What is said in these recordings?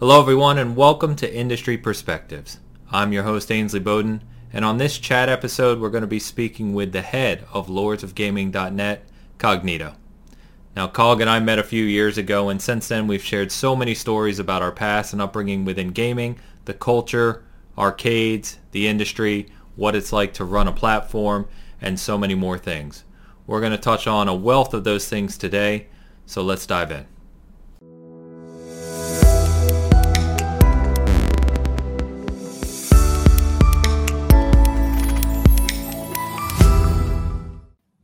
Hello, everyone, and welcome to Industry Perspectives. I'm your host, Ainsley Bowden, and on this chat episode, we're going to be speaking with the head of lordsofgaming.net, Cognito. Now, Cog and I met a few years ago, and since then, we've shared so many stories about our past and upbringing within gaming, the culture, arcades, the industry, what it's like to run a platform, and so many more things. We're going to touch on a wealth of those things today, so let's dive in.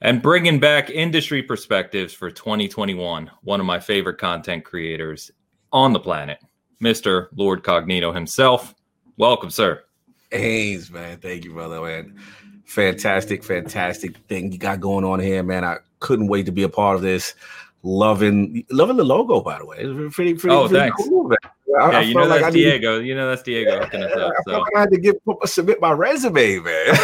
And bringing back industry perspectives for 2021, one of my favorite content creators on the planet, Mr. Lord Cognito himself. Welcome, sir. Hayes, man. Thank you, brother, man. Fantastic, fantastic thing you got going on here, man. I couldn't wait to be a part of this. Loving, loving the logo, by the way. It's pretty, pretty, oh, pretty thanks. cool, man. I, yeah, I you know like that's I Diego. You know that's Diego hooking us up. I So. felt like I had to get submit my resume, man.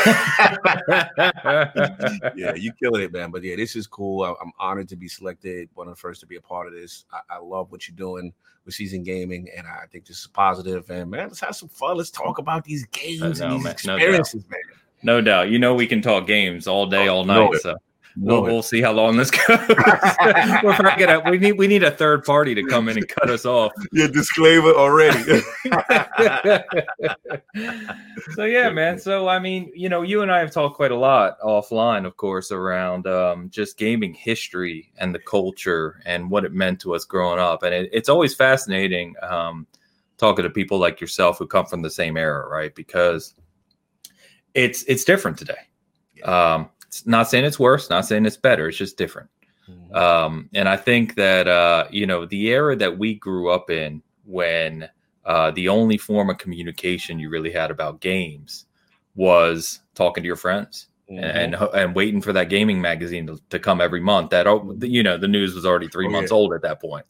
yeah, you killing it, man. But yeah, this is cool. I, I'm honored to be selected, one of the first to be a part of this. I, I love what you're doing with Seasoned Gaming, and I think this is positive. And man, let's have some fun. Let's talk about these games no, and these man, no doubt. experiences, man. no doubt. You know we can talk games all day, oh, all night. So Know we'll, we'll see how long this goes. We're probably gonna, we need we need a third party to come in and cut us off. Your disclaimer already. so yeah, man. So I mean, you know, you and I have talked quite a lot offline, of course, around um, just gaming history and the culture and what it meant to us growing up. And it, it's always fascinating um, talking to people like yourself who come from the same era, right? Because it's it's different today. Um, it's not saying it's worse, not saying it's better. It's just different. Um, and I think that uh, you know the era that we grew up in, when uh, the only form of communication you really had about games was talking to your friends Mm-hmm. and and waiting for that gaming magazine to, to come every month. That oh, you know the news was already three Oh, months yeah. old at that point.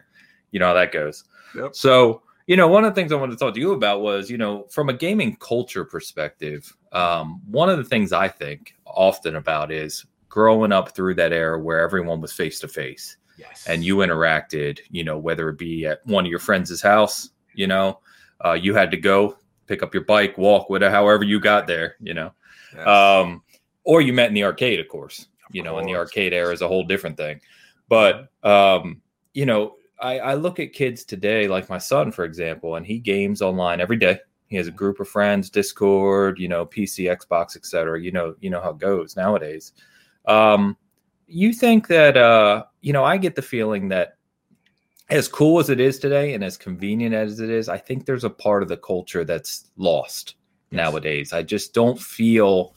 You know how that goes. Yep. So you know one of the things I wanted to talk to you about was you know from a gaming culture perspective, um, one of the things I think often about is growing up through that era where everyone was face to face yes. and you interacted, you know, whether it be at one of your friends' house, you know, uh, you had to go pick up your bike, walk, whatever, however you got there, you know, Yes. um, or you met in the arcade, of course, you know, in the arcade era is a whole different thing. But, um, you know, I, I look at kids today, like my son, for example, and he games online every day. He has a group of friends, Discord, you know, PC, Xbox, etc. You know, you know how it goes nowadays. Um, you think that uh, you know, I get the feeling that as cool as it is today and as convenient as it is, I think there's a part of the culture that's lost Yes. nowadays. I just don't feel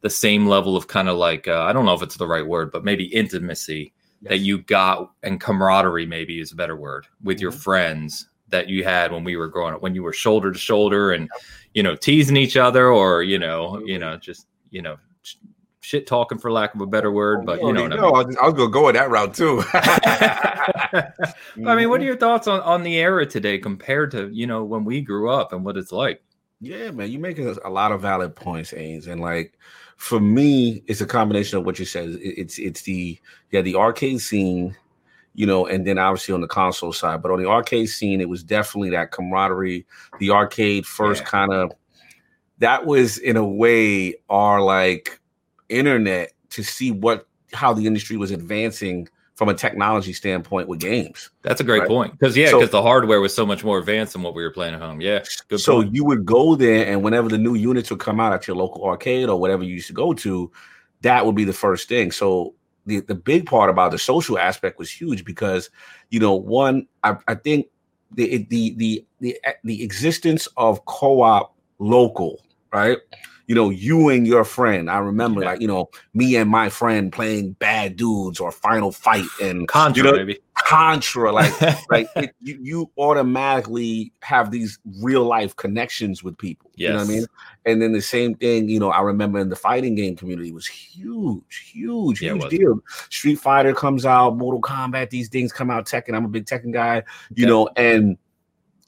the same level of kind of like uh, I don't know if it's the right word, but maybe intimacy that you got and camaraderie maybe is a better word with your Mhm. friends that you had when we were growing up when you were shoulder to shoulder and you know teasing each other or you know you know just you know shit talking for lack of a better word but you know what I mean. I was, I was gonna go in that route too. I mean, what are mm-hmm. your thoughts on, on the era today compared to you know when we grew up and what it's like? Yeah, man, you make a lot of valid points, Ains, and like for me, it's a combination of what you said. It's it's the yeah the arcade scene, you know, and then obviously on the console side. But on the arcade scene, it was definitely that camaraderie. The arcade first Yeah. kind of that was in a way our like internet to see what how the industry was advancing from a technology standpoint with games. That's a great Right. point because yeah, So- because the hardware was so much more advanced than what we were playing at home. Yeah, good so point. you would go there, and whenever the new units would come out at your local arcade or whatever you used to go to, that would be the first thing. So the the big part about the social aspect was huge because you know one I, I think the the the the the existence of co-op local right you know you and your friend i remember Yeah. like you know me and my friend playing bad dudes or final fight and Contra, you know, maybe. contra like like it, you, you automatically have these real life connections with people. You know what I mean? And then the same thing, you know, I remember in the fighting game community was huge, huge, Yeah, huge deal. Street Fighter comes out, Mortal Kombat, these things come out, Tekken. I'm a big Tekken guy, you Okay. know, and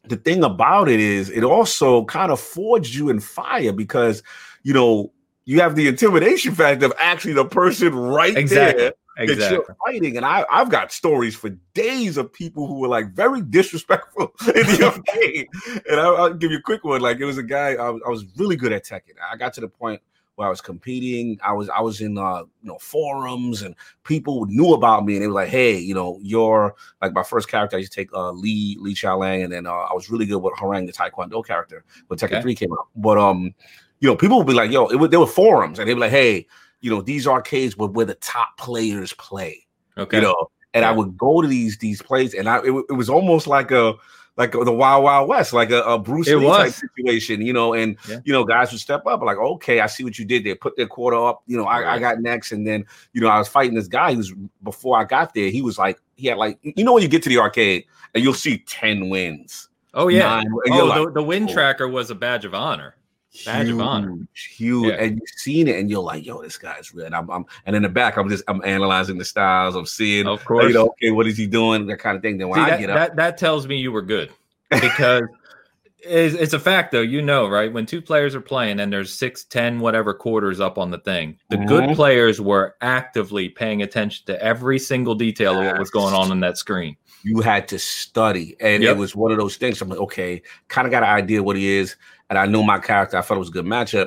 the thing about it is it also kind of forged you in fire because you know you have the intimidation factor of actually the person right Exactly. there exactly. that you're fighting. And I, I've got stories for days of people who were like very disrespectful in the arcade. And I, will give you a quick one. Like it was a guy I was, I was really good at Tekken. I got to the point where I was competing. I was I was in uh you know forums and people knew about me and they were like, hey, you know, you're like my first character. I used to take uh Lee Lee Chaolan and then uh, I was really good with Hwoarang the Taekwondo character when Tekken okay. 3 came out. But um, you know, people would be like, yo, it was, there were forums and they'd be like, hey, you know, these arcades were where the top players play. Okay. You know, and yeah. I would go to these these places and I it, it was almost like a like the Wild Wild West, like a, a Bruce it Lee was. type situation, you know, and yeah. you know, guys would step up like, okay, I see what you did there, put their quarter up, you know, I, right. I, got next, and then you know, I was fighting this guy who's before I got there, he was like, he had like, you know, when you get to the arcade and you'll see ten wins. Oh yeah, nine, oh, like, the, the win oh. tracker was a badge of honor badge huge, of honor. Huge, yeah. and you've seen it, and you're like, "Yo, this guy's real." And I'm, I'm, and in the back, I'm just, I'm analyzing the styles. I'm seeing, of course, you know, okay, what is he doing? That kind of thing. Then when See, I that, get up, that, that tells me you were good because it's, it's, a fact, though. You know, right? When two players are playing and there's six, ten, whatever quarters up on the thing, the mm-hmm. good players were actively paying attention to every single detail yes. of what was going on in that screen. You had to study, and yep. it was one of those things. I'm like, okay, kind of got an idea what he is, and I knew my character. I felt it was a good matchup.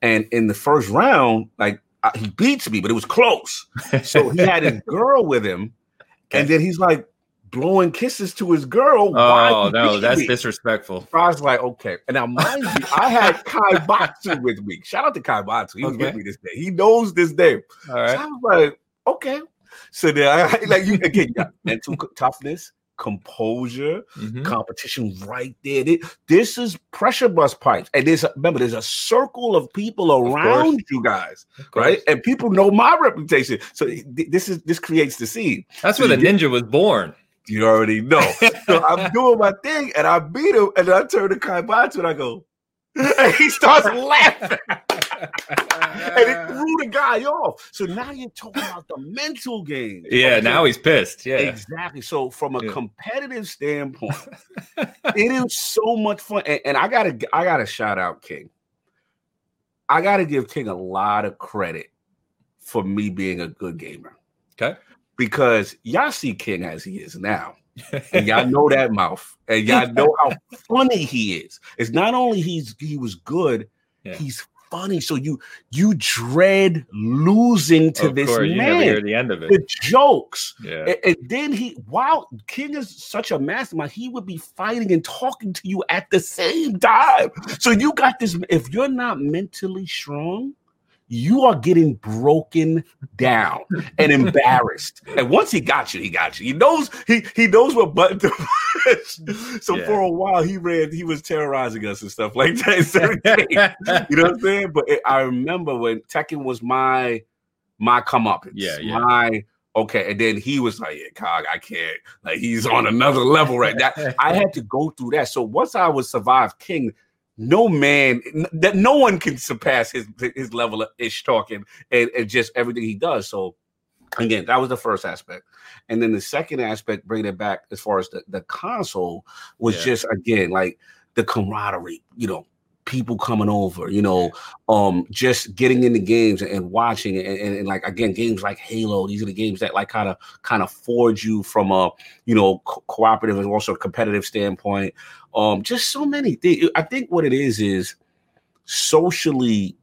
And in the first round, like he beats me, but it was close. So he had his girl with him, and then he's like, blowing kisses to his girl. Oh no, that's me? disrespectful. I was like, okay. And now, mind you, I had Kai Batsu with me. Shout out to Kai Batsu. He was with me this day. He knows this name. All right. So I was like, okay. So then I like you again, you got mental toughness, composure, mm-hmm. competition right there. This is pressure bust pipes. And there's remember, there's a circle of people around you guys, right? And people know my reputation. So this is this creates the scene. That's so where the get, ninja was born. You already know. so I'm doing my thing and I beat him, and I turn to Kai Batsu and I go, and he starts laughing. And it threw the guy off. So now you're talking about the mental game. Yeah, now he's pissed. Yeah. Exactly. So from a yeah. competitive standpoint, it is so much fun. And, and I gotta I gotta shout out King. I gotta give King a lot of credit for me being a good gamer. Okay because y'all see King as he is now. and y'all know that mouth, and y'all know how funny he is. It's not only he's he was good, yeah. he's funny. So you you dread losing to of this course, man. the end of it. The jokes, yeah. And, and, then he, wow, King is such a mastermind. He would be fighting and talking to you at the same time. So you got this. If you're not mentally strong, you are getting broken down and embarrassed. and once he got you, he got you. He knows he he knows what button to push. So yeah. for a while, he ran. He was terrorizing us and stuff like that. you know what I'm saying? But it, I remember when Tekken was my my come up. Yeah, yeah. My okay, and then he was like, "Yeah, Cog, I can't." Like he's on another level right now. I had to go through that. So once I was survive King, no man that no one can surpass his his level of ish talking and, and just everything he does. So again, that was the first aspect. And then the second aspect, bringing it back as far as the, the console, was yeah. just again like the camaraderie, you know, people coming over, you know, um, just getting into games and watching and, and, and, like again, games like Halo. These are the games that like kind of kind of forge you from a you know co- cooperative and also competitive standpoint. Um, just so many things. I think what it is is socially.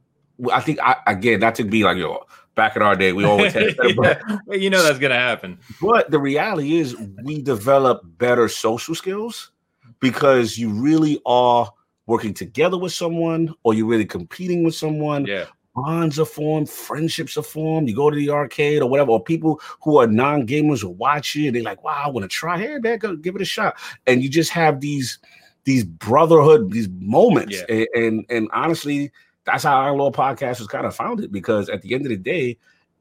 I think I again not to be like yo back in our day we always had yeah. you know that's gonna happen but the reality is we develop better social skills because you really are working together with someone or you're really competing with someone. Yeah. Bonds are formed, friendships are formed. You go to the arcade or whatever, or people who are non gamers will watch you and they're like, wow, I want to try. Hey, man, go give it a shot. And you just have these these brotherhood, these moments. Yeah. And, and, and honestly, that's how our little podcast was kind of founded because at the end of the day,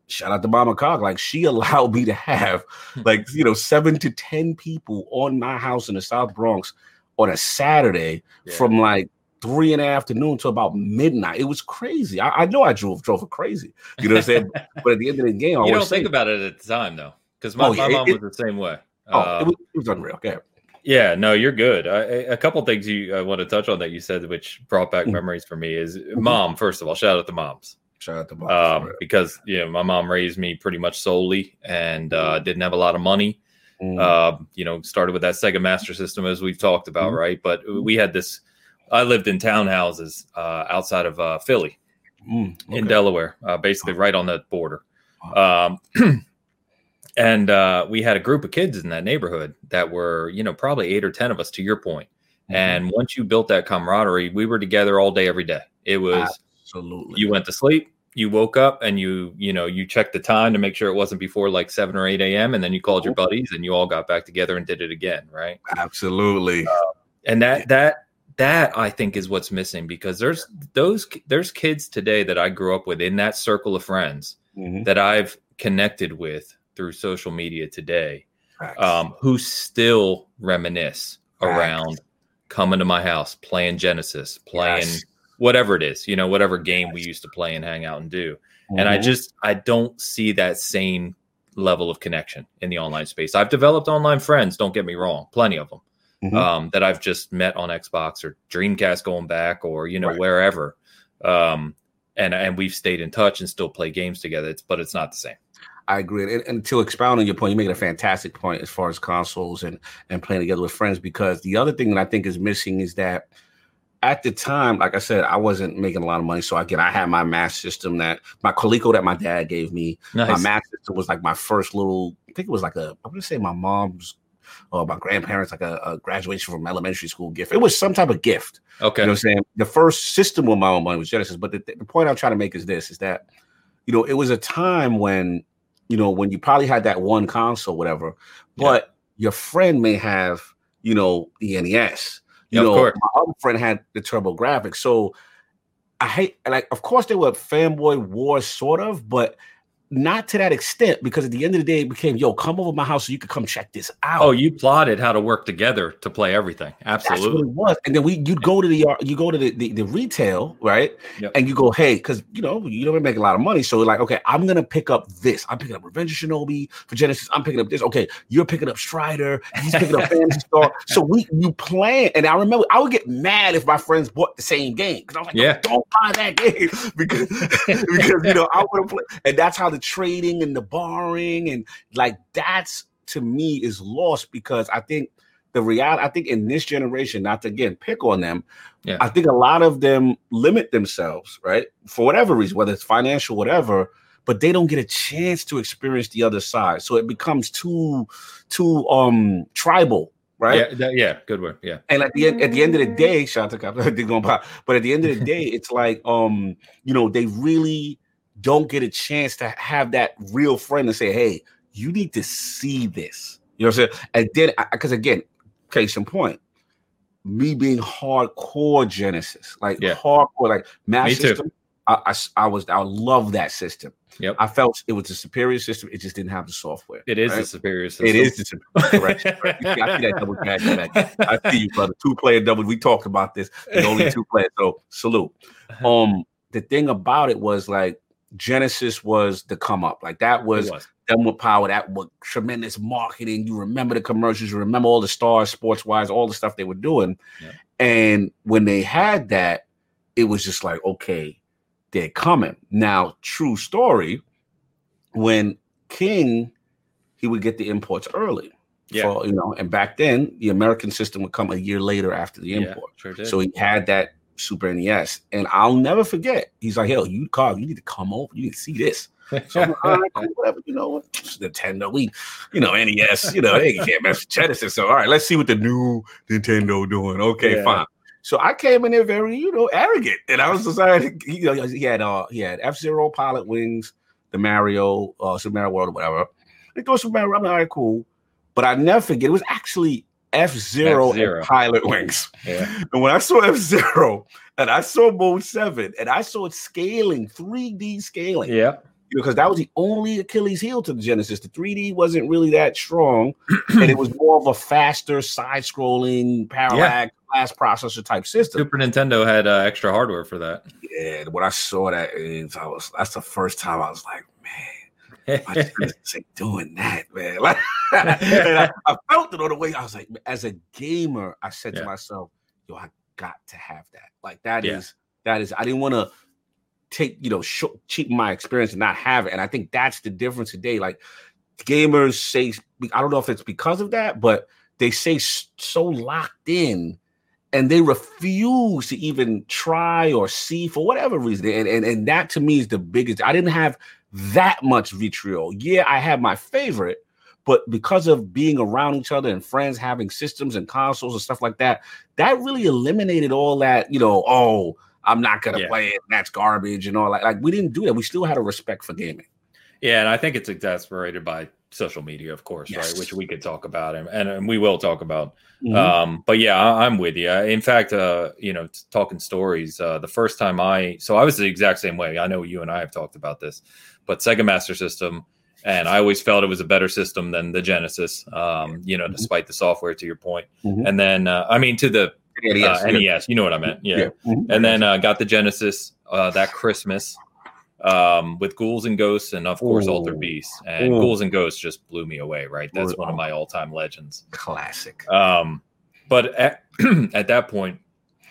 shout out to Mama Cog, like she allowed me to have like you know seven to ten people on my house in the South Bronx on a Saturday yeah. from like three in the afternoon to about midnight. It was crazy. I, I know I drove drove it crazy. You know what I'm saying? but at the end of the game, I you don't think about it at the time though, because my, oh, yeah, my mom it, was the same way. Oh, uh, it, was, it, was, unreal. Yeah. Yeah, no, you're good. I, a couple things you I want to touch on that you said, which brought back mm-hmm. memories for me, is mm-hmm. mom. First of all, shout out to moms. Shout out to um, because you know my mom raised me pretty much solely and uh, didn't have a lot of money. Mm, Uh, you know, started with that Sega Master System as we've talked about, Mhm. right? But we had this. I lived in townhouses uh, outside of uh, Philly mm, in. Delaware, uh, basically right on the border. Um, and uh, we had a group of kids in that neighborhood that were, you know, probably eight or ten of us. To your point, Mhm. and once you built that camaraderie, we were together all day, every day. It was absolutely. you went to sleep, you woke up, and you, you know, you checked the time to make sure it wasn't before like seven or eight a.m. And then you called your buddies, and you all got back together and did it again, right? absolutely. and that that that i think is what's missing because there's those there's kids today that i grew up with in that circle of friends Mhm. that i've connected with through social media today um, who still reminisce Facts. around coming to my house playing genesis playing Yes. Whatever it is you know whatever game we used to play and hang out and do and i Mhm. just i don't see that same level of connection in the online space i've developed online friends don't get me wrong plenty of them Mhm. um, that i've just met on xbox or dreamcast going back or you know Right. wherever um, and and we've stayed in touch and still play games together it's, but it's not the same I agree. And, and to expound on your point, you make it a fantastic point as far as consoles and and playing together with friends. Because the other thing that I think is missing is that at the time, like I said, I wasn't making a lot of money. So again, I had my Master system that my Coleco that my dad gave me. My Master system was like my first little. I think it was like a. I'm gonna say my mom's. Or my grandparents, like a, a graduation from elementary school gift. It was some type of gift. okay You know what I'm saying? The first system with my own money was Genesis. But the, the point I'm trying to make is this is that, you know, it was a time when, you know, when you probably had that one console, whatever, but your friend may have, you know, the NES. You Yeah, know, my other friend had the TurboGrafx. So I hate like of course they were fanboy wars, sort of, but not to that extent because at the end of the day it became, yo, come over to my house so you could come check this out. oh you plotted how to work together to play everything absolutely it was. And then we you'd go to the you go to the, the, the retail, right? Yep. And you go, hey, because you know, you don't make a lot of money. So like, okay, I'm gonna pick up this. I'm picking up Revenge of Shinobi for Genesis. I'm picking up this. Okay, you're picking up Strider, he's picking up Phantasy Star. So we you plan. And I remember I would get mad if my friends bought the same game. Because I was like, Yeah. don't buy that game because because you know I want to play. And that's how the trading and the borrowing and like that's to me is lost because I think the reality, I think in this generation, not to again pick on them, Yeah. I think a lot of them limit themselves, right? For whatever reason, whether it's financial, whatever, but they don't get a chance to experience the other side. So it becomes too, too um tribal, right? yeah that- yeah good word yeah And at the end, at the end of the day, shout out to Cap- they're going by, but at the end of the day, it's like um, you know, they really don't get a chance to have that real friend to say, hey, you need to see this. You know what I'm saying? And then because again, case in point, me being hardcore Genesis, like Yeah. hardcore, like Master Me too. system. I, was I love that system. Yep. I felt it was a superior system. It just didn't have the software. it is right? the superior system. It is the superior. Correct. I see that double. I see you, brother. Two player double. We talked about this. The only two players. So salute. Um, the thing about it was like Genesis was the come up. Like that was was. them with power. That was tremendous marketing. You remember the commercials. You remember all the stars, sports wise, all the stuff they were doing. Yeah. And when they had that, it was just like, okay, they're coming. Now, true story. When King, he would get the imports early. Yeah. For, you know, and back then the American system would come a year later after the Yeah, import. sure. So he had that Super NES, and I'll never forget. He's like, "Hell, you Carl, you need to come over. You need to see this." So I'm like, all right, cool, whatever. You know what? Nintendo, we, you know, NES. You know, they can't mess with Genesis. So all right, let's see what the new Nintendo doing. Okay, Yeah. fine. So I came in there very, you know, arrogant, and I was deciding, you know, he had uh he had F Zero Pilot Wings, the Mario, uh, Super Mario World, or whatever. They throw Super Mario. I'm like, all right, cool. But I never forget. It was actually F Zero and Pilot Wings. yeah. And when I saw F Zero and I saw Mode Seven and I saw it scaling, 3D scaling, yeah. because that was the only Achilles heel to the Genesis. The 3D wasn't really that strong, and it was more of a faster side-scrolling parallax glass processor type system. Super Nintendo had uh, extra hardware for that. Yeah, when I saw that, is I was that's the first time I was like, man, my Genesis ain't doing that, man. Like, and I, I felt it on the way. I was like, as a gamer, I said Yeah. to myself, yo, I got to have that. Like that is Yeah. that is. I didn't want to take you know sh- cheapen my experience and not have it. And I think that's the difference today. Like gamers say, I don't know if it's because of that, but they say so locked in and they refuse to even try or see for whatever reason. And, and, and that to me is the biggest. I didn't have that much vitriol. Yeah, I had my favorite, but because of being around each other and friends having systems and consoles and stuff like that, that really eliminated all that, you know, oh, I'm not gonna yeah. play it, that's garbage and all that. Like we didn't do that. We still had a respect for gaming. Yeah, and I think it's exasperated by social media, of course, yes. right? Which we could talk about and, and, and we will talk about. Mm-hmm. Um, but yeah, I, am with you. In fact, uh, you know, talking stories, uh, the first time I, so I was the exact same way. I know you and I have talked about this, but Sega Master System, and I always felt it was a better system than the Genesis. Um, you know, mm-hmm. despite the software, to your point. Mm-hmm. And then, uh, I mean, to the NES, uh, NES, you know what I meant, yeah. yeah. Mm-hmm. And then uh, got the Genesis uh, that Christmas um, with Ghouls and Ghosts, and of course Ooh. Altered Beast. And Ooh. Ghouls and Ghosts just blew me away. Right, that's Ooh. one of my all-time legends. Classic. Um, but at, at that point,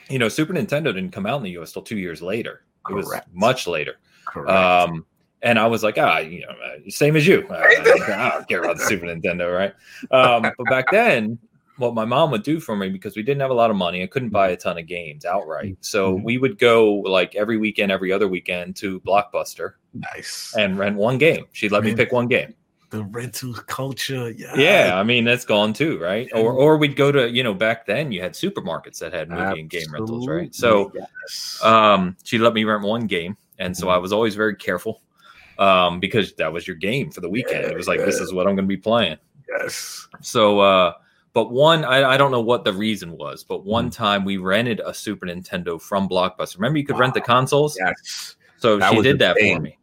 you know, Super Nintendo didn't come out in the US till two years later. It Correct. was much later. Correct. Um, and I was like, ah, you know, uh, same as you. Uh, I don't care about the Super Nintendo, right? Um, but back then, what my mom would do for me because we didn't have a lot of money, I couldn't buy a ton of games outright. So mm-hmm. we would go like every weekend, every other weekend to Blockbuster. Nice. And rent one game. She'd let me pick one game. The rental culture, yeah. Yeah, I mean that's gone too, right? Or or we'd go to, you know, back then you had supermarkets that had movie Absolutely. and game rentals, right? So yes. um she let me rent one game. And so. I was always very careful um, because that was your game for the weekend. It was like, this is what I'm going to be playing. Yes. So, uh, but one, I, I, don't know what the reason was, but one mm. time we rented a Super Nintendo from Blockbuster. Remember, you could wow. rent the consoles. Yes. So that she did that thing. for me.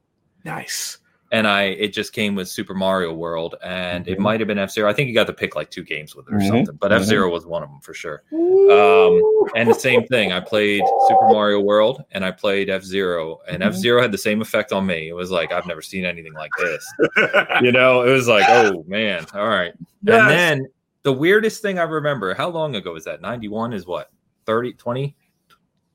Nice and I it just came with Super Mario World, and mm-hmm. it might have been F Zero. I think you got to pick like two games with it or mm-hmm. something, but mm-hmm. F Zero was one of them for sure. Um, and the same thing, I played Super Mario World and I played F Zero, and F Zero had the same effect on me. It was like I've never seen anything like this. you know, it was like, oh man, all right. Yes. And then the weirdest thing I remember, how long ago was that? 91 is what? 30, 20,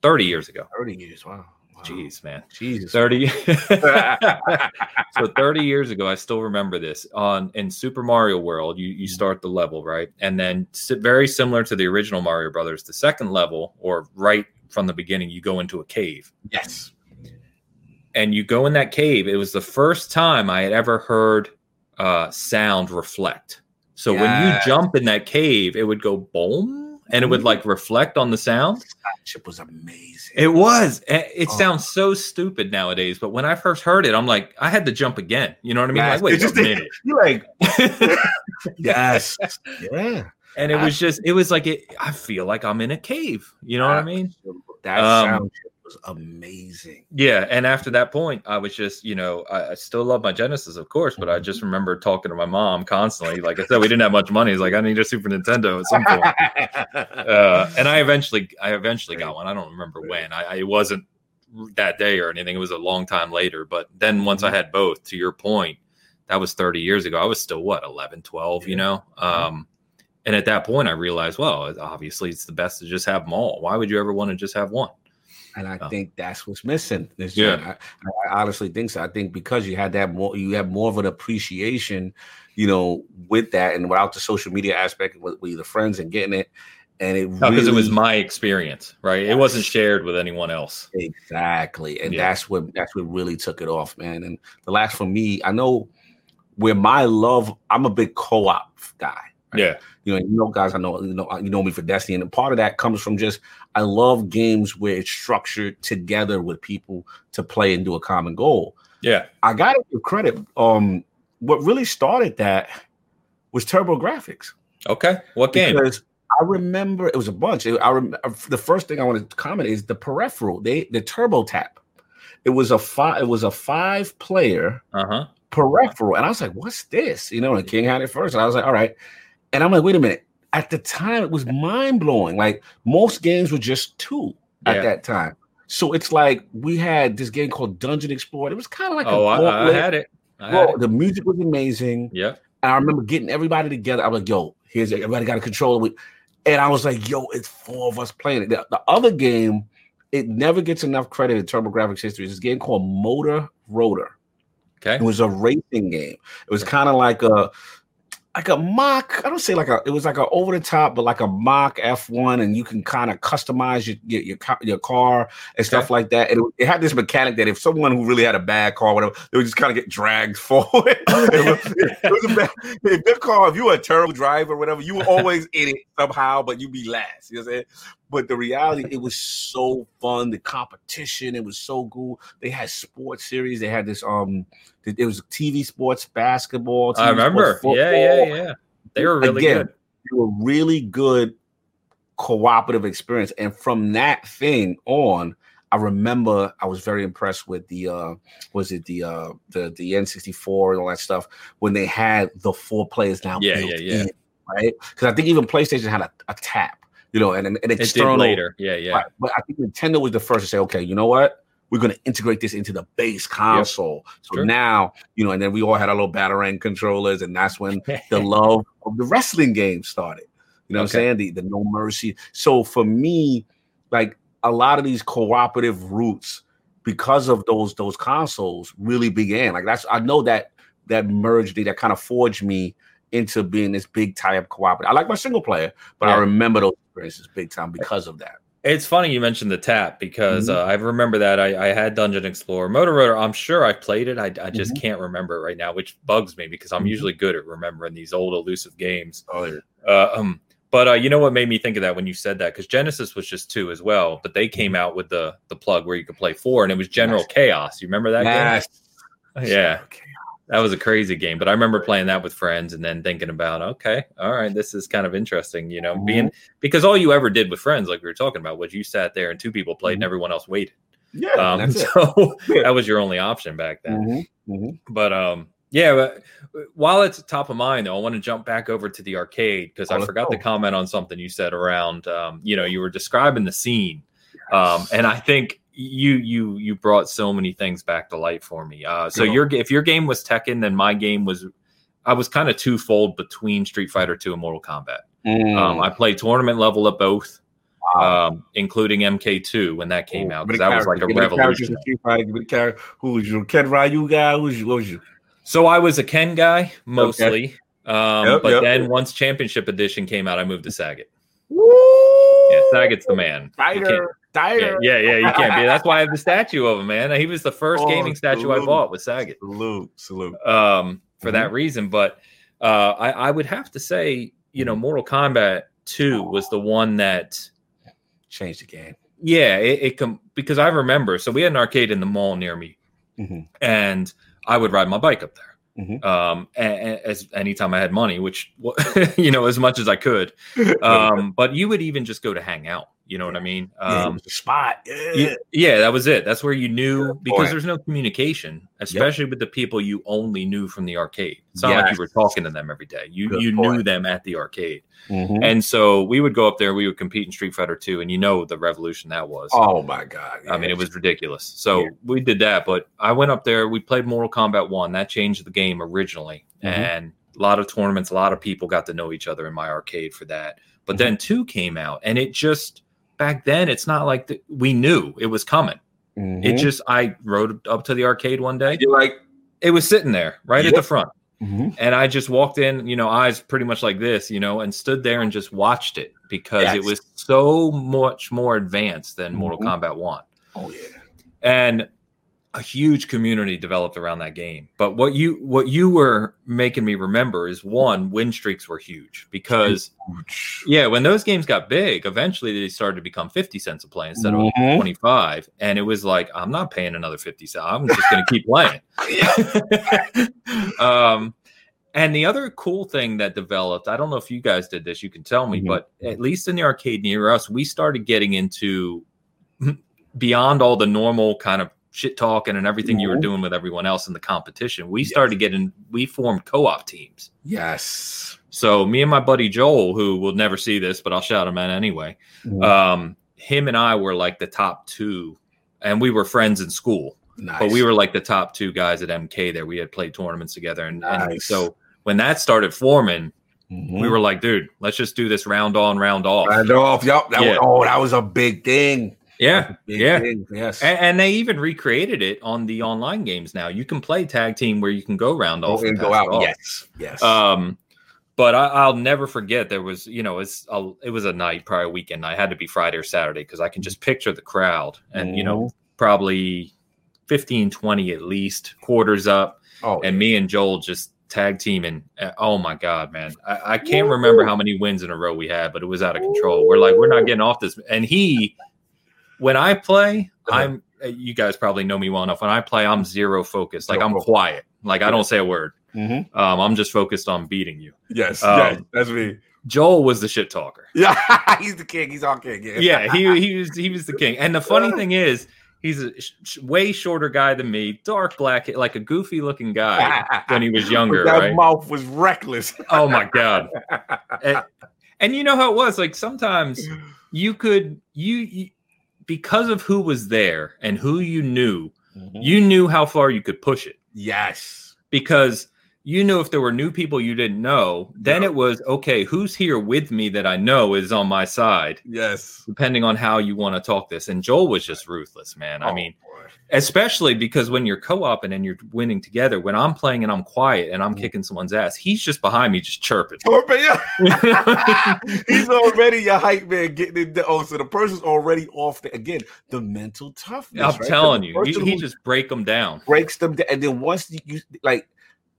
30 years ago. 30 years, wow. Jeez, man. Jesus. 30 So 30 years ago, I still remember this. On in Super Mario World, you you start the level, right? And then very similar to the original Mario Brothers, the second level or right from the beginning, you go into a cave. Yes. And you go in that cave. It was the first time I had ever heard uh, sound reflect. So yes. when you jump in that cave, it would go boom and it would mm-hmm. like reflect on the sound. It was amazing. It was. It oh. sounds so stupid nowadays, but when I first heard it, I'm like, I had to jump again. You know what I mean? Yes. Like, wait just, a minute. You're like, yes, yeah. And it was just, it was like it. I feel like I'm in a cave. You know what I mean? That um, sound was amazing. Yeah, and after that point, I was just, you know, I, I still love my Genesis, of course, but I just mm-hmm. remember talking to my mom constantly. Like I said, we didn't have much money. He's like, I need a Super Nintendo at some point. uh, and I eventually, I eventually got one. I don't remember when. I, I, it wasn't that day or anything. It was a long time later. But then once I mm-hmm. had both, to your point, that was 30 years ago. I was still what 11, 12, yeah. you know. Um, and at that point, I realized, well, obviously, it's the best to just have them all. Why would you ever want to just have one? And I oh. think that's what's missing. This yeah, I, I, honestly think so. I think because you had that more, you have more of an appreciation, you know, with that, and without the social media aspect with, with the friends and getting it, and it because really, it was my experience, right? It wasn't shared with anyone else. Exactly, and yeah. that's what that's what really took it off, man. And the last for me, I know where my love, I'm a big co-op guy. Right? Yeah. You know, you know, guys, I know you know you know me for Destiny, and part of that comes from just I love games where it's structured together with people to play and do a common goal. Yeah, I got to give credit. Um, what really started that was TurboGrafx. Okay, what game? Because I remember it was a bunch. I remember the first thing I wanted to comment is the peripheral. They the Turbo Tap. It was a five. It was a five player uh-huh. peripheral, and I was like, "What's this?" You know, and King had it first, and I was like, "All right." And I'm like, wait a minute. At the time, it was mind blowing. Like most games were just two at that time. So it's like we had this game called Dungeon Explorer. It was kind of like oh, I, I, had it. I well, it. the music was amazing. Yeah. And I remember getting everybody together. I was like, yo, here's everybody got a controller. And I was like, yo, it's four of us playing it. The, the other game it never gets enough credit in TurboGrafx history. It's this game called Moto Roader. Okay. It was a racing game. It was kind of like a like a mock. I don't say like a. It was like a over the top, but like a mock F one, and you can kind of customize your, your your your car and stuff like that. And it, it had this mechanic that if someone who really had a bad car, whatever, they would just kind of get dragged forward. Oh, it, was, it was a bad, if this car, if you were a terrible driver, or whatever, you were always in it somehow, but you'd be last. You know what I'm saying? But the reality, it was so fun. The competition, it was so cool. They had sports series. They had this um, it it was TV sports, basketball. I remember. sports, Yeah, yeah, yeah. They were really Again, good. They were really good cooperative experience. And from that thing on, I remember I was very impressed with the uh was it the uh the the N64 and all that stuff when they had the four players now Yeah, built yeah, yeah. in, right? Because I think even PlayStation had a, a tap, you know, and an, an external later. Yeah, yeah. Right. But I think Nintendo was the first to say, okay, you know what? We're going to integrate this into the base console. So Sure. now, you know, and then we all had our little Batarang controllers, and that's when the love of the wrestling game started. You know what I'm saying? The, the No Mercy. So for me, like a lot of these cooperative roots, because of those those consoles, really began. Like that's I know that that merged me, that kind of forged me into being this big type cooperative. I like my single player, but I remember those experiences big time because of that. It's funny you mentioned the tap because Mhm. uh, I remember that I, I had Dungeon Explorer, Moto Roader. I'm sure I played it. I, I just Mhm. can't remember it right now, which bugs me because I'm Mhm. usually good at remembering these old elusive games. Oh yeah. Uh, um, but uh, you know what made me think of that when you said that? Because Genesis was just two as well, but they Mm-hmm. came out with the the plug where you could play four, and it was General Chaos. You remember that Yes. game? Yeah, Okay. That was a crazy game. But I remember playing that with friends and then thinking about, okay, all right, this is kind of interesting. You know, being because all you ever did with friends, like we were talking about, was you sat there and two people played, and Mhm. everyone else waited. Yeah, Um, so that was your only option back then. Mhm, mhm. But um, yeah. But while it's top of mind, though, I want to jump back over to the arcade because Oh, I forgot to comment on something you said around. Um, you know, you were describing the scene, um, and I think you you you brought so many things back to light for me. Uh, so Go. your if your game was Tekken, then my game was. I was kind of twofold between Street Fighter 2 and Mortal Kombat. Um, I played tournament level at both, Mm. Wow. um, including MK2 when that came Ooh, out because that was like a characters, give me the characters revolution. in Street Fighter, give me the character. Who was you? Ken Ryu guy? Who was you? What was you? So I was a Ken guy mostly, um, Yep, but yep. then once Championship Edition came out, I moved to Sagat. Woo! Yeah, Sagat's the man. Can't- Dieter, Yeah, yeah, yeah, you can't be. That's why I have the statue of him, man. He was the first Oh, gaming statue I bought with Sagat. Salute, salute. Um, for Mm-hmm. that reason, but uh, I, I would have to say, you know, Mortal Kombat Two was the one that changed the game. yeah, it, it com- because I remember. So we had an arcade in the mall near me, Mhm. and I would ride my bike up there. Mhm. Um, a- a- as anytime I had money, which you know, as much as I could. Um, but you would even just go to hang out. You know what I mean? Um, the spot. Yeah. you- yeah, that was it. That's where you knew because point. there's no communication, especially with the people you only knew from the arcade. It's not like you were talking to them every day. You Good you knew them at the arcade, Mhm. and so we would go up there. We would compete in Street Fighter Two, and you know the revolution that was. Oh my god! I mean, it was ridiculous. So Yeah. we did that, but I went up there. We played Mortal Kombat One. That changed the game originally, Mhm. and a lot of tournaments, a lot of people got to know each other in my arcade for that. But Mhm. then two came out, and it just back then, it's not like the, we knew it was coming. It Mhm. just I rode up to the arcade one day. You're like, It was sitting there right at the front, mhm. and I just walked in, you know, eyes pretty much like this, you know, and stood there and just watched it because it was so much more advanced than Mortal Mhm. Kombat One oh yeah. and a huge community developed around that game. But what you what you were making me remember is one win streaks were huge because yeah, when those games got big, eventually they started to become 50 cents a play instead of Mhm. 25 and it was like I'm not paying another 50 cents. I'm just going to keep playing. um and the other cool thing that developed, I don't know if you guys did this, you can tell me, Mhm. but at least in the arcade near us, we started getting into beyond all the normal kind of shit talking and everything you were Mhm. doing with everyone else in the competition. We Yes. started getting, we formed co op teams. Yes. So me and my buddy Joel, who will never see this, but I'll shout him out anyway. Mhm. Um, him and I were like the top two, and we were friends in school nice. but we were like the top two guys at MK there. We had played tournaments together, and, and so when that started forming, Mhm. we were like, dude, let's just do this round on, round off. Round off. Yup. That Yeah. was, oh, that was a big thing. Yeah, yeah, thing. yes. And, and, they even recreated it on the online games now. You can play tag team where you can go round off and, go out. Yes, yes. Um, but I, will never forget there was, you know, it's a, it was a night, probably a weekend. I had to be Friday or Saturday because I can just picture the crowd and mm-hmm. you know mm-hmm. probably 15, 20 at least quarters up, oh, and yeah. me and Joel just tag team and uh, oh my god man I, I can't remember how many wins in a row we had but it was out of control we're like we're not getting off this and he when i play i'm uh, you guys probably know me well enough when i play i'm zero focused like i'm quiet like i don't say a word mm-hmm. um, i'm just focused on beating you yes um, yes that's me Joel was the shit talker. Yeah, he's the king. He's all king. Yeah, yeah he he was he was the king. And the funny thing is, He's a sh- way shorter guy than me, dark black, like a goofy looking guy when he was younger. that right? mouth was reckless. oh my god! and, and, you know how it was. Like sometimes you could you, you because of who was there and who you knew, mm-hmm. you knew how far you could push it. Yes, because you knew if there were new people you didn't know, then it was okay, who's here with me that I know is on my side? Yes. Depending on how you want to talk this. And Joel was just ruthless, man. Oh, I mean, boy. especially because when you're co-oping and you're winning together, when I'm playing and I'm quiet and I'm mm. kicking someone's ass, he's just behind me just chirping. Chirping, yeah. he's already your hype man getting it. Oh, so the person's already off the again, the mental toughness. I'm right? telling you, he, he just break them down. Breaks them down. And then once you like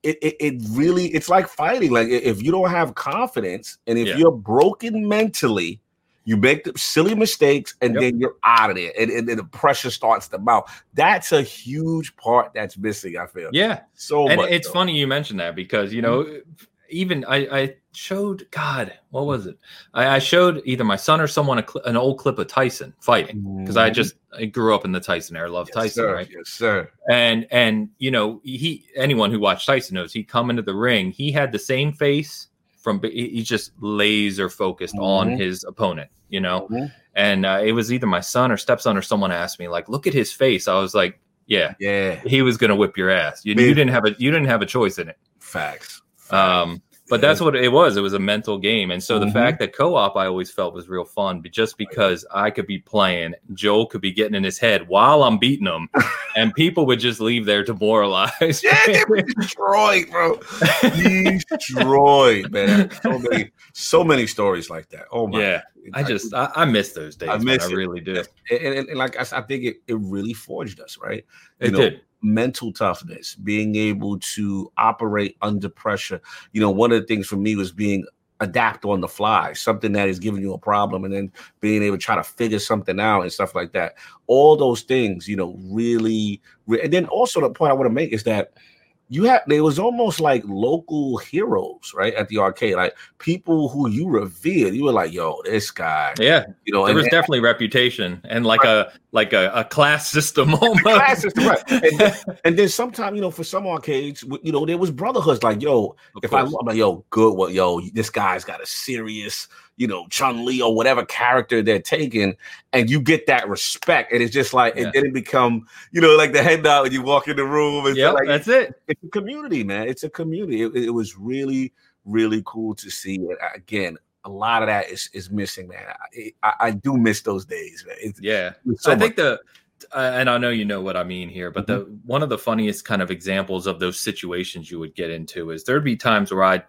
it, it, it, really it's like fighting like if you don't have confidence and if yeah. you're broken mentally you make the silly mistakes and yep. then you're out of there and, and then the pressure starts to mount that's a huge part that's missing i feel yeah so and much, it's though. funny you mentioned that because you know mm-hmm even I, I showed God, what was it? I, I showed either my son or someone cl- an old clip of Tyson fighting because I just I grew up in the Tyson era, love yes, Tyson, sir. right? Yes, sir. And and you know he anyone who watched Tyson knows he come into the ring, he had the same face from he's just laser focused mm-hmm. on his opponent, you know. Mm-hmm. And uh, it was either my son or stepson or someone asked me like, look at his face. I was like, yeah, yeah, he was gonna whip your ass. You, you didn't have a you didn't have a choice in it. Facts. Um, but that's what it was. It was a mental game. And so mm-hmm. the fact that co-op I always felt was real fun, but just because I could be playing, Joel could be getting in his head while I'm beating him, and people would just leave there demoralized. yeah, they were destroyed, bro. destroyed, man. So many, so many stories like that. Oh my. Yeah. I just I, I miss those days. I miss I really do. And, and, and, like I, I think it, it really forged us, right? You it know, did mental toughness, being able to operate under pressure. You know, one of the things for me was being adapt on the fly, something that is giving you a problem, and then being able to try to figure something out and stuff like that. All those things, you know, really. And then also the point I want to make is that you had there was almost like local heroes right at the arcade like people who you revered you were like yo this guy yeah you know there was definitely reputation and like right. a like a, a, class system class system right and, then, and then sometimes you know for some arcades you know there was brotherhoods like yo of if course. I, i'm like yo good what yo this guy's got a serious you know, Chun Li or whatever character they're taking, and you get that respect, and it's just like yeah. it didn't become, you know, like the head nod when you walk in the room. Yeah, like, that's it. It's a community, man. It's a community. It, it, was really, really cool to see. And again, a lot of that is is missing, man. I, I, I do miss those days, man. It's, yeah, so I think the uh, and I know you know what I mean here, but mm-hmm. the one of the funniest kind of examples of those situations you would get into is there'd be times where I'd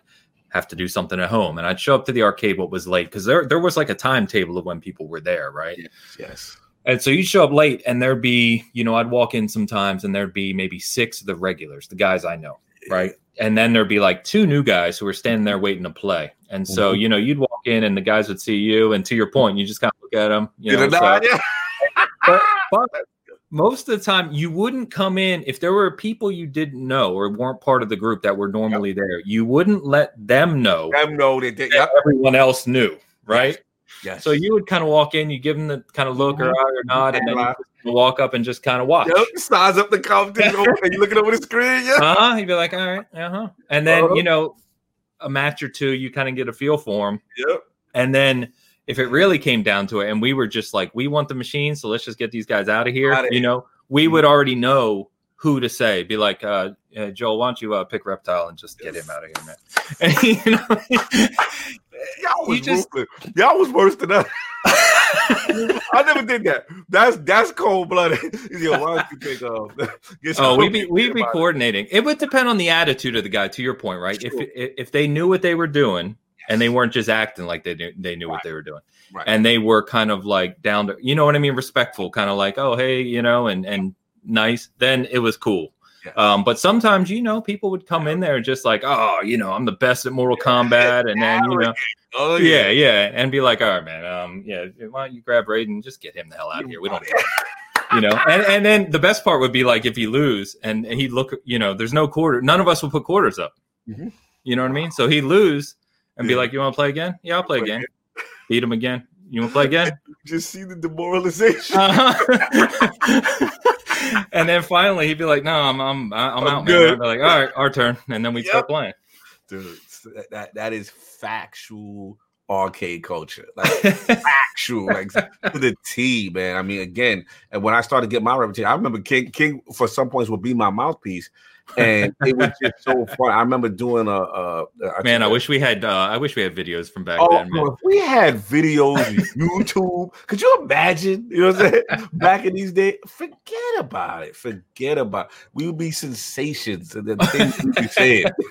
have to do something at home. And I'd show up to the arcade what was late because there there was like a timetable of when people were there, right? Yes, yes. And so you'd show up late, and there'd be, you know, I'd walk in sometimes, and there'd be maybe six of the regulars, the guys I know, right? And then there'd be like two new guys who were standing there waiting to play. And so, mm-hmm. you know, you'd walk in, and the guys would see you, and to your point, you just kind of look at them, you know. So, but, but most of the time you wouldn't come in if there were people you didn't know or weren't part of the group that were normally yep. there you wouldn't let them know them know they, yep. everyone else knew right yes. so you would kind of walk in you give them the kind of look mm-hmm. or or nod and then you walk up and just kind of watch yep. size up the competition and you looking over the screen yeah uh-huh you'd be like all right uh-huh and then uh-huh. you know a match or two you kind of get a feel for them yep and then if it really came down to it and we were just like we want the machine so let's just get these guys out of here out of you know we mm-hmm. would already know who to say be like uh, uh joel why don't you uh, pick reptile and just get him out of here man and, you know y'all was, just, y'all was worse than us I never did that. That's that's cold blooded. Yo, why don't you think of? oh, we be we be coordinating. It. it would depend on the attitude of the guy. To your point, right? If if they knew what they were doing and they weren't just acting like they knew they knew right. what they were doing, right. and they were kind of like down to you know what I mean, respectful, kind of like oh hey you know and and nice. Then it was cool. Um, but sometimes, you know, people would come in there just like, oh, you know, I'm the best at Mortal Kombat, and then you know, oh yeah, yeah, and be like, all right, man, um, yeah, why don't you grab Raiden, just get him the hell out of here. We don't. you know, and, and then the best part would be like if he lose and he'd look, you know, there's no quarter. None of us will put quarters up. Mm-hmm. You know what I mean? So he'd lose and yeah. be like, "You want to play again? Yeah, I'll play again. Beat him again. You want to play again? Just see the demoralization. Uh-huh. and then finally he'd be like, "No, I'm I'm I'm, I'm out, good. man." I'd be like, "All right, our turn," and then we'd yep. start playing. Dude, that that is factual arcade culture, like factual, like to the T, man. I mean, again, and when I started to get my reputation, I remember King King for some points would be my mouthpiece and it was just so fun. I remember doing a, a, a man. I wish we had. Uh, I wish we had videos from back oh, then. Man. If we had videos, YouTube. Could you imagine? You know what I'm saying? back in these days, forget about it. Forget about. It. We would be sensations and the things we be saying.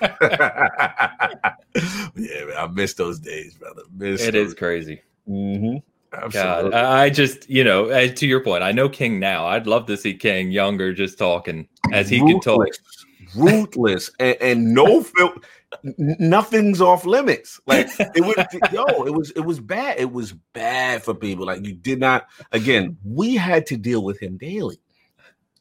yeah, man, I miss those days, brother. Miss it is crazy. Mm-hmm. God, I just, you know, to your point, I know King now. I'd love to see King younger, just talking as he can talk ruthless and, and no fil- nothing's off limits. Like it was yo, it was it was bad. It was bad for people. Like you did not again, we had to deal with him daily.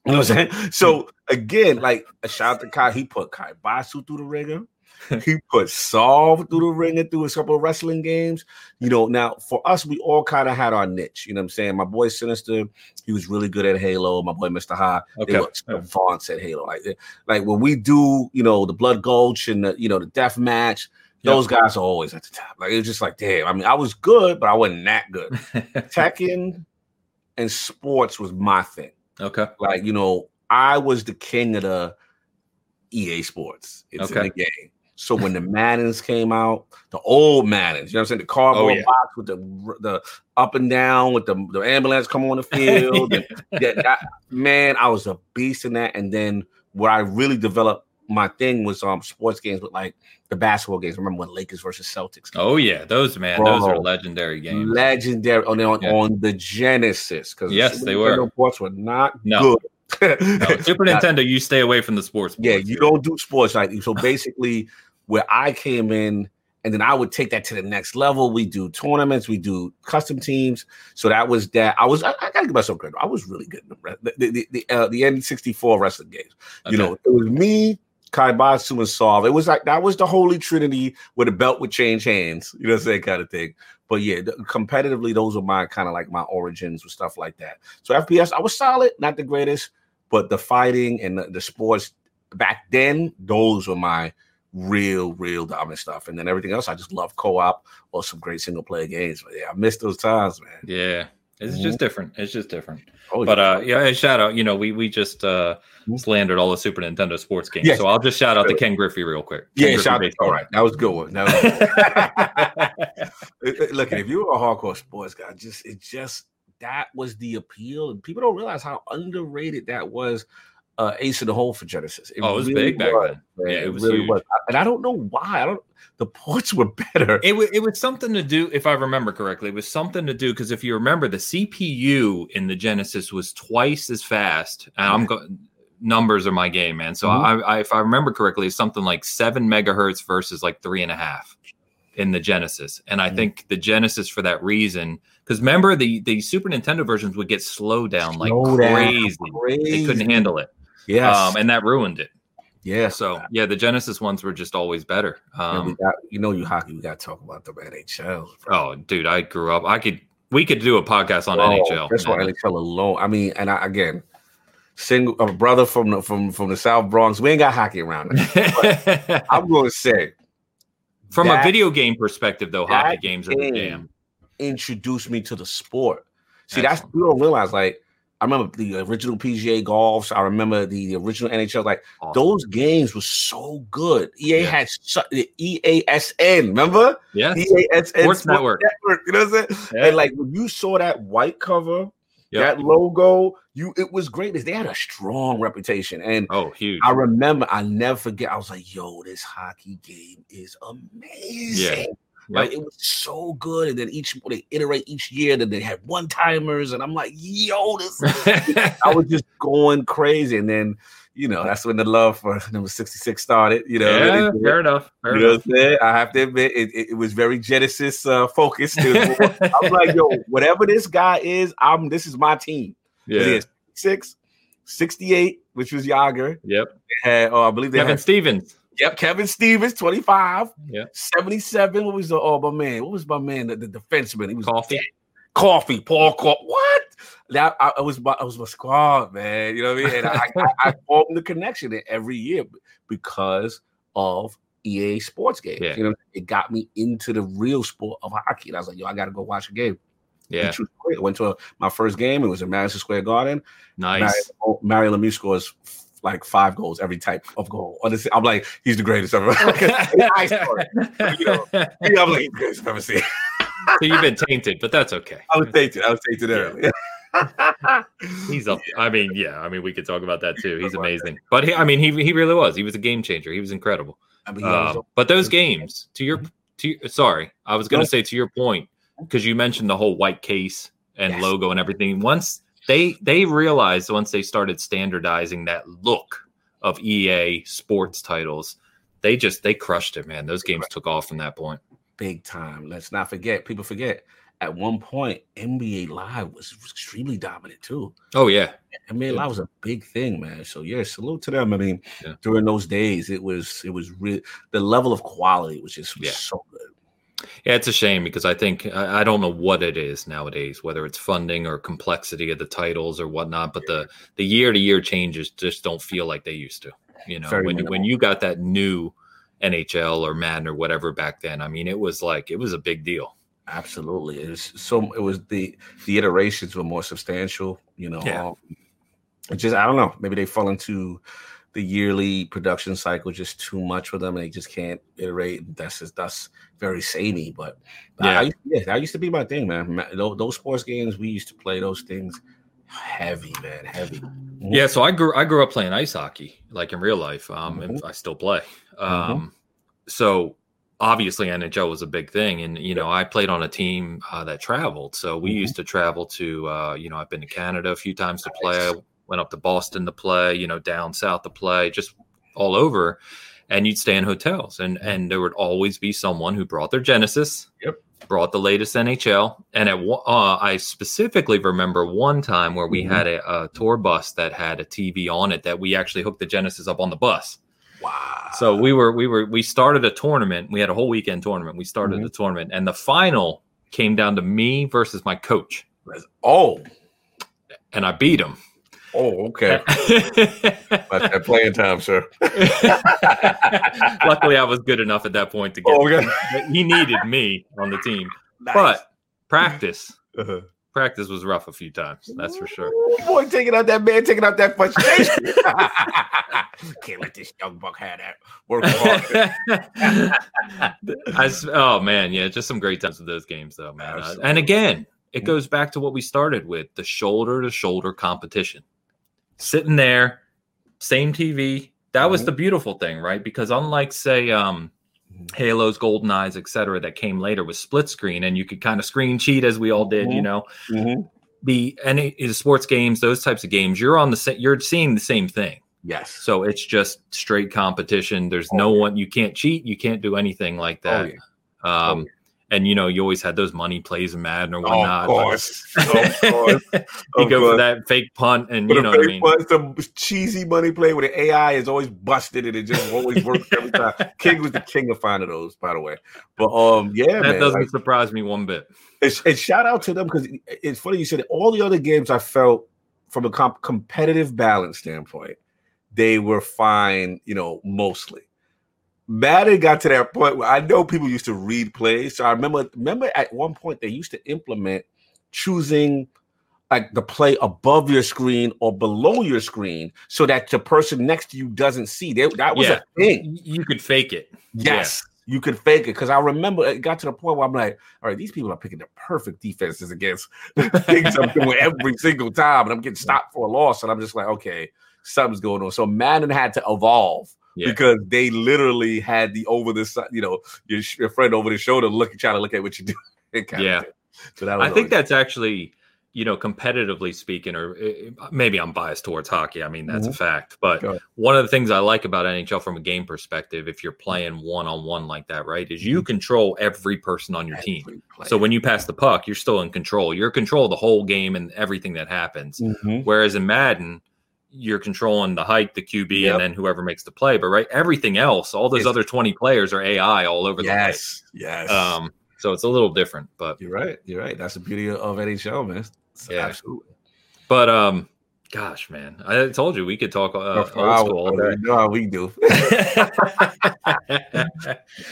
You know what I'm saying? So again, like a shout out to Kai, he put Kaibatsu through the ringer he put Solve through the ring and through a couple of wrestling games. You know, now for us, we all kind of had our niche. You know what I'm saying? My boy Sinister, he was really good at Halo. My boy Mr. High, okay. they were advanced at Halo. Like, like when we do, you know, the Blood Gulch and the, you know, the death match, those yep. guys are always at the top. Like it was just like, damn. I mean, I was good, but I wasn't that good. Tekken and sports was my thing. Okay. Like, you know, I was the king of the EA Sports. It's okay. in the game. So when the Maddens came out, the old Maddens, you know what I'm saying? The cardboard oh, yeah. box with the the up and down with the, the ambulance come on the field. yeah. that, that, man, I was a beast in that. And then where I really developed my thing was um sports games with like the basketball games. remember when Lakers versus Celtics. oh yeah, those man, Bro, those are legendary games. Legendary on on, yeah. on the Genesis because yes, they were. Sports were not no. good. no, Super Nintendo, you stay away from the sports. Yeah, you don't do sports like so. Basically, where I came in and then I would take that to the next level. We do tournaments, we do custom teams. So that was that. I was I, I gotta give myself credit. I was really good in the the the, the, uh, the N64 wrestling games. Okay. You know, it was me, Kaibatsu, and Solve. It was like that was the holy trinity where the belt would change hands. You know, that kind of thing. But yeah, the, competitively, those were my kind of like my origins with stuff like that. So FPS, I was solid, not the greatest, but the fighting and the, the sports back then, those were my real, real dominant stuff. And then everything else, I just love co-op or some great single player games. But yeah, I miss those times, man. Yeah. It's mm-hmm. just different. It's just different. Oh, but uh yeah, shout out, you know, we we just uh mm-hmm. slandered all the Super Nintendo sports games. Yes. So I'll just shout out to Ken Griffey real quick. Ken yeah, shout out. All right. That was a good one. That was Look, if you were a hardcore sports guy, just it just that was the appeal. And people don't realize how underrated that was uh, Ace in the Hole for Genesis. It oh, it was really big back was, then. Yeah, it, it was really huge. was. And I don't know why. I don't. The ports were better. It was, it was something to do, if I remember correctly. It was something to do because if you remember, the CPU in the Genesis was twice as fast. And I'm going numbers are my game, man. So mm-hmm. I, I, if I remember correctly, it's something like seven megahertz versus like three and a half in the Genesis. And I mm-hmm. think the Genesis for that reason, because remember the the Super Nintendo versions would get slowed down like crazy. crazy. They couldn't handle it. Yes. Um, and that ruined it. Yeah. So yeah, the Genesis ones were just always better. Um, got, you know, you hockey. We got to talk about the NHL. Bro. Oh, dude, I grew up. I could. We could do a podcast on oh, NHL. That's why NHL alone. I mean, and I, again, single a brother from the from from the South Bronx. We ain't got hockey around. I'm going to say, from that, a video game perspective, though, hockey games are the jam. Introduced me to the sport. See, Excellent. that's you don't realize like I remember the original PGA golfs. I remember the original NHL. Like awesome. those games were so good. EA yeah. had su- the EASN. Remember? Yeah. EASN Sports, Sports Network. Network. You know what I'm saying? Yeah. And like when you saw that white cover, yep. that logo, you it was great. They had a strong reputation. And oh, huge. I remember. I never forget. I was like, "Yo, this hockey game is amazing." Yeah. Yep. Like it was so good, and then each they iterate each year. That they had one timers, and I'm like, "Yo, this!" I was just going crazy, and then you know that's when the love for number 66 started. You know, yeah, fair enough. Fair you enough. know i have to admit, it, it, it was very Genesis uh, focused. I'm like, yo, whatever this guy is, I'm. This is my team. Yeah, six, 68, which was Jagr. Yep. Had, uh, I believe they Kevin had, Stevens. Yep, Kevin Stevens, 25. Yeah. 77. What was the oh my man? What was my man? The, the defenseman. He was Coffey. Coffey, Paul Coffey. What? That I, I, was my I was my squad, man. You know what I mean? And I, I, I formed the connection every year because of EA sports games. Yeah. You know, it got me into the real sport of hockey. And I was like, yo, I gotta go watch a game. Yeah. I went to a, my first game. It was in Madison Square Garden. Nice. Mario Lemieux scores like five goals every type of goal. Honestly, I'm like, he's the greatest ever. I you know, I'm like, he's the greatest I've ever seen. so you've been tainted, but that's okay. I was tainted. I was tainted early. he's up. I mean, yeah. I mean, we could talk about that too. He's amazing. But he, I mean, he he really was. He was a game changer. He was incredible. I mean, um, but those games, to your to sorry, I was going to say to your point because you mentioned the whole white case and yes. logo and everything. Once they they realized once they started standardizing that look of EA sports titles, they just they crushed it, man. Those games took off from that point. Big time. Let's not forget. People forget. At one point, NBA Live was extremely dominant too. Oh yeah, NBA Live was a big thing, man. So yeah, salute to them. I mean, yeah. during those days, it was it was real. The level of quality was just was yeah. so good. Yeah, it's a shame because I think I don't know what it is nowadays, whether it's funding or complexity of the titles or whatnot. But the the year to year changes just don't feel like they used to. You know, Very when minimal. when you got that new NHL or Madden or whatever back then, I mean, it was like it was a big deal. Absolutely, it was so. It was the the iterations were more substantial. You know, yeah. Um, just I don't know. Maybe they fall into the yearly production cycle just too much for them and they just can't iterate. That's just that's very samey. But yeah, I, yeah, that used to be my thing, man. Those, those, sports games we used to play, those things heavy, man, heavy. Yeah, so I grew I grew up playing ice hockey, like in real life. Um, mm-hmm. and I still play. Mm-hmm. Um, mm-hmm. so obviously NHL was a big thing, and you know I played on a team uh, that traveled. So we mm-hmm. used to travel to, uh, you know, I've been to Canada a few times to play went up to Boston to play, you know, down south to play, just all over. And you'd stay in hotels, and and there would always be someone who brought their Genesis, yep, brought the latest NHL. And at uh, I specifically remember one time where we mm-hmm. had a, a tour bus that had a TV on it that we actually hooked the Genesis up on the bus. Wow. So we were we were we started a tournament. We had a whole weekend tournament. We started mm-hmm. the tournament and the final came down to me versus my coach. Oh. And I beat him. Oh, okay. That's that playing time, sir. Luckily, I was good enough at that point to get. Oh, okay. He needed me on the team, nice. but practice. Uh-huh. Practice was rough a few times. That's for sure. Ooh, boy, taking out that man, taking out that frustration. Can't let this young buck have that. Work hard. I, oh man, yeah, just some great times with those games, though, man. Uh, and again, it mm. goes back to what we started with: the shoulder to shoulder competition sitting there, same TV. That was the beautiful thing, right? Because unlike say um mm-hmm. Halo's Golden Eyes, etc., that came later with split screen, and you could kind of screen cheat as we all did, mm-hmm. you know. Mm-hmm. The any sports games, those types of games, you're on the you're seeing the same thing. Yes. So it's just straight competition. There's oh, no yeah. one you can't cheat, you can't do anything like oh, that. Oh, yeah. Um, oh, yeah and you know you always had those money plays in Madden or whatnot. Of course, of course. you go for that fake punt, and you know what I mean. Punt, some cheesy money play where the AI is always busted and it just always works every time. King was the king of finding those, by the way. But um, yeah, that man, doesn't like, surprise me one bit. And, and shout out to them because it's funny you said it. all the other games I felt from a comp- competitive balance standpoint, they were fine. You know, mostly Madden got to that point where I know people used to read plays. So I remember remember at one point they used to implement choosing like the play above your screen or below your screen so that the person next to you doesn't see. They, that was Yeah. a thing. You could fake it. Yes. You could fake it because I remember it got to the point where I'm like, all right, these people are picking the perfect defenses against things I'm doing every single time, and I'm getting stopped for a loss, and I'm just like, okay, something's going on. So Madden had to evolve Yeah. because they literally had the over the side, you know, your, your friend over the shoulder looking, trying to look at what you do. Yeah. So that was I think that's actually, you know, competitively speaking, or uh, maybe I'm biased towards hockey. I mean, that's a fact. But one of the things I like about NHL from a game perspective, if you're playing one on one like that, right, is you control every person on your team. player. So when you pass the puck, you're still in control. You're in control of the whole game and everything that happens. Mhm. Whereas in Madden, you're controlling the height, the QB, Yep. and then whoever makes the play. But right, everything else, all those It's- other 20 players are AI all over the yes, yes. place. Um, so it's a little different, but you're right. You're right. That's the beauty of NHL, man. So Yeah. absolutely. but um, gosh, man, I told you we could talk uh, old school all You know how we do.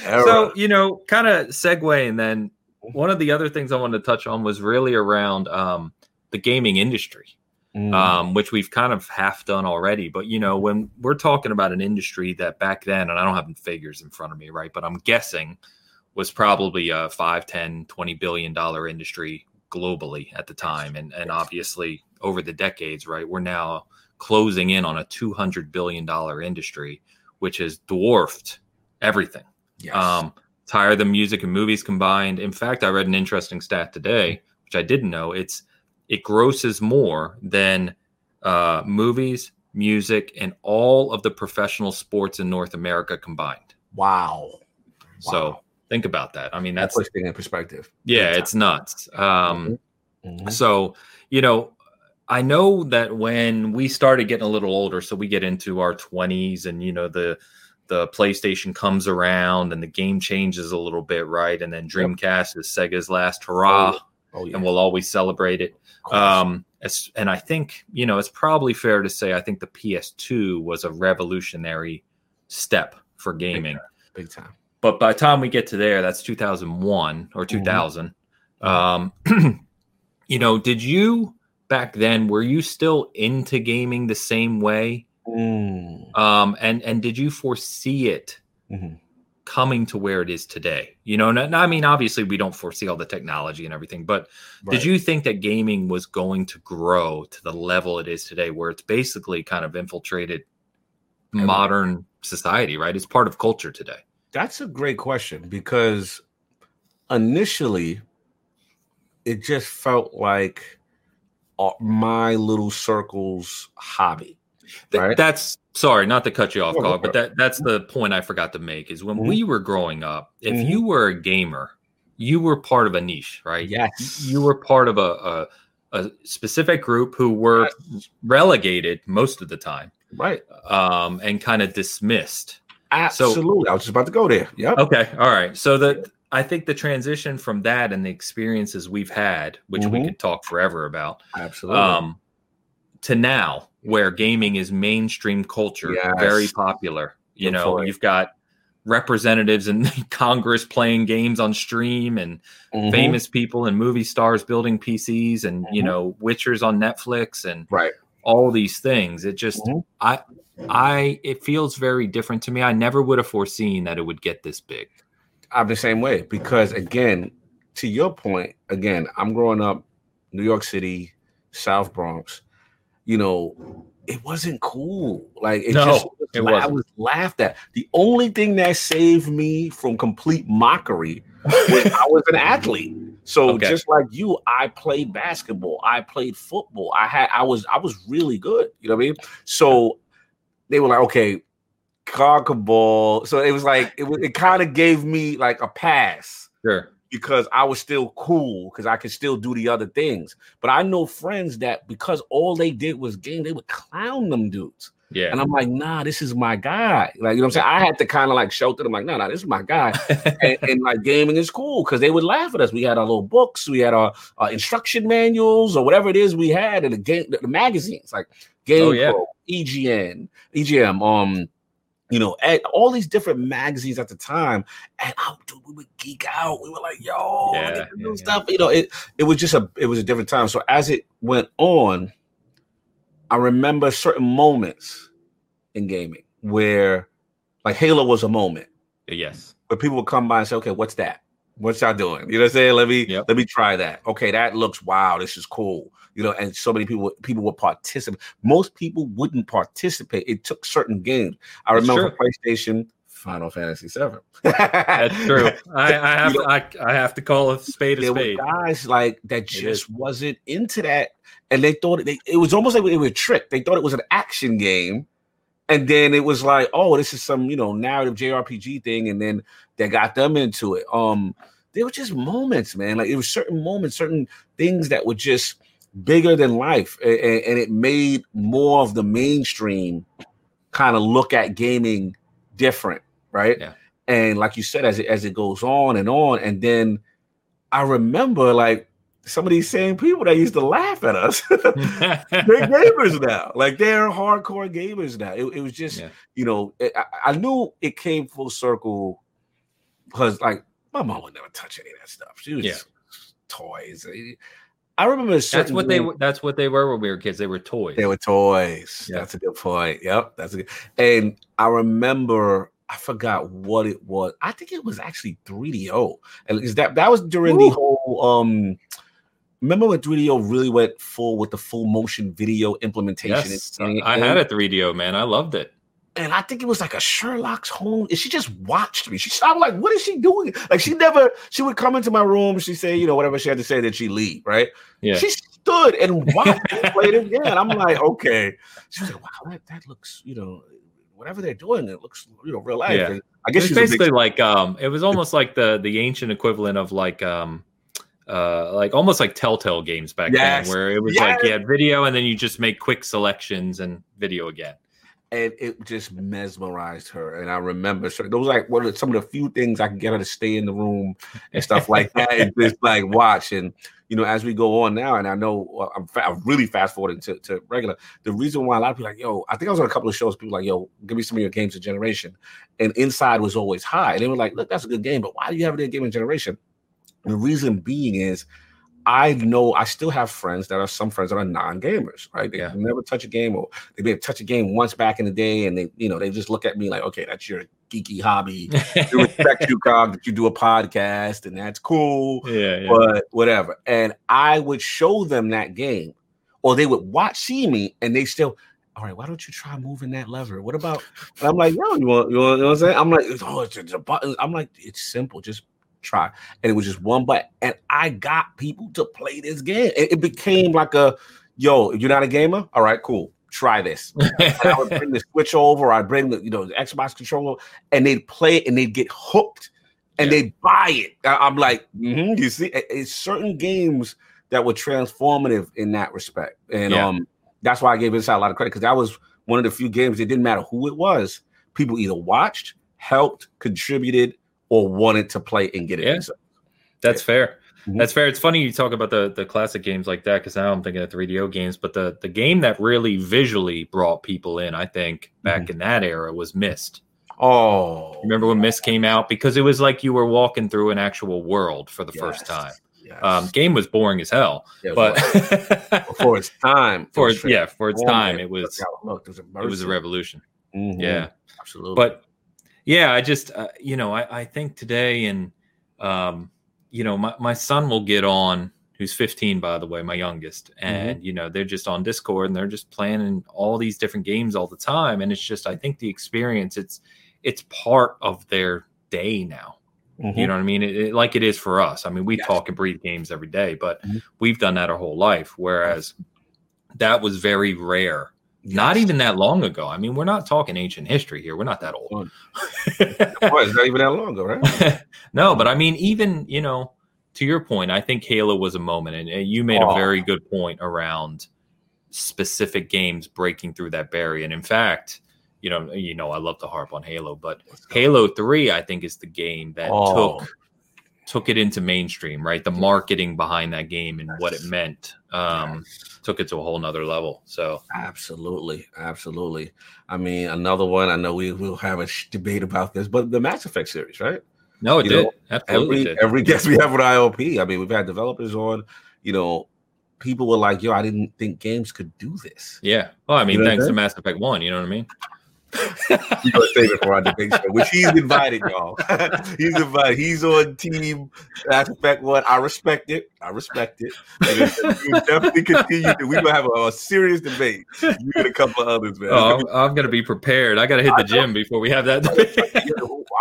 so you know, kind of segue, and then one of the other things I wanted to touch on was really around um, the gaming industry. Mm. um, which we've kind of half done already. But you know, when we're talking about an industry that back then, and I don't have the figures in front of me, right? But I'm guessing was probably a 5, 10, 20 billion dollar industry globally at the time. And and obviously over the decades, right, we're now closing in on a 200 billion dollar industry, which has dwarfed everything. yes. Um, it's higher than music and movies combined. In fact, I read an interesting stat today, which I didn't know. It's it grosses more than uh, movies, music, and all of the professional sports in North America combined. wow. So Wow. think about that. I mean, That that's puts things in perspective. yeah, it's nuts. Um, Mhm. so, you know, I know that when we started getting a little older, so we get into our 20s and you know the the PlayStation comes around and the game changes a little bit, right? And then Dreamcast is Sega's last hurrah, Oh yeah. and we'll always celebrate it. Um, as, and I think you know it's probably fair to say I think the PS2 was a revolutionary step for gaming. Big time. But by the time we get to there, that's 2001 or 2000. Um, you know, did you back then were you still into gaming the same way? Mm. Um, and and did you foresee it Mhm. Coming to where it is today? You know, and, I mean, obviously we don't foresee all the technology and everything, but Right. did you think that gaming was going to grow to the level it is today, where it's basically kind of infiltrated modern society? Right, it's part of culture today. That's a great question because initially it just felt like uh, my little circle's hobby. Right. That's sorry, not to cut you off, Cog, but that that's the point I forgot to make is when Mhm. we were growing up, if Mhm. you were a gamer, you were part of a niche, right? Yes. You were part of a, a, a specific group who were Yes. relegated most of the time right. um, and kind of dismissed. Absolutely. I was just about to go there. Yep. Okay, all right. So the I think the transition from that and the experiences we've had, which we Mhm. could talk forever about, Absolutely. um, to now where gaming is mainstream culture, Yes. very popular. You Good know, you've got representatives in Congress playing games on stream and Mhm. famous people and movie stars building PCs and you Mhm. know Witchers on Netflix and Right. all these things. It just Mhm. I I it feels very different to me. I never would have foreseen that it would get this big. I'm the same way because again, to your point, again, I'm growing up New York City, South Bronx. You know, it wasn't cool. Like it No, just it la- I was laughed at. The only thing that saved me from complete mockery was I was an athlete. So Okay. just like you, I played basketball, I played football. I had I was I was really good. You know what I mean? So they were like, okay, cock ball. So it was like it was it kind of gave me like a pass Sure. Because I was still cool because I could still do the other things. But I know friends that because all they did was game, they would clown them dudes. Yeah. And I'm like, nah, this is my guy. Like, you know what I'm saying? I had to kind of like shout to them, like, no, no, this is my guy. and, and like gaming is cool because they would laugh at us. We had our little books, we had our, our instruction manuals or whatever it is we had in the game, the, the magazines, like Game Oh, yeah. Pro, EGN, EGM, um, you know, at all these different magazines at the time, and oh, dude, we would geek out. We were like, "Yo, yeah, yeah, stuff." You know, it it was just a it was a different time. So as it went on, I remember certain moments in gaming where, like, Halo was a moment. Yes, where people would come by and say, "Okay, what's that? What's y'all doing?" You know what I'm saying? Let me yep. let me try that. Okay, that looks wow. This is cool you know, and so many people people would participate. Most people wouldn't participate. It took certain games. I remember PlayStation, Final Fantasy Seven. That's true. I, I have to, I, I, have to call a spade a spade. guys like that just wasn't into that, and they thought it, it was almost like they were tricked. They thought it was an action game, and then it was like, oh, this is some you know narrative JRPG thing, and then they got them into it. Um, there were just moments, man. Like it was certain moments, certain things that would just bigger than life, and, and it made more of the mainstream kind of look at gaming different, right? Yeah. And like you said, as it as it goes on and on, and then I remember like some of these same people that used to laugh at us, they're gamers now. Like they're hardcore gamers now. It, it was just, yeah. you know, it, I, I, knew it came full circle because like my mom would never touch any of that stuff. She was yeah. toys. I remember that's what they that's what they were when we were kids. They were toys. They were toys. Yeah. That's a good point. Yep, that's a good. And I remember I forgot what it was. I think it was actually 3DO, and is that that was during Ooh. the whole um. Remember when 3DO really went full with the full motion video implementation? Yes, I had a 3DO, man. I loved it and I think it was like a Sherlock Holmes. And she just watched me. She, I'm like, what is she doing? Like she never, she would come into my room. She say, you know, whatever she had to say, that she leave, right? Yeah. She stood and watched me play it again. I'm like, okay. She was like, wow, that, that looks, you know, whatever they're doing, it looks, you know, real life. Yeah. I guess it's basically big... like, um, it was almost like the the ancient equivalent of like, um, uh like almost like telltale games back yes. then where it was yes. like you had video and then you just make quick selections and video again and it just mesmerized her. And I remember so those like of the, some of the few things I could get her to stay in the room and stuff like that, and just like watch. And you know, as we go on now, and I know I'm, fa- I'm really fast forwarding to, to regular. The reason why a lot of people like, yo, I think I was on a couple of shows. People like, yo, give me some of your games of generation, and inside was always high. And they were like, look, that's a good game, but why do you have it in game of generation? the reason being is I know I still have friends that are some friends that are non-gamers, right? They yeah. never touch a game or they may touch a game once back in the day and they, you know, they just look at me like, okay, that's your geeky hobby. they respect you, Cog, that you do a podcast and that's cool. Yeah, yeah. But whatever. And I would show them that game or they would watch see me and they still all right, why don't you try moving that lever? What about? And I'm like, yo, you want, you, want, you know what I'm saying? I'm like, oh, it's, it's a button. I'm like, it's simple. Just try. And it was just one button. And I got people to play this game. It, it became like a yo, you're not a gamer? All right, cool. Try this. I would bring the switch over, I'd bring the you know the Xbox controller, and they'd play it and they'd get hooked and yeah. they'd buy it. I'm like, mm-hmm, you see, it's certain games that were transformative in that respect. And yeah. um that's why I gave Inside a lot of credit because that was one of the few games it didn't matter who it was. People either watched, helped, contributed, or wanted to play and get it. Yeah. That's yeah. fair. Mm-hmm. That's fair. It's funny you talk about the the classic games like that because now I'm thinking of 3DO games, but the the game that really visually brought people in, I think, back mm-hmm. in that era was Myst. Oh, remember when Myst came out? Because it was like you were walking through an actual world for the yes. first time. Yes. Um, game was boring as hell, yeah, but for its time, for it yeah, for its time, it was it was a revolution. Mm-hmm. Yeah, absolutely. But yeah, I just uh, you know I, I think today and um, you know my, my son will get on who's 15 by the way my youngest mm-hmm. and mm-hmm. you know they're just on discord and they're just playing all these different games all the time and it's just i think the experience it's it's part of their day now mm-hmm. you know what i mean it, it, like it is for us i mean we yes. talk and breathe games every day but mm-hmm. we've done that our whole life whereas that was very rare Yes. Not even that long ago. I mean, we're not talking ancient history here. We're not that old. it's not even that long ago, right? no, but I mean, even you know, to your point, I think Halo was a moment, and, and you made oh. a very good point around specific games breaking through that barrier. And in fact, you know, you know, I love to harp on Halo, but Halo Three, I think, is the game that oh. took took it into mainstream, right? The marketing behind that game and what it meant um, took it to a whole nother level. So absolutely, absolutely. I mean, another one. I know we will have a sh- debate about this, but the Mass Effect series, right? No, it You did. know, Absolutely every did. every guest we have with IOP. I mean, we've had developers on. You know, people were like, "Yo, I didn't think games could do this." yeah. Well, I mean, You know thanks to? Mass Effect One. You know what I mean? We're gonna save it for our debate show, which he's invited, y'all. he's invited. He's on team Mass Effect One. I respect it. I respect it. And we will definitely continue. To, we're gonna have a, a serious debate. You and a couple of others, man. Oh, I'm, I'm gonna be prepared. I gotta hit the gym before we have that debate.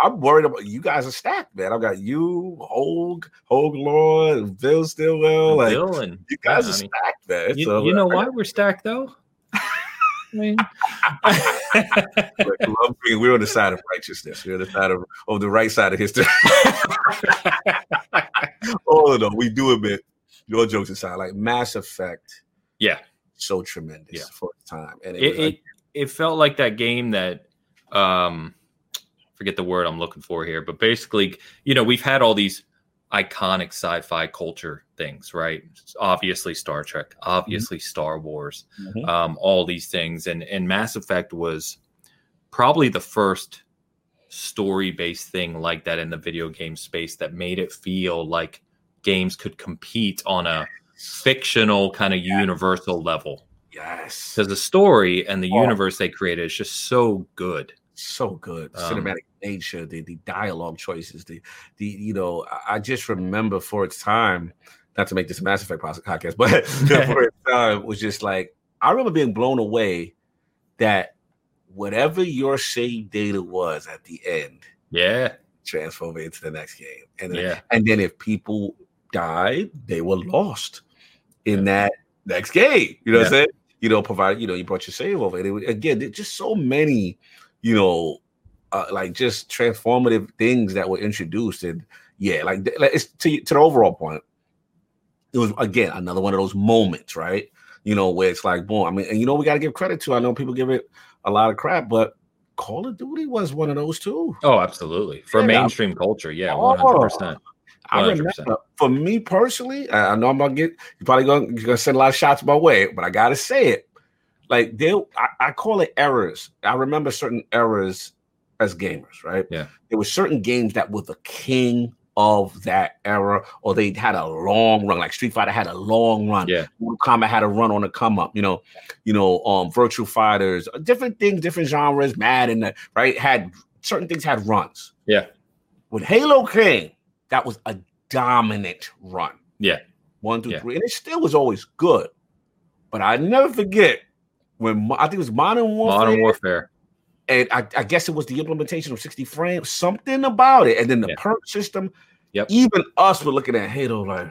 I'm worried about you guys are stacked, man. I've got you, Hogue, Hogue Lord, Bill Stillwell. Like Dylan, you guys yeah, are mean, stacked, man. you, So, you know why we're stacked though? I mean, like, love being- we're on the side of righteousness. We're on the side of, of the right side of history. oh no, we do admit your jokes aside, like Mass Effect, yeah, so tremendous Yeah. for the time, and it, was like, it it felt like that game that um forget the word I'm looking for here, but basically, you know, we've had all these iconic sci-fi culture things, right? Obviously Star Trek, obviously Star Wars, Mhm. um, all these things, and and Mass Effect was probably the first story-based thing like that in the video game space that made it feel like games could compete on a fictional kind of universal level yes, because the story and the Oh. universe they created is just so good. So good Um, cinematic nature the, the dialogue choices the the you know I- just remember for its time not to make this a mass effect podcast but for its time was just like i remember being blown away that whatever your save data was at the end Yeah, transform it into the next game. And then, yeah, and then if people died they were lost in that next game. You know what i'm saying? You know provided you know you brought your save over and it, again just so many you know uh, like just transformative things that were introduced and yeah like, like it's to, to the overall point it was again another one of those moments right you know where it's like boom i mean and you know we got to give credit to i know people give it a lot of crap but call of duty was one of those too Oh, absolutely. For Yeah. mainstream culture, yeah, Oh. one hundred percent. I remember for me personally, I I know I'm gonna get you probably gonna, you're gonna send a lot of shots my way, but I gotta say it. Like they I, I call it errors. I remember certain errors as gamers, right? Yeah. There were certain games that were the king of that era, or they had a long run, like Street Fighter had a long run. Yeah. Mortal Kombat had a run on the come up, you know, you know, um, Virtua Fighters, different things, different genres, Madden, right? Had certain things had runs. Yeah. When Halo came, that was a dominant run. Yeah. One, two, Yeah. three. And it still was always good. But I never forget when I think it was Modern Warfare. Modern Warfare. And I, I guess it was the implementation of 60 frames, something about it. And then the Yeah. perk system. Yep. Even us were looking at Halo like,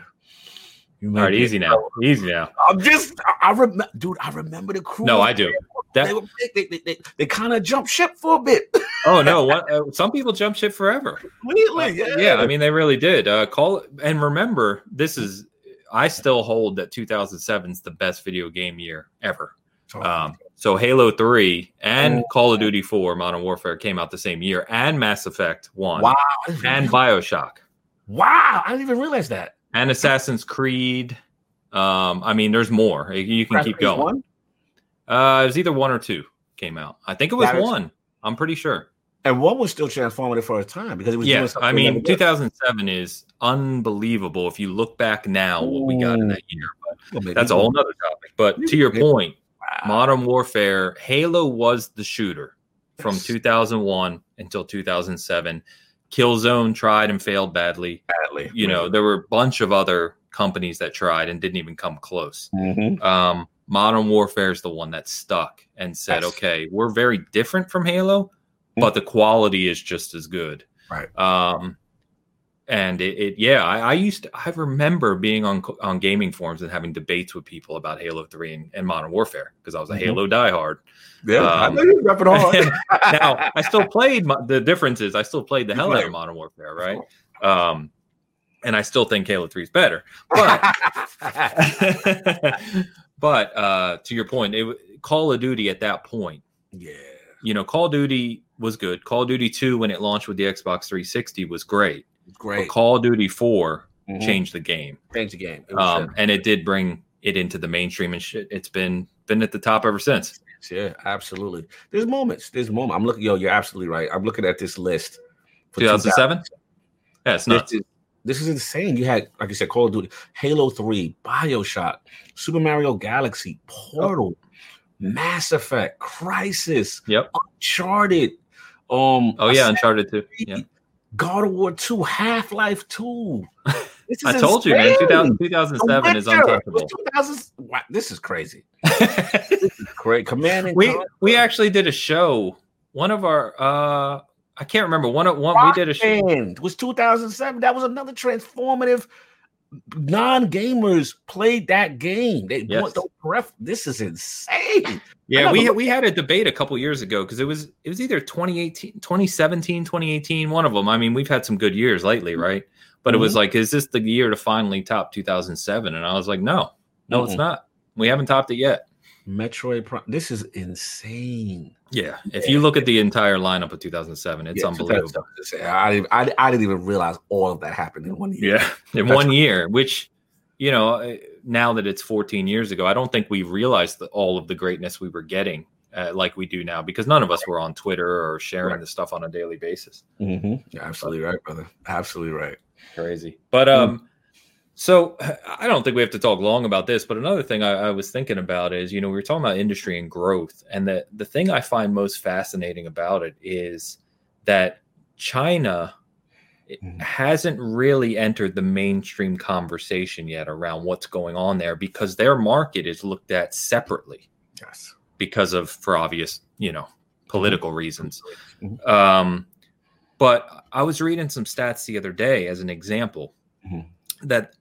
you All right, easy now, easy now. I'm just, I, I remember, dude, I remember the crew. No, I do. They, That were, they, they, they, they kind of jumped ship for a bit. oh no, what, uh, some people jump ship forever. Completely, Uh, yeah. yeah, I mean they really did. Uh, call and remember, this is I still hold that 2007 is the best video game year ever. Um, so Halo 3 and Oh. Call of Duty 4 Modern Warfare came out the same year, and Mass Effect 1 wow. And Bioshock wow. I didn't even realize that. and Assassin's Creed. Um, I mean, there's more. You can keep going. One? Uh, it was either one or two came out. I think it was is- one. I'm pretty sure. And one was still transformative for a time because it was Yes, I mean, 2007 is unbelievable if you look back now what we got in that year. But Well, that's a whole nother topic. But to your point, Wow. Modern Warfare, Halo was the shooter from 2001 until 2007. Killzone tried and failed badly. badly. You know, there were a bunch of other companies that tried and didn't even come close. Mhm. Um, Modern Warfare is the one that stuck and said, Yes. okay, we're very different from Halo, but the quality is just as good. Right. Um, and it, it yeah, I, I used to, I remember being on on gaming forums and having debates with people about Halo 3 and, and Modern Warfare because I was a Mhm. Halo diehard. Yeah, I Um, know you're repping hard. now I still played mo- the difference is I still played the You hell out of Modern Warfare, right? Um, and I still think Halo 3 is better. But but uh, to your point, it, Call of Duty at that point, yeah. you know, Call of Duty was good. Call of Duty 2, when it launched with the Xbox 360, was great. Great. But Call of Duty 4 Mhm. changed the game. Change the game. It Um, and it did bring it into the mainstream and shit. It's been been at the top ever since. yeah, absolutely. There's moments. There's moments. I'm looking. Yo, you're absolutely right. I'm looking at this list. for 2007? Yeah, it's nuts. This is, this is insane. You had, like I said, Call of Duty, Halo 3, Bioshock, Super Mario Galaxy, Portal, Mass Effect, Crysis, Yep. Uncharted. Um, Oh yeah, Uncharted 2. Yeah. God of War 2, Half Life 2. This is I told you, man. insane. 2000, 2007 is The Witcher was untouchable. 2000 wow, this is crazy. Great. Command we Conquer, we actually did a show. One of our uh I can't remember. One of one we did a show. Band was 2007. That was another transformative. Non-gamers played that game. They Yes. want the ref. This is insane. Yeah, we we had a debate a couple years ago because it was it was either 2018, 2017, 2018, one of them. I mean, we've had some good years lately, mm-hmm. right? But it was mm-hmm. like, is this the year to finally top 2007? And I was like, no, no, it's Mm-mm. not. We haven't topped it yet. Metroid Prime. This is insane. Yeah, if you look at the entire lineup of 2007, it's Yeah, unbelievable. I, didn't- I, I didn't even realize all of that happened in one year. Yeah, in That's- one year, which you know, now that it's 14 years ago, I don't think we realized the, all of the greatness we were getting uh, like we do now because none of us were on Twitter or sharing Right. the stuff on a daily basis. Mhm. You're absolutely right, brother. Absolutely right. Crazy, but um, so I don't think we have to talk long about this. But another thing I, I was thinking about is, you know, we were talking about industry and growth, and the the thing I find most fascinating about it is that China it Mhm. hasn't really entered the mainstream conversation yet around what's going on there because their market is looked at separately Yes. because of for obvious you know political reasons Mhm. um but i was reading some stats the other day as an example Mhm. that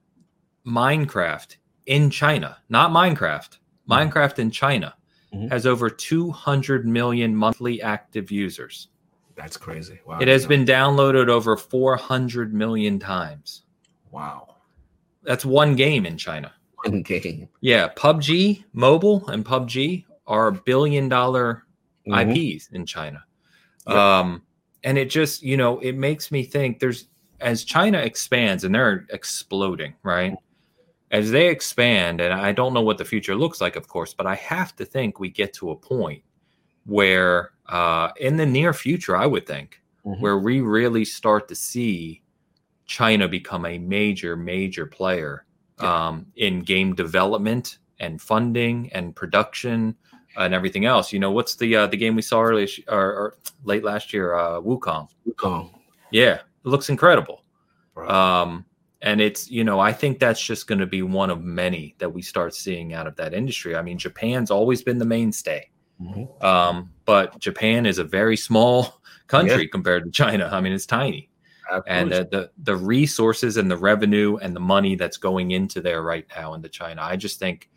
minecraft in china not minecraft minecraft in china Mhm. has over 200 million monthly active users That's crazy. Wow. it has been downloaded over 400 million times wow. that's one game in china One game. yeah pubg mobile and pubg are billion dollar Mhm. IPs in China. Yep. Um, and it just, you know, it makes me think there's as China expands and they're exploding, right? As they expand, and I don't know what the future looks like, of course, but I have to think we get to a point where, uh, in the near future, I would think, Mhm. where we really start to see China become a major, major player Yeah. um, in game development and funding and production and everything else. You know, what's the uh, the game we saw earlier or, or late last year? Uh, Wukong. Wukong, Yeah, it looks incredible. bro. Um, and it's you know I think that's just going to be one of many that we start seeing out of that industry. I mean, Japan's always been the mainstay, Mhm. um, but Japan is a very small country compared to China. I mean, it's tiny and uh, the the resources and the revenue and the money that's going into there right now into China. I just think,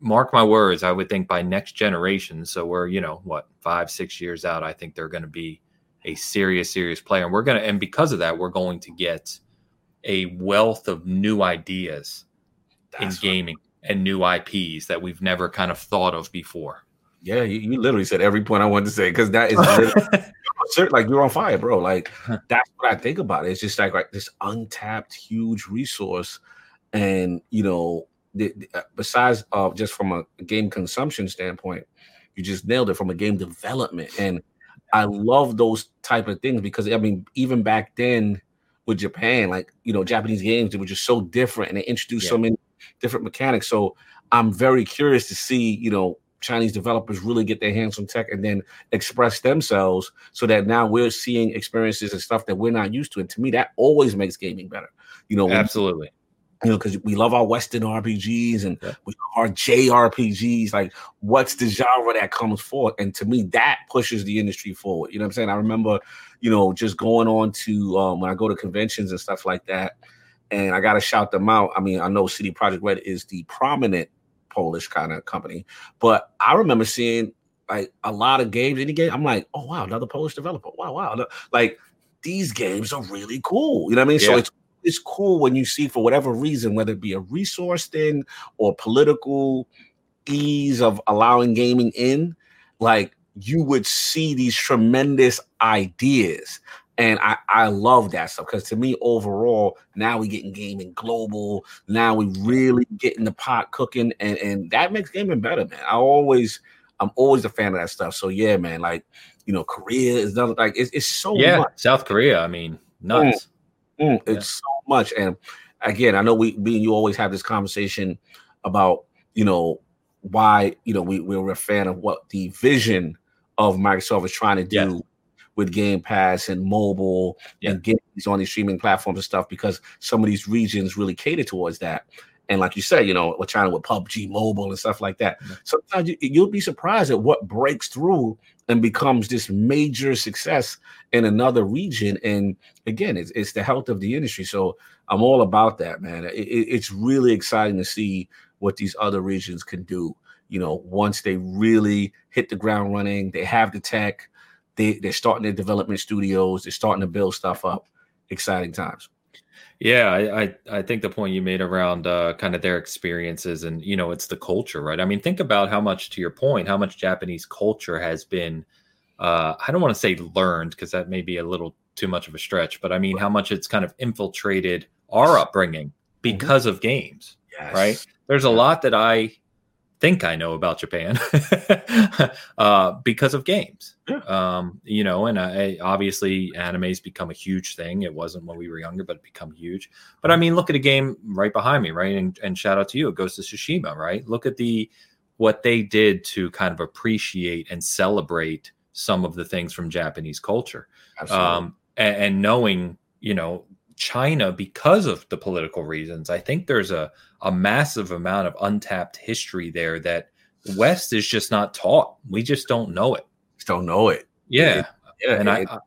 mark my words, I would think by next generation. So we're you know what five six years out. I think they're going to be a serious serious player, and we're gonna and because of that, we're going to get a wealth of new ideas That's in gaming and new IPs that we've never kind of thought of before. Yeah, you, you literally said every point I wanted to say because that is like you're on fire, bro. Like that's what I think about it. It's just like, like this untapped, huge resource, and you know, the, the- uh, besides uh, just from a game consumption standpoint, you just nailed it from a game development. And I love those type of things because I mean, even back then with Japan, like you know, Japanese games they were just so different, and they introduced so many different mechanics. So I'm very curious to see, you know. Chinese developers really get their hands on tech and then express themselves so that now we're seeing experiences and stuff that we're not used to. And to me, that always makes gaming better. You know, Absolutely. you know, because we love our Western RPGs and Yeah. our JRPGs. Like, what's the genre that comes forth? And to me, that pushes the industry forward. You know what I'm saying? I remember, you know, just going on to um, when I go to conventions and stuff like that, and I got to shout them out. I mean, I know CD Projekt Red is the prominent Polish kind of company, but I remember seeing like a lot of games. Any game, I'm like, oh wow, another Polish developer. Wow, wow, like these games are really cool. You know what I mean? So it's it's cool when you see for whatever reason, whether it be a resource thing or political ease of allowing gaming in, like you would see these tremendous ideas. And I, I love that stuff because to me, overall, now we getting gaming global. Now we really getting the pot cooking, and and that makes gaming better, man. I always, I'm always a fan of that stuff. So yeah, man, like you know, Korea is another like it's, it's so yeah, much. South Korea. I mean, nuts. Mm, mm, it's so much, and again, I know we, we you always have this conversation about you know why you know we we're a fan of what the vision of Microsoft is trying to do yeah. With Game Pass and mobile yeah. and games on these streaming platforms and stuff because some of these regions really cater towards that. And like you said, you know, we're trying with PUBG Mobile and stuff like that. Mm-hmm. Sometimes you, you'll be surprised at what breaks through and becomes this major success in another region. And again, it's, it's the health of the industry. So I'm all about that, man. It, it's really exciting to see what these other regions can do. You know, once they really hit the ground running, they have the tech, they, they're starting their development studios, they're starting to build stuff up. Exciting times. Yeah, I, I, I think the point you made around uh, kind of their experiences and you know it's the culture, right? I mean, think about how much, to your point, how much Japanese culture has been. Uh, I don't want to say learned because that may be a little too much of a stretch, but I mean how much it's kind of infiltrated our upbringing mm-hmm. because mm-hmm. of games, yes. right? There's a lot that I think I know about Japan uh, because of games. Um, you know, and I, obviously anime's become a huge thing. It wasn't when we were younger, but it become huge. But I mean, look at a game right behind me, right? And, and shout out to you, it Ghost of Tsushima, right? Look at the what they did to kind of appreciate and celebrate some of the things from Japanese culture. Um, and, and knowing, you know, China because of the political reasons. I think there's a a massive amount of untapped history there that West is just not taught. We just don't know it. Just don't know it. Yeah. It, yeah. And it, I, I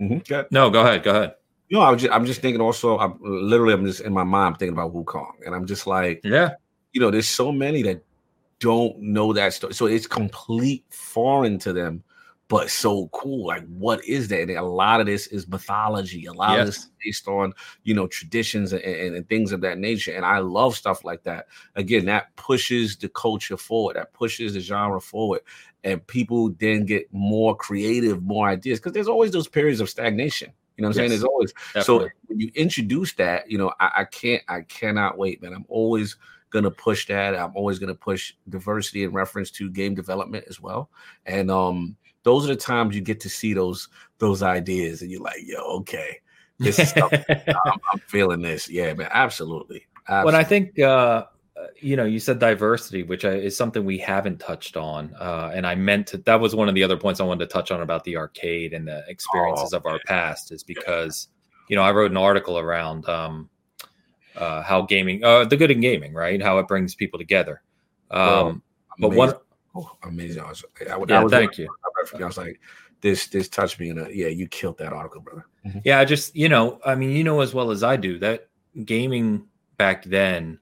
mm-hmm. no, go ahead. Go ahead. You know, I was just, I'm just thinking also, I'm literally, I'm just in my mind thinking about Wukong. And I'm just like, yeah, you know, there's so many that don't know that story. So it's complete foreign to them but so cool. Like, what is that? And a lot of this is mythology. A lot yes. of this is based on you know traditions and, and, and, things of that nature. And I love stuff like that. Again, that pushes the culture forward. That pushes the genre forward, and people then get more creative, more ideas. Because there's always those periods of stagnation. You know what I'm yes. saying? There's always Definitely. so when you introduce that, you know, I, I can't, I cannot wait, man. I'm always gonna push that. I'm always gonna push diversity in reference to game development as well. And um, those are the times you get to see those those ideas, and you're like, yo, okay, this is stuff. I'm, I'm, feeling this. Yeah, man, absolutely. absolutely. When I think, uh, you know, you said diversity, which is something we haven't touched on, uh, and I meant to. That was one of the other points I wanted to touch on about the arcade and the experiences oh, of our past, is because you know I wrote an article around um, uh, how gaming, uh, the good in gaming, right? How it brings people together. Um, but one Oh, amazing! I was, I, I, yeah, was thank you. I was like, this this touched me, and yeah, you killed that article, brother. Mm-hmm. Yeah, I just you know, I mean, you know as well as I do that gaming back then,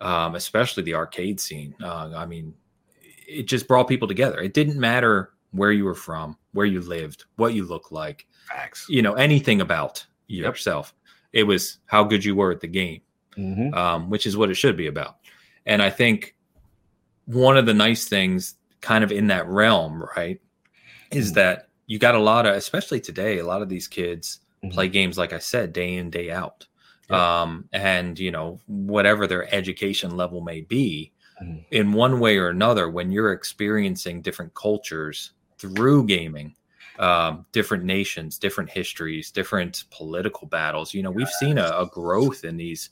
um, especially the arcade scene. Uh, I mean, it just brought people together. It didn't matter where you were from, where you lived, what you look like, Facts. you know, anything about yourself. Yep. It was how good you were at the game, mm-hmm. um, which is what it should be about. And I think one of the nice things kind of in that realm, right, is mm-hmm. that you got a lot of, especially today, a lot of these kids mm-hmm. play games, like I said, day in, day out. Yeah. Um, and, you know, whatever their education level may be, mm-hmm. in one way or another, when you're experiencing different cultures through gaming, um, different nations, different histories, different political battles, you know, we've seen a, a growth in these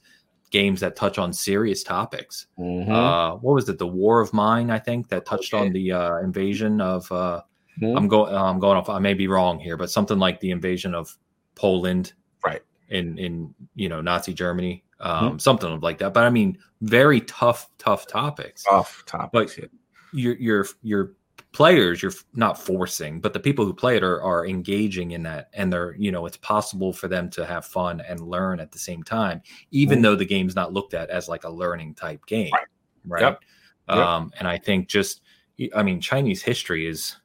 games that touch on serious topics. Mm-hmm. Uh, what was it? The War of Mine, I think, that touched okay. on the uh, invasion of. Uh, mm-hmm. I'm going. I'm going off. I may be wrong here, but something like the invasion of Poland, right? In in you know Nazi Germany, um, mm-hmm. something like that. But I mean, very tough, tough topics. Tough topics. But you're you're you're players you're not forcing but the people who play it are, are engaging in that and they're you know it's possible for them to have fun and learn at the same time even mm-hmm. though the game's not looked at as like a learning type game right, right? Yep. um yep. and i think just i mean chinese history is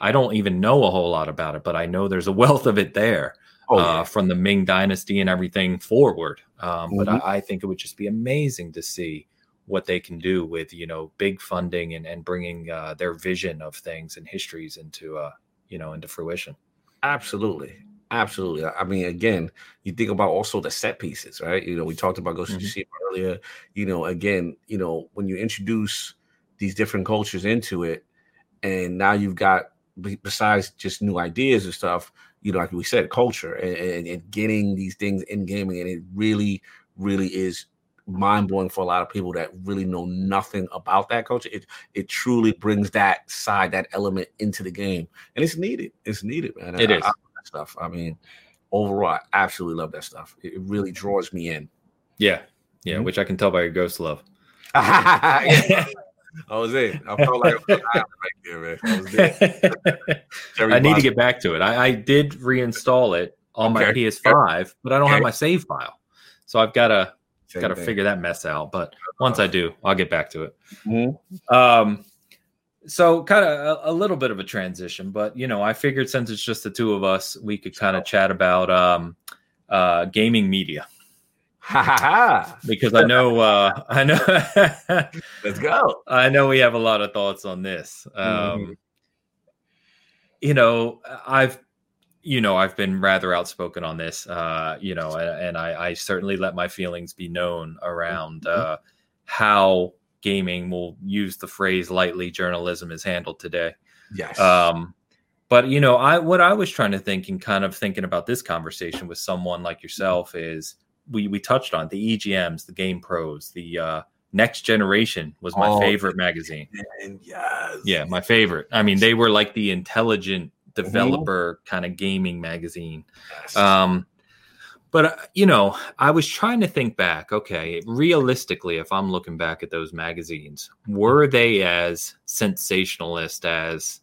i don't even know a whole lot about it but i know there's a wealth of it there oh, uh, from the ming dynasty and everything forward um, mm-hmm. but I, I think it would just be amazing to see what they can do with you know big funding and and bringing uh, their vision of things and histories into uh you know into fruition. Absolutely, Absolutely. I mean, again, you think about also the set pieces, right? You know, we talked about Ghost mm-hmm. earlier. You know, again, you know, when you introduce these different cultures into it, and now you've got besides just new ideas and stuff, you know, like we said, culture and, and, and getting these things in gaming, and it really, really is mind blowing for a lot of people that really know nothing about that culture. It it truly brings that side, that element into the game, and it's needed. It's needed, man. It I, is I, stuff. I mean, overall, I absolutely love that stuff. It really draws me in. Yeah, yeah, mm-hmm. which I can tell by your ghost love. I was in. I felt like I right there, man. I, I need to get back to it. I, I did reinstall it on okay. my PS5, but I don't okay. have my save file, so I've got to got to figure that mess out. But once I do, I'll get back to it. Mm-hmm. Um, so kind of a, a, little bit of a transition, but you know, I figured since it's just the two of us, we could kind of chat about um, uh, gaming media. Because I know, uh, I know. Let's go. I know we have a lot of thoughts on this. Um, mm-hmm. You know, I've, you know, I've been rather outspoken on this. Uh, you know, and, and I, I, certainly let my feelings be known around mm-hmm. uh, how gaming will use the phrase lightly journalism is handled today yes um but you know i what i was trying to think and kind of thinking about this conversation with someone like yourself is we we touched on the egms the game pros the uh next generation was my oh, favorite magazine and yes yeah my favorite i mean they were like the intelligent mm-hmm. developer mm-hmm. kind of gaming magazine yes. um but uh, you know, I was trying to think back. Okay, realistically, if I'm looking back at those magazines, were they as sensationalist as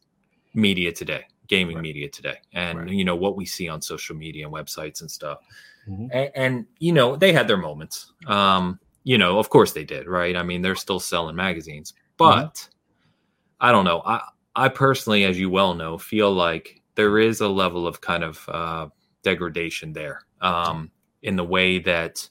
media today, gaming right. media today, and right. you know what we see on social media and websites and stuff? Mm-hmm. And, and, you know, they had their moments. Um, you know, of course they did, right? I mean, they're still selling magazines, mm-hmm. but mm-hmm. I don't know. I I personally, as you well know, feel like there is a level of kind of uh, degradation there um, in the way that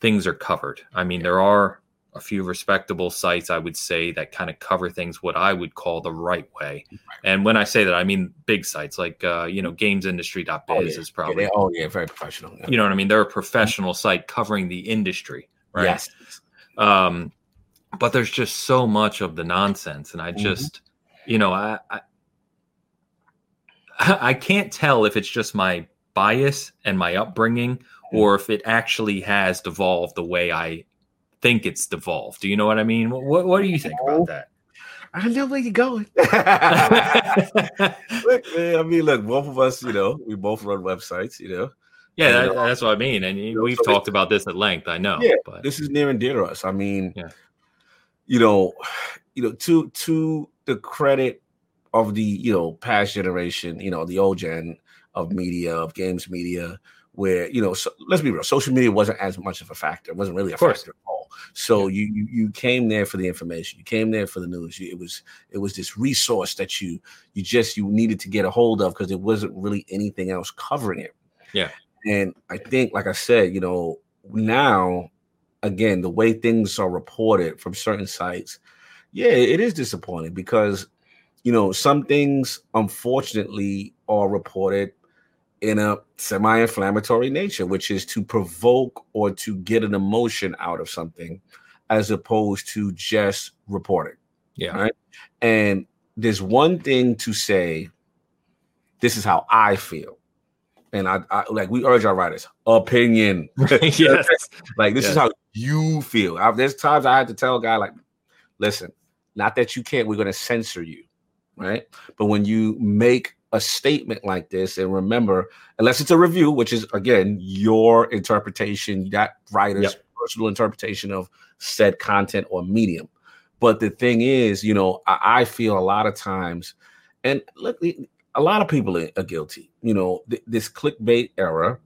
things are covered. I mean, there are a few respectable sites, I would say, that kind of cover things what I would call the right way. And when I say that, I mean big sites like, uh, you know, gamesindustry.biz oh, yeah. is probably. Yeah, oh, yeah, very professional. Yeah. You know what I mean? They're a professional site covering the industry, right? Yes. Um, but there's just so much of the nonsense. And I mm-hmm. just, mm-hmm. you know, I, I I can't tell if it's just my bias and my upbringing hmm. or if it actually has devolved the way I think it's devolved. Do you know what I mean? What What do you think about that? I know where you're going. look, man, I mean, look, both of us, you know, we both run websites, you know. Yeah, that, uh, that's what I mean, and you know, we've so talked about this at length. I know. Yeah, but this is near and dear to us. I mean, yeah. you know, you know, to to the credit of the you know past generation, you know, the old gen, of media, of games media, where you know, so, let's be real, social media wasn't as much of a factor. It wasn't really a factor at all. So yeah. you, you you came there for the information. You came there for the news. It was it was this resource that you you just you needed to get a hold of because there wasn't really anything else covering it. Yeah. And I think, like I said, you know, now again, the way things are reported from certain sites, yeah, it is disappointing because you know some things unfortunately are reported in a semi-inflammatory nature, which is to provoke or to get an emotion out of something, as opposed to just reporting. Yeah. Right. And there's one thing to say, this is how I feel. And I, I like we urge our writers, opinion. yes. like this yes. is how you feel. I, there's times I had to tell a guy, like, listen, not that you can't, we're gonna censor you, right? But when you make a statement like this, and remember, unless it's a review, which is again your interpretation, that writer's yep. personal interpretation of said content or medium. But the thing is, you know, I, I feel a lot of times, and look, a lot of people are guilty. You know, th- this clickbait era,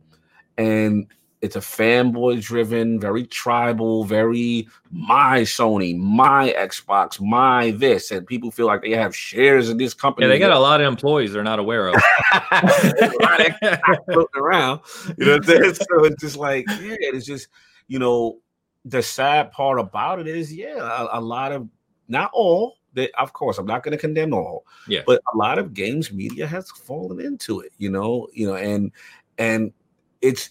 and it's a fanboy driven, very tribal, very my Sony, my Xbox, my this, and people feel like they have shares in this company. Yeah, they got a lot of employees they're not aware of. around, you know what I'm saying? So it's just like, yeah, it's just, you know, the sad part about it is, yeah, a, a lot of, not all, that of course I'm not going to condemn all, yeah, but a lot of games media has fallen into it, you know, you know, and and it's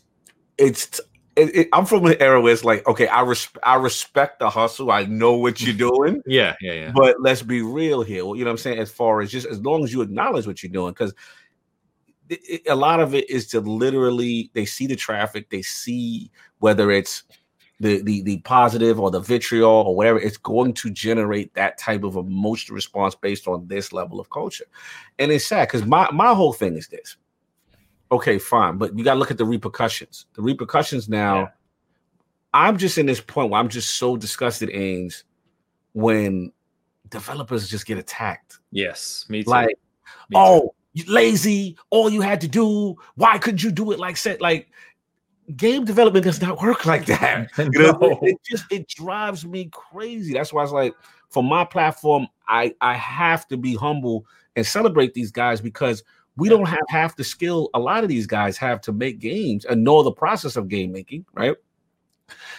it's it, it, I'm from an era where it's like, okay, I res- I respect the hustle. I know what you're doing. yeah, yeah, yeah. But let's be real here. You know what I'm saying? As far as just as long as you acknowledge what you're doing, because a lot of it is to literally they see the traffic, they see whether it's the the the positive or the vitriol or whatever, it's going to generate that type of emotional response based on this level of culture. And it's sad because my my whole thing is this. Okay, fine, but you got to look at the repercussions. The repercussions now. Yeah. I'm just in this point where I'm just so disgusted, Ains, when developers just get attacked. Yes, me too. Like, me oh, you lazy. All you had to do. Why couldn't you do it like said? Like, game development does not work like that. You know, it, just it drives me crazy. That's why it's like for my platform, I I have to be humble and celebrate these guys because we don't have half the skill a lot of these guys have to make games and know the process of game making, right?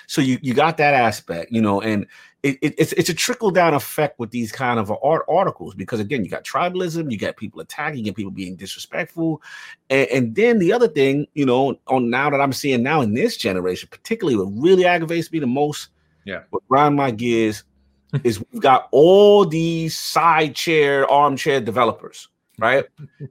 So you you got that aspect, you know, and it, it, it's it's a trickle down effect with these kind of art articles because again, you got tribalism, you got people attacking, you get people being disrespectful, and, and, then the other thing, you know, on now that I'm seeing now in this generation, particularly what really aggravates me the most, yeah, what grind my gears is we've got all these side chair, armchair developers right?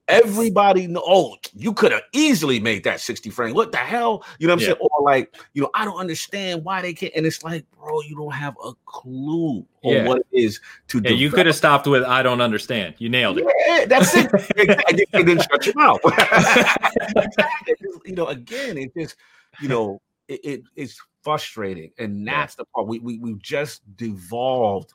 Everybody know, oh, you could have easily made that 60 frame. What the hell? You know what I'm yeah. saying? Or like, you know, I don't understand why they can't. And it's like, bro, you don't have a clue on yeah. what it is to do. You could have stopped with I don't understand. You nailed it. Yeah, that's it. and then shut your mouth. you know, again, it just, you know, it, it it's frustrating. And that's yeah. the part. We we we've just devolved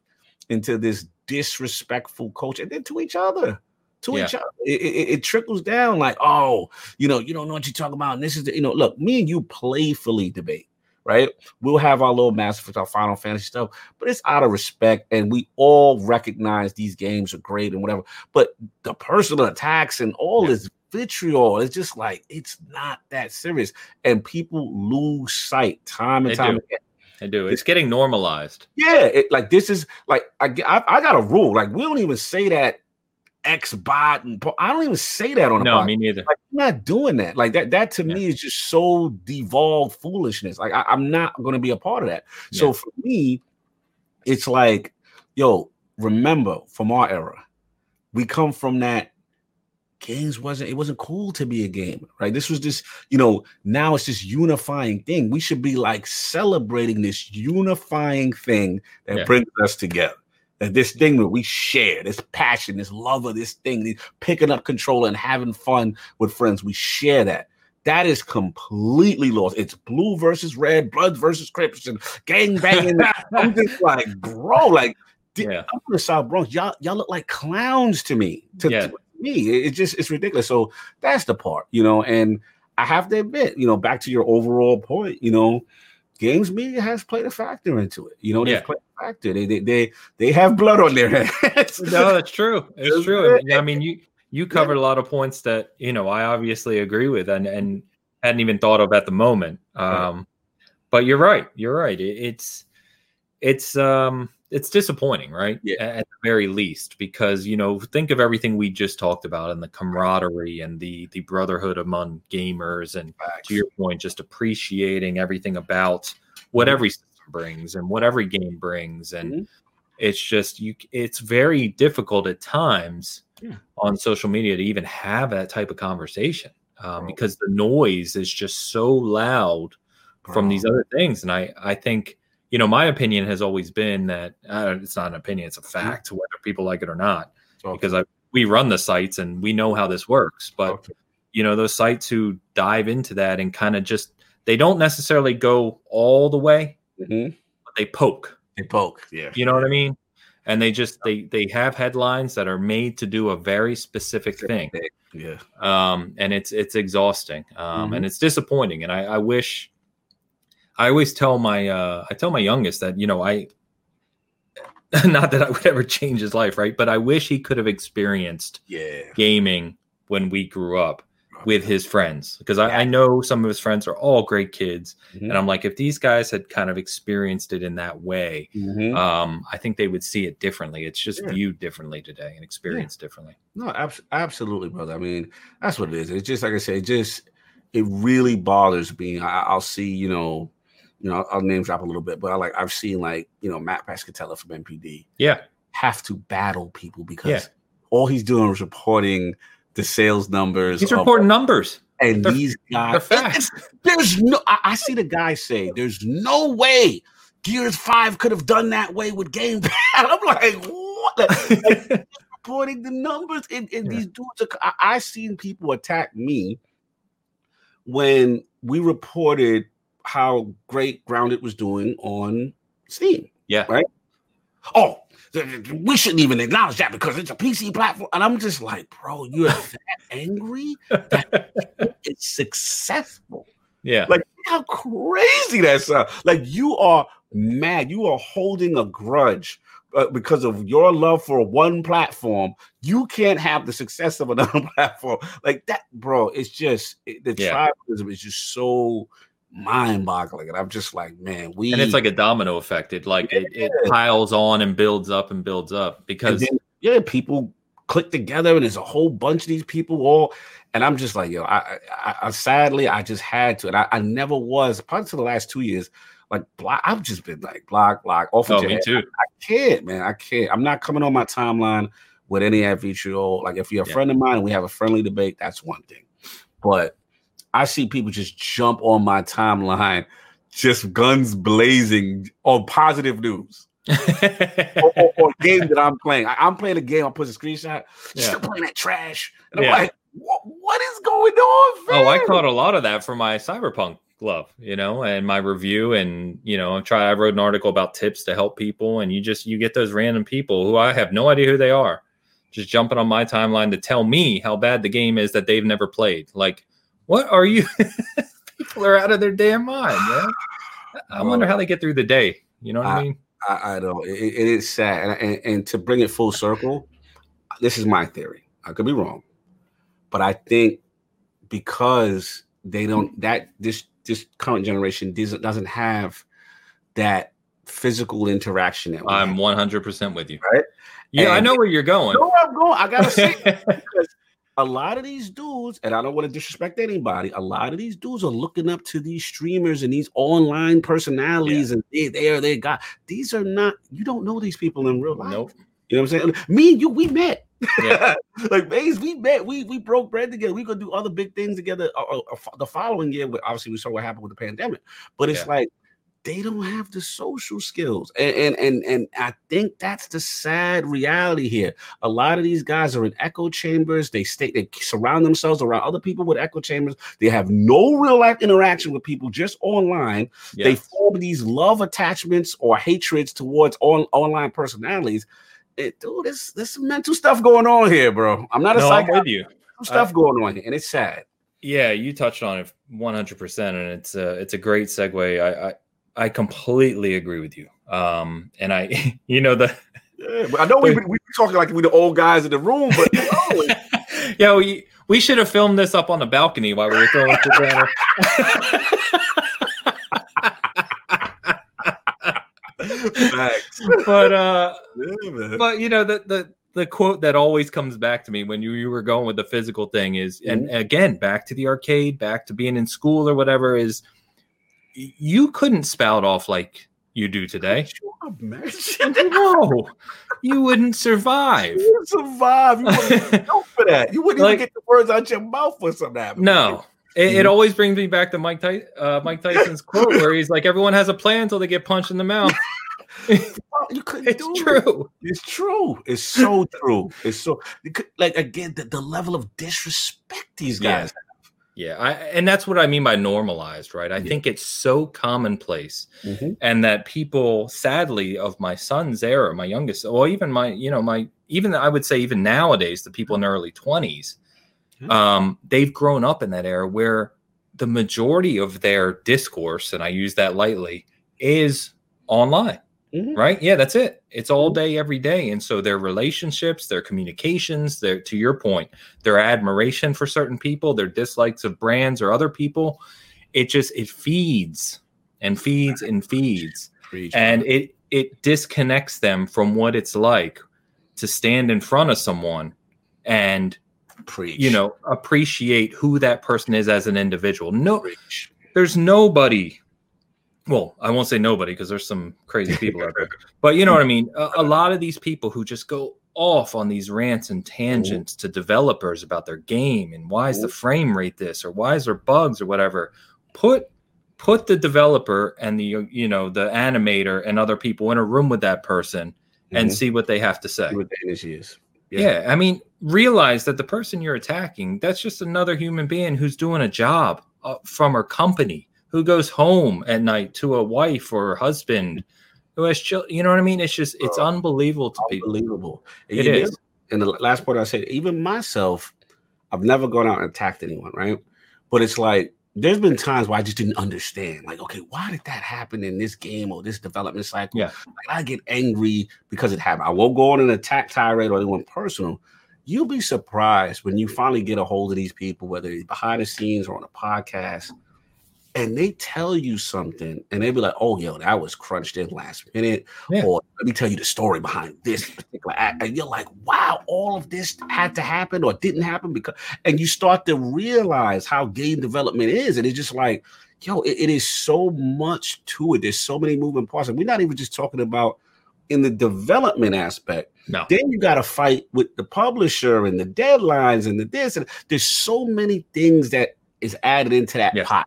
into this disrespectful culture and then to each other to yeah. each other. It, it, it, trickles down like, oh, you know, you don't know what you're talking about. And this is the, you know, look, me and you playfully debate, right? We'll have our little master for our Final Fantasy stuff, but it's out of respect, and we all recognize these games are great and whatever. But the personal attacks and all yeah. this vitriol, it's just like it's not that serious, and people lose sight time and they time do. again. I do. It's getting normalized. Yeah, it, like this is like I, I, I got a rule. Like we don't even say that X bot and I don't even say that on a no, me neither. Like, I'm not doing that. Like that. That to yeah. me is just so devolved foolishness. Like I, am not going to be a part of that. Yeah. So for me, it's like, yo, remember from our era, we come from that. Games wasn't it wasn't cool to be a gamer, right? This was just you know now it's this unifying thing. We should be like celebrating this unifying thing that yeah. brings us together this thing that we share, this passion, this love of this thing, picking up control and having fun with friends, we share that. That is completely lost. It's blue versus red, blood versus crips, and gang banging. I'm just like, bro, like, yeah. I'm from the South Bronx. Y'all, y'all look like clowns to me. To, yeah. to me, it's just it's ridiculous. So that's the part, you know. And I have to admit, you know, back to your overall point, you know, games media has played a factor into it. You know, they've yeah. played a factor. They, they they they have blood on their hands. no, that's true. It's true. I mean, you you covered a lot of points that you know I obviously agree with and and hadn't even thought of at the moment. Um, right. But you're right. You're right. It, it's it's um it's disappointing, right? Yeah. At the very least, because you know, think of everything we just talked about and the camaraderie and the the brotherhood among gamers, and Facts. to your point, just appreciating everything about what mm-hmm. every system brings and what every game brings, and mm-hmm. it's just you. It's very difficult at times yeah. on social media to even have that type of conversation um, because the noise is just so loud from these other things, and I I think you know, my opinion has always been that uh, it's not an opinion; it's a mm-hmm. fact, whether people like it or not. Okay. Because I, we run the sites and we know how this works. But okay. you know, those sites who dive into that and kind of just they don't necessarily go all the way, mm-hmm. but they poke. They poke, yeah. You know what I mean? And they just they they have headlines that are made to do a very specific thing. Yeah. Um, and it's it's exhausting. Um, mm-hmm. and it's disappointing. And I, I wish I always tell my uh, I tell my youngest that you know I not that I would ever change his life, right? But I wish he could have experienced yeah. gaming when we grew up with his friends because I, I, know some of his friends are all great kids, mm-hmm. and I'm like, if these guys had kind of experienced it in that way, mm-hmm. um, I think they would see it differently. It's just yeah. viewed differently today and experienced yeah. differently. No, ab- absolutely, brother. I mean, that's what it is. It's just like I said, just it really bothers me. I, will see, you know, you know, I'll, I'll, name drop a little bit, but I like I've seen like you know Mat Piscatella from NPD, Yeah, have to battle people because yeah. all he's doing is reporting the sales numbers. He's reporting numbers. And they're, these guys, facts. there's no. I, I see the guy say, "There's no way Gears Five could have done that way with Game Pass." I'm like, what? Like, reporting the numbers, and, and yeah. these dudes. Are, I, I seen people attack me when we reported how great Grounded was doing on Steam. Yeah. Right. Oh, we shouldn't even acknowledge that because it's a PC platform. And I'm just like, bro, you're that angry that it's successful. Yeah. Like how crazy that sounds. Like you are mad. You are holding a grudge uh, because of your love for one platform. You can't have the success of another platform. Like that, bro. It's just it, the yeah. tribalism is just so mind boggling. And I'm just like, man, we and it's like a domino effect. It like yeah. it, it, piles on and builds up and builds up because then, yeah, people click together and there's a whole bunch of these people all. And I'm just like, yo, I, I, I sadly I just had to, and I, I never was probably for the last two years. Like block, I've just been like block, block, off. Oh, me too. I, I, can't, man. I can't. I'm not coming on my timeline with any ad vitriol. Like if you're a yeah. friend of mine and we have a friendly debate, that's one thing. But I see people just jump on my timeline, just guns blazing on positive news. or, or, or game that I'm playing. I, am playing a game. I put a screenshot. Yeah. Still playing that trash. And I'm yeah. like, what, is going on? Oh, I caught a lot of that for my cyberpunk glove, you know, and my review. And you know, I try. I wrote an article about tips to help people, and you just you get those random people who I have no idea who they are, just jumping on my timeline to tell me how bad the game is that they've never played. Like what are you? People are out of their damn mind, man. I wonder how they get through the day. You know what I, I mean? I, I don't. It, it is sad, and, and, and to bring it full circle, this is my theory. I could be wrong, but I think because they don't that this this current generation doesn't doesn't have that physical interaction that I'm 100% with you. Right? Yeah, and I know where you're going. No, I'm going. I gotta say because a lot of these dudes, and I don't want to disrespect anybody, a lot of these dudes are looking up to these streamers and these online personalities, yeah. and they they are they got these are not you don't know these people in real life. Nope. You know what I'm saying? Me and you, we met. Yeah. like Maze, we met. We we broke bread together. We could do other big things together. Uh, uh, uh the following year, obviously, we saw what happened with the pandemic. But it's yeah. like they don't have the social skills and, and and and i think that's the sad reality here. A lot of these guys are in echo chambers. They stay they surround themselves around other people with echo chambers. They have no real life interaction with people just online. Yes. they form these love attachments or hatreds towards on, online personalities. It, dude there's, there's some mental stuff going on here bro. I'm not a no, with you. stuff uh, going on here and it's sad. Yeah you touched on it 100% and it's a it's a great segue. I, I I completely agree with you. Um, and I, you know, the yeah, I know we we talking like we the old guys in the room, but yeah, we we should have filmed this up on the balcony while we were throwing the banner. but uh, yeah, but you know the the the quote that always comes back to me when you, you were going with the physical thing is, mm-hmm. and again, back to the arcade, back to being in school or whatever is you couldn't spout off like you do today. no, you wouldn't survive. You wouldn't survive. You wouldn't for that. You wouldn't like, even get the words out your mouth for something happened. No. It, it, always brings me back to Mike, Ty- uh, Mike Tyson's quote where he's like, "Everyone has a plan until they get punched in the mouth." you couldn't it's true. It. It's true. It's so true. It's so like again the, the level of disrespect these guys yeah. Yeah, I, and that's what I mean by normalized, right? I yeah. think it's so commonplace, mm-hmm. and that people, sadly, of my son's era, my youngest, or even my, you know, my, even I would say, even nowadays, the people in their early twenties, um, they've grown up in that era where the majority of their discourse, and I use that lightly, is online. Mm-hmm. Right? Yeah, that's it. It's all mm-hmm. day, every day. And so their relationships, their communications, their to your point, their admiration for certain people, their dislikes of brands or other people, it just it feeds and feeds and feeds. And it it disconnects them from what it's like to stand in front of someone and Preach. you know appreciate who that person is as an individual. No, Preach. there's nobody. Well, I won't say nobody because there's some crazy people out there, but you know what I mean. A, a lot of these people who just go off on these rants and tangents to developers about their game and why is the frame rate this or why is there bugs or whatever. Put put the developer and the you know the animator and other people in a room with that person and Mhm. see what they have to say. See what the energy is. Yeah. I mean, realize that the person you're attacking, that's just another human being who's doing a job uh, from her company, who goes home at night to a wife or husband who has children. You know what I mean? It's just, it's unbelievable to people. Unbelievable. And It is. And the last part I said, even myself, I've never gone out and attacked anyone, right? But it's like there's been times where I just didn't understand, like, okay, why did that happen in this game or this development cycle? Yeah. Like, I get angry because it happened. I won't go on an attack tirade or anyone personal. You'll be surprised when you finally get a hold of these people, whether it's behind the scenes or on a podcast, and they tell you something, and they be like, "Oh, yo, that was crunched in last minute," Yeah. or "Let me tell you the story behind this particular act," and you're like, "Wow, all of this had to happen or didn't happen because," and you start to realize how game development is, and it's just like, yo, it- it is so much to it. There's so many moving parts, and we're not even just talking about in the development aspect. No. Then you got to fight with the publisher and the deadlines and the this, and there's so many things that is added into that Yeah. pot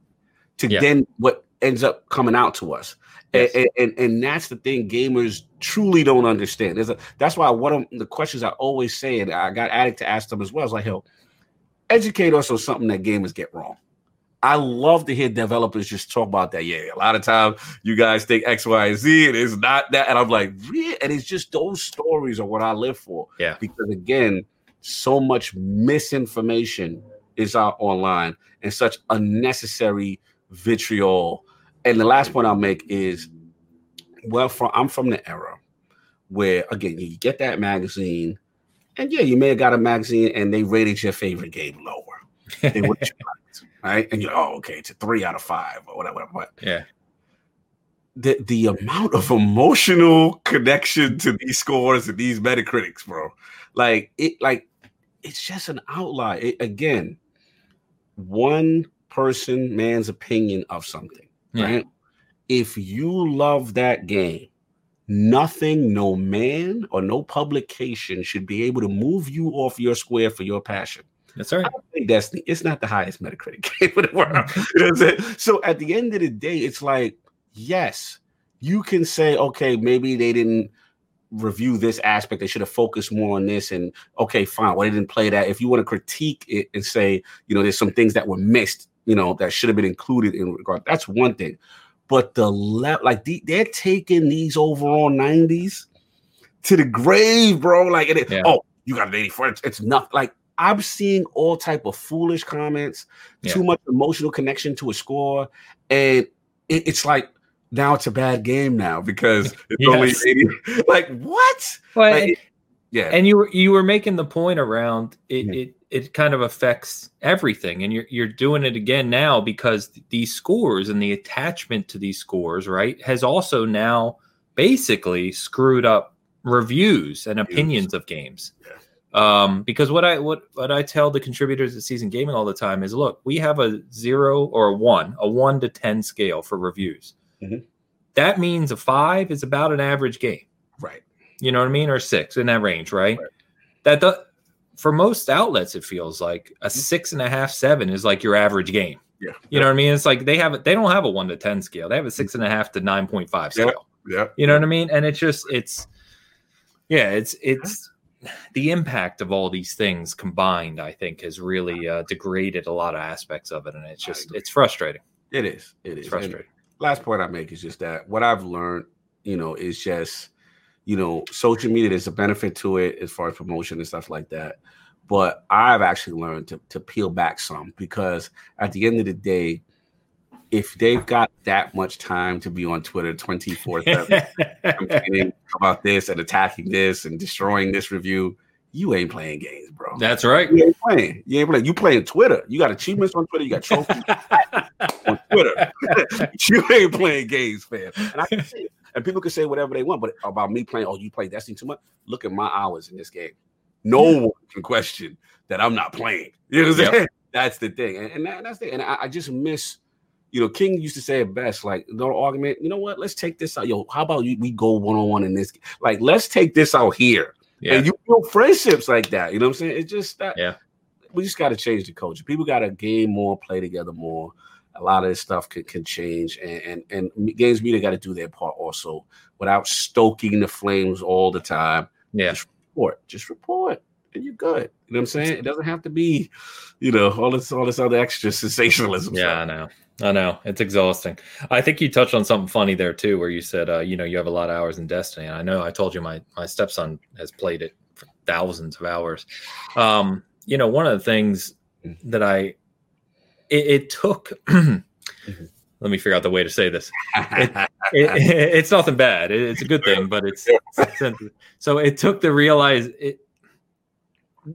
to Yeah. then what ends up coming out to us. Yes. And, and and that's the thing gamers truly don't understand. There's a that's why one of the questions I always say, and I got Addict to ask them as well, is like, "Yo, educate us on something that gamers get wrong." I love to hear developers just talk about that. Yeah, a lot of times you guys think X, Y, and Z, and it's not that. And I'm like, really? And it's just those stories are what I live for. Yeah. Because again, so much misinformation is out online and such unnecessary vitriol. And the last point I'll make is, well, from I'm from the era where again you get that magazine, and yeah, you may have got a magazine and they rated your favorite game lower. Right? And you're oh, okay, it's a three out of five or whatever. But yeah. the the amount of emotional connection to these scores and these Metacritics, bro, like it, like it's just an outlier. It, again, one person man's opinion of something, Yeah. right? If you love that game, nothing, no man or no publication should be able to move you off your square for your passion. That's right. I think Destiny, it's not the highest Metacritic game in the world. You know what I'm saying? So at the end of the day, it's like, yes, you can say, okay, maybe they didn't review this aspect. They should have focused more on this. And okay, fine. Well, they didn't play that. If you want to critique it and say, you know, there's some things that were missed, you know, that should have been included in regard, that's one thing. But the left, like the, they're taking these overall 90s to the grave, bro. Like, it, Yeah. oh, you got an 84. It's, it's not like I'm seeing all type of foolish comments, Yeah. too much emotional connection to a score, and it, it's like now it's a bad game now because it's only 80. Like what? Well, Like, yeah, and you were you were making the point around it, Yeah. it it kind of affects everything and you're you're doing it again now because these scores and the attachment to these scores right has also now basically screwed up reviews and opinions of games um because what i what what i tell the contributors at Seasoned Gaming all the time is look we have a zero or a one a one to ten scale for reviews Mhm. that means a five is about an average game right. you know what I mean, or six in that range, right? Right. That the for most outlets, it feels like a six and a half, seven is like your average game. Yeah. You know what I mean? It's like they have they don't have a one to ten scale; they have a six and a half to nine point five scale. Yeah. You know what I mean? And it's just it's yeah, it's it's the impact of all these things combined. I think has really uh, degraded a lot of aspects of it, and it's just it's frustrating. It is. It It's is. And frustrating. last point I make is just that what I've learned, you know, is just, you know, social media, there's a benefit to it as far as promotion and stuff like that. But I've actually learned to, to peel back some because at the end of the day, if they've got that much time to be on Twitter 24 7 complaining about this and attacking this and destroying this review, you ain't playing games, bro. That's right. You ain't playing. You ain't playing. You playing Twitter. You got achievements on Twitter. You got trophies on Twitter. you ain't playing games, fam. And I can see. And people can say whatever they want, but about me playing, oh, you play Destiny too much. Look at my hours in this game. No one can question that I'm not playing. You know what I'm yep. saying? That's the thing, and, and that, that's the thing. and I, I, just miss. You know, King used to say it best, like no argument. You know what? Let's take this out. Yo, how about you? We go one on one in this. Like, let's take this out here. Yeah. And you build friendships like that. You know what I'm saying? It's just that. Yeah. We just got to change the culture. People got to game more, play together more. A lot of this stuff can, can change, and and, and games media got to do their part also without stoking the flames all the time. Yeah. Just report. Just report and you're good. You know what I'm saying? It doesn't have to be, you know, all this all this other extra sensationalism. Yeah, stuff. I know. I know it's exhausting. I think you touched on something funny there too, where you said, uh, you know, you have a lot of hours in Destiny. And I know I told you my my stepson has played it for thousands of hours. Um, you know, one of the things mm-hmm. that I it, it took. mm-hmm let me figure out the way to say this. It, it, it's nothing bad. it's a good thing, but it's, it's so it took the realize it.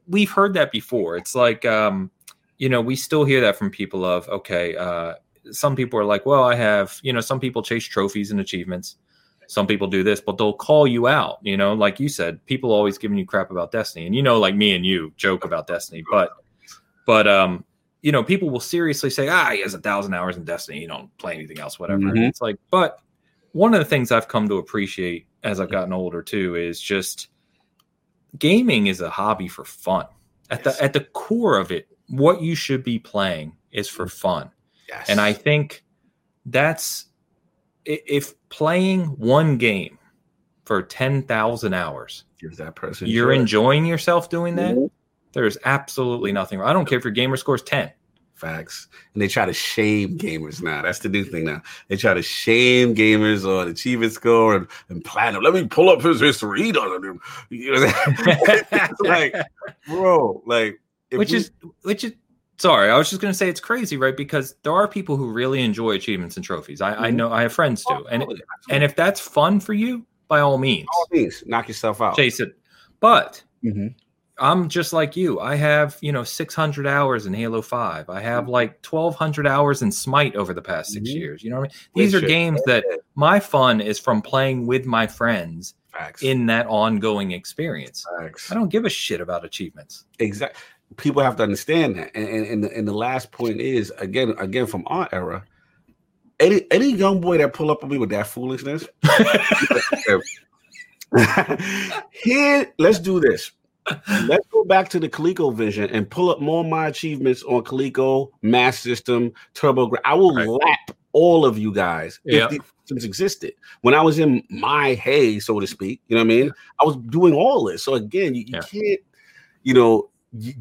We've heard that before. It's like, um, you know, we still hear that from people of, okay, uh, some people are like, well, I have, you know, some people chase trophies and achievements. Some people do this, but they'll call you out. You know, like you said, people always giving you crap about Destiny, and you know, like me and you joke about Destiny, but, but um, you know, people will seriously say, ah, he has a thousand hours in Destiny. You don't play anything else, whatever. Mm-hmm. It's like, but one of the things I've come to appreciate as I've gotten older too is just gaming is a hobby for fun. At yes. the at the core of it, what you should be playing is for mm-hmm. fun. Yes. And I think that's if playing one game for 10,000 hours you're that person you're enjoying yourself doing that, mm-hmm. There's absolutely nothing wrong. I don't care if your gamer scores 10. Facts. And they try to shame gamers now. That's the new thing now. They try to shame gamers on achievement score and, and platinum. Let me pull up his history. He doesn't. You know, like, bro, like, which we, is, which is, sorry, I was just going to say it's crazy, right? Because there are people who really enjoy achievements and trophies. I, mm-hmm. I know I have friends too. And, and if that's fun for you, by all means, all means, knock yourself out, chase it. But mm-hmm. I'm just like you. I have, you know, 600 hours in Halo 5. I have mm-hmm. like 1200 hours in Smite over the past 6 mm-hmm. years. You know what I mean? These are games that my fun is from playing with my friends Facts. in that ongoing experience. Facts. I don't give a shit about achievements. Exactly. People have to understand that. And, and, and, the, and the last point is again, again from our era, any any young boy that pull up on me with that foolishness, here, let's do this Let's go back to the ColecoVision and pull up more of my achievements on Coleco, Master System, Turbo. I will right. lap all of you guys if these systems existed. When I was in my hay, so to speak, you know what I mean? I was doing all this. So again, you, you yeah. can't, you know,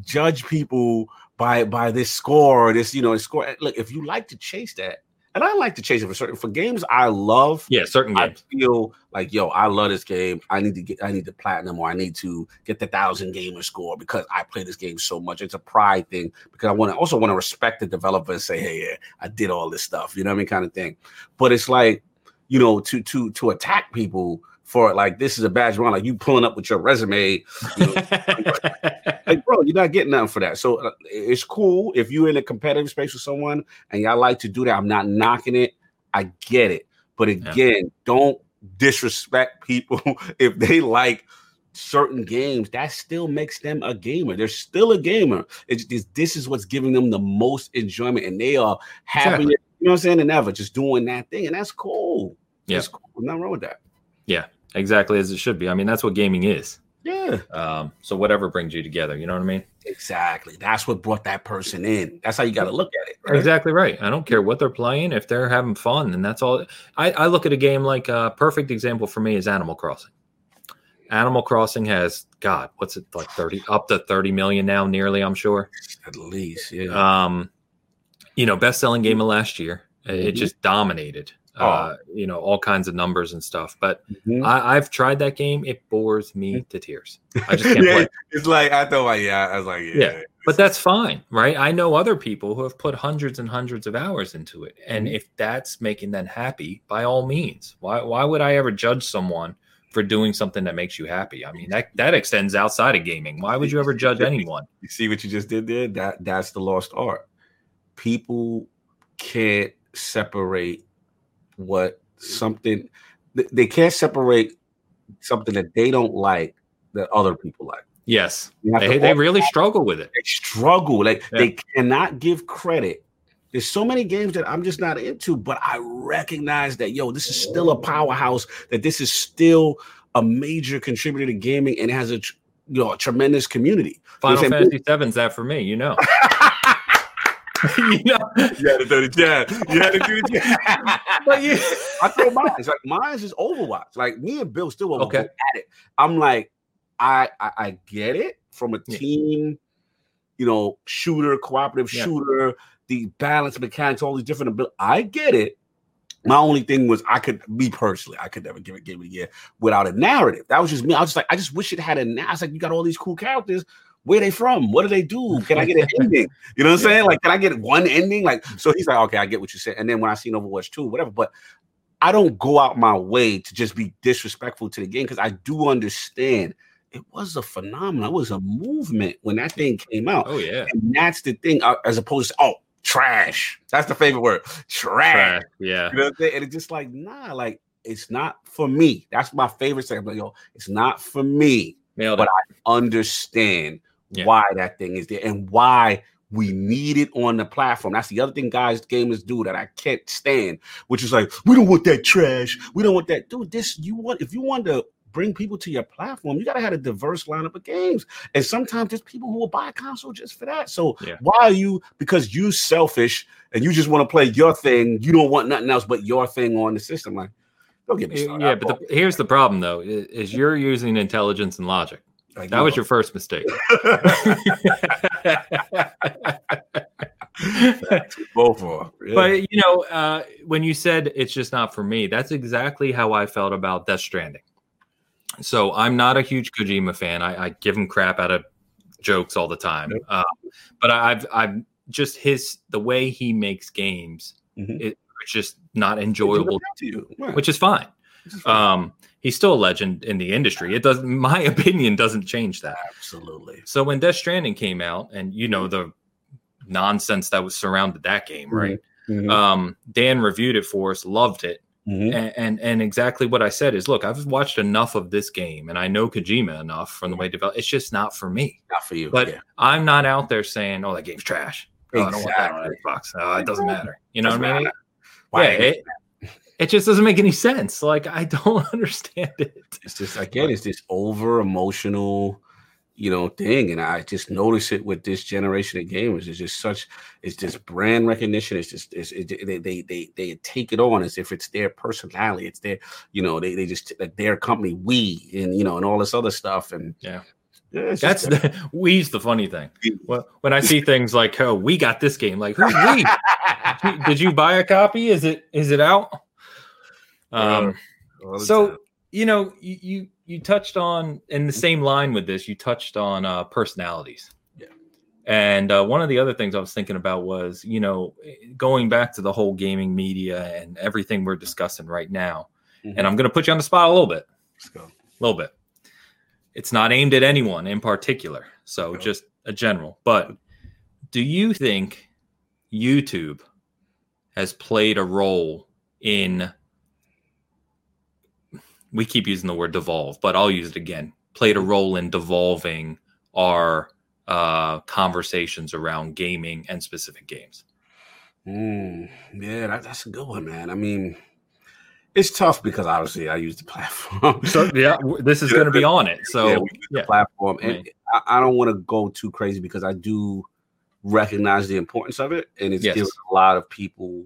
judge people by by this score or this, you know, score. Look, if you like to chase that, and I like to chase it for certain for games I love. Yeah, certain games. I feel like yo, I love this game. I need to get, I need the platinum, or I need to get the thousand gamer score because I play this game so much. It's a pride thing because I want to also want to respect the developer and say, hey, yeah, I did all this stuff. You know what I mean, kind of thing. But it's like, you know, to to to attack people for it. Like this is a badge one, like you pulling up with your resume. You know, like, bro, you're not getting nothing for that. So uh, it's cool if you're in a competitive space with someone and y'all like to do that. I'm not knocking it. I get it, but again, yeah. don't disrespect people if they like certain games that still makes them a gamer they're still a gamer it's, it's this is what's giving them the most enjoyment and they are happy exactly. you know what i'm saying than ever just doing that thing and that's cool yeah that's cool. nothing wrong with that yeah exactly as it should be. I mean, that's what gaming is. Yeah. Um, so whatever brings you together, you know what I mean? Exactly. That's what brought that person in. That's how you got to look at it. Right? Exactly right. I don't care what they're playing if they're having fun, and that's all. I, I look at a game like a uh, perfect example for me is Animal Crossing. Animal Crossing has God, what's it like thirty up to thirty million now, nearly. I'm sure. At least, yeah. Um, you know, best selling game of last year. It mm-hmm. just dominated oh. uh, you know, all kinds of numbers and stuff. But mm-hmm. I, have tried that game; it bores me mm. to tears. I just can't yeah, play. It's like I thought, like, yeah, I was like, yeah. yeah. But that's fine, right? I know other people who have put hundreds and hundreds of hours into it, and mm-hmm. if that's making them happy, by all means. Why? Why would I ever judge someone? for doing something that makes you happy. I mean, that that extends outside of gaming. Why would you ever judge anyone? You see what you just did there? That that's the lost art. People can't separate what something they can't separate something that they don't like that other people like. Yes, they, they really struggle with it. They struggle. Like yeah. they cannot give credit. There's so many games that I'm just not into, but I recognize that yo, this is still a powerhouse. That this is still a major contributor to gaming and it has a you know a tremendous community. Final you know Fantasy Seven's that for me, you know. you know, you had to do the jab. You had to do the jab. but yeah, I told mine. It's like mine's is Overwatch. Like me and Bill still okay. at it. I'm like, I, I, I get it from a team, you know, shooter, cooperative yeah. shooter, the balance mechanics, all these different abilities. I get it. My only thing was I could, me personally, I could never give it, give it a year without a narrative. That was just me. I was just like, I just wish it had a narrative. like, you got all these cool characters where they from? What do they do? Can I get an ending? You know what I'm saying? Like, can I get one ending? Like, so he's like, okay, I get what you said. And then when I seen Overwatch 2, whatever, but I don't go out my way to just be disrespectful to the game because I do understand it was a phenomenon. It was a movement when that thing came out. Oh, yeah. And that's the thing, uh, as opposed to, oh, trash. That's the favorite word. Trash. trash. Yeah. You know what i'm And it's just like, nah, like, it's not for me. That's my favorite thing. Like, yo, it's not for me. Nailed but it. I understand yeah. why that thing is there and why we need it on the platform. That's the other thing guys gamers do that I can't stand, which is like, we don't want that trash. We don't want that. Dude, this you want if you want to bring people to your platform, you gotta have a diverse lineup of games. And sometimes there's people who will buy a console just for that. So yeah. why are you because you selfish and you just want to play your thing, you don't want nothing else but your thing on the system? Like, don't get me started. Yeah, but the, here's the problem though, is, is you're using intelligence and logic. I that was your first mistake. Both are. Yeah. But you know, uh, when you said it's just not for me, that's exactly how I felt about Death Stranding. So I'm not a huge Kojima fan. I, I give him crap out of jokes all the time. Uh, but I've I've just his the way he makes games. Mm-hmm. It, it's just not enjoyable to you, right. which is fine. Um, he's still a legend in the industry. It doesn't, my opinion doesn't change that. Absolutely. So when Death Stranding came out, and you know the nonsense that was surrounded that game, mm-hmm. right? Mm-hmm. Um, Dan reviewed it for us, loved it. Mm-hmm. And, and, and exactly what I said is, look, I've watched enough of this game, and I know Kojima enough from the way it developed. It's just not for me. Not for you. But yeah. I'm not out there saying, "Oh, that game's trash." Oh, I don't want that on Xbox. Oh, it doesn't matter. You know what I mean? Why? Yeah, it, it just doesn't make any sense. Like I don't understand it. It's just again, it's this over emotional, you know, thing, and I just notice it with this generation of gamers. It's just such, it's just brand recognition. It's just, it's, it, they, they, they, they take it on as if it's their personality. It's their, you know, they, they just like their company, we, and you know, and all this other stuff, and yeah. Yeah, That's the, we's the funny thing. Well, when I see things like, "Oh, we got this game," like, who's we? Did you buy a copy? Is it is it out? Um, so you know, you, you you touched on in the same line with this. You touched on uh, personalities. Yeah. And uh, one of the other things I was thinking about was, you know, going back to the whole gaming media and everything we're discussing right now. Mm-hmm. And I'm going to put you on the spot a little bit. Let's go. A little bit. It's not aimed at anyone in particular, so just a general. But do you think YouTube has played a role in we keep using the word devolve, but I'll use it again. Played a role in devolving our uh, conversations around gaming and specific games. Mm, yeah, that, that's a good one, man. I mean, it's tough because obviously I use the platform. so yeah, this is going to be on it. So yeah, yeah. the platform, and right. I, I, don't want to go too crazy because I do recognize the importance of it, and it's yes. given a lot of people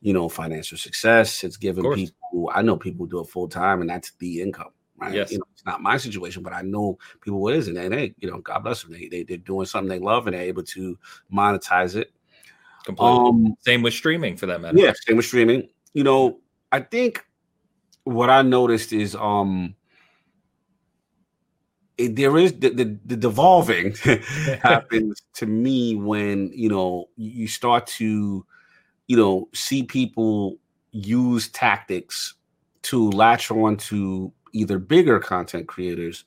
you know, financial success. It's given people, I know people do it full time and that's the income, right? Yes. You know, it's not my situation, but I know people what is, it. and they, they, you know, God bless them. They, they, they're doing something they love and they're able to monetize it. Completely. Um, same with streaming for that matter. Yeah, same with streaming. You know, I think what I noticed is, um, it, there is the, the, the devolving happens to me when you know you start to you know, see people use tactics to latch on to either bigger content creators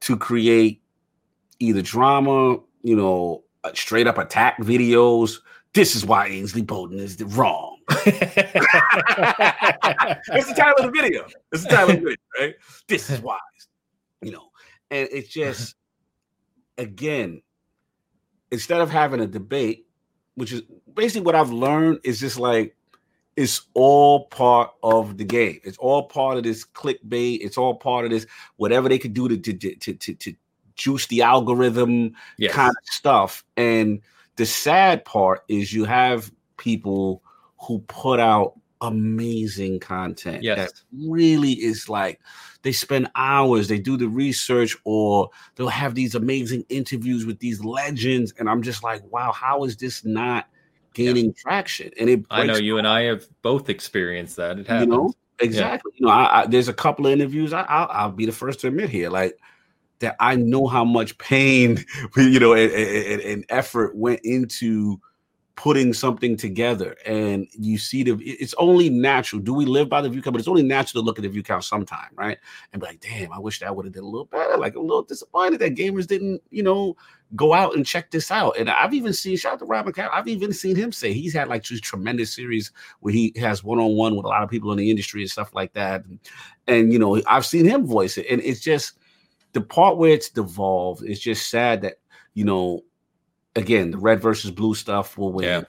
to create either drama, you know, uh, straight up attack videos. This is why Ainsley Bowden is the wrong. It's the title of the video. It's the title of the video, right? This is why, you know, and it's just again, instead of having a debate, which is basically what I've learned, is just like it's all part of the game. It's all part of this clickbait. It's all part of this whatever they could do to to to to, to juice the algorithm yes. kind of stuff. And the sad part is you have people who put out amazing content yes. that really is like they spend hours they do the research or they'll have these amazing interviews with these legends and i'm just like wow how is this not gaining yeah. traction and it i know you and i have both experienced that it happens. you know exactly yeah. you know I, I, there's a couple of interviews I, I'll, I'll be the first to admit here like that i know how much pain you know and, and, and effort went into putting something together and you see the it's only natural. Do we live by the view count? But it's only natural to look at the view count sometime right? And be like damn i wish that would have did a little better. Like a little disappointed that gamers didn't you know go out and check this out. And i've even seen shout out to robin Cat, i've even seen him say he's had like just tremendous series where he has one-on-one with a lot of people in the industry and stuff like that. And, and you know i've seen him voice it and it's just the part where it's devolved it's just sad that you know again, the red versus blue stuff will win. Yeah.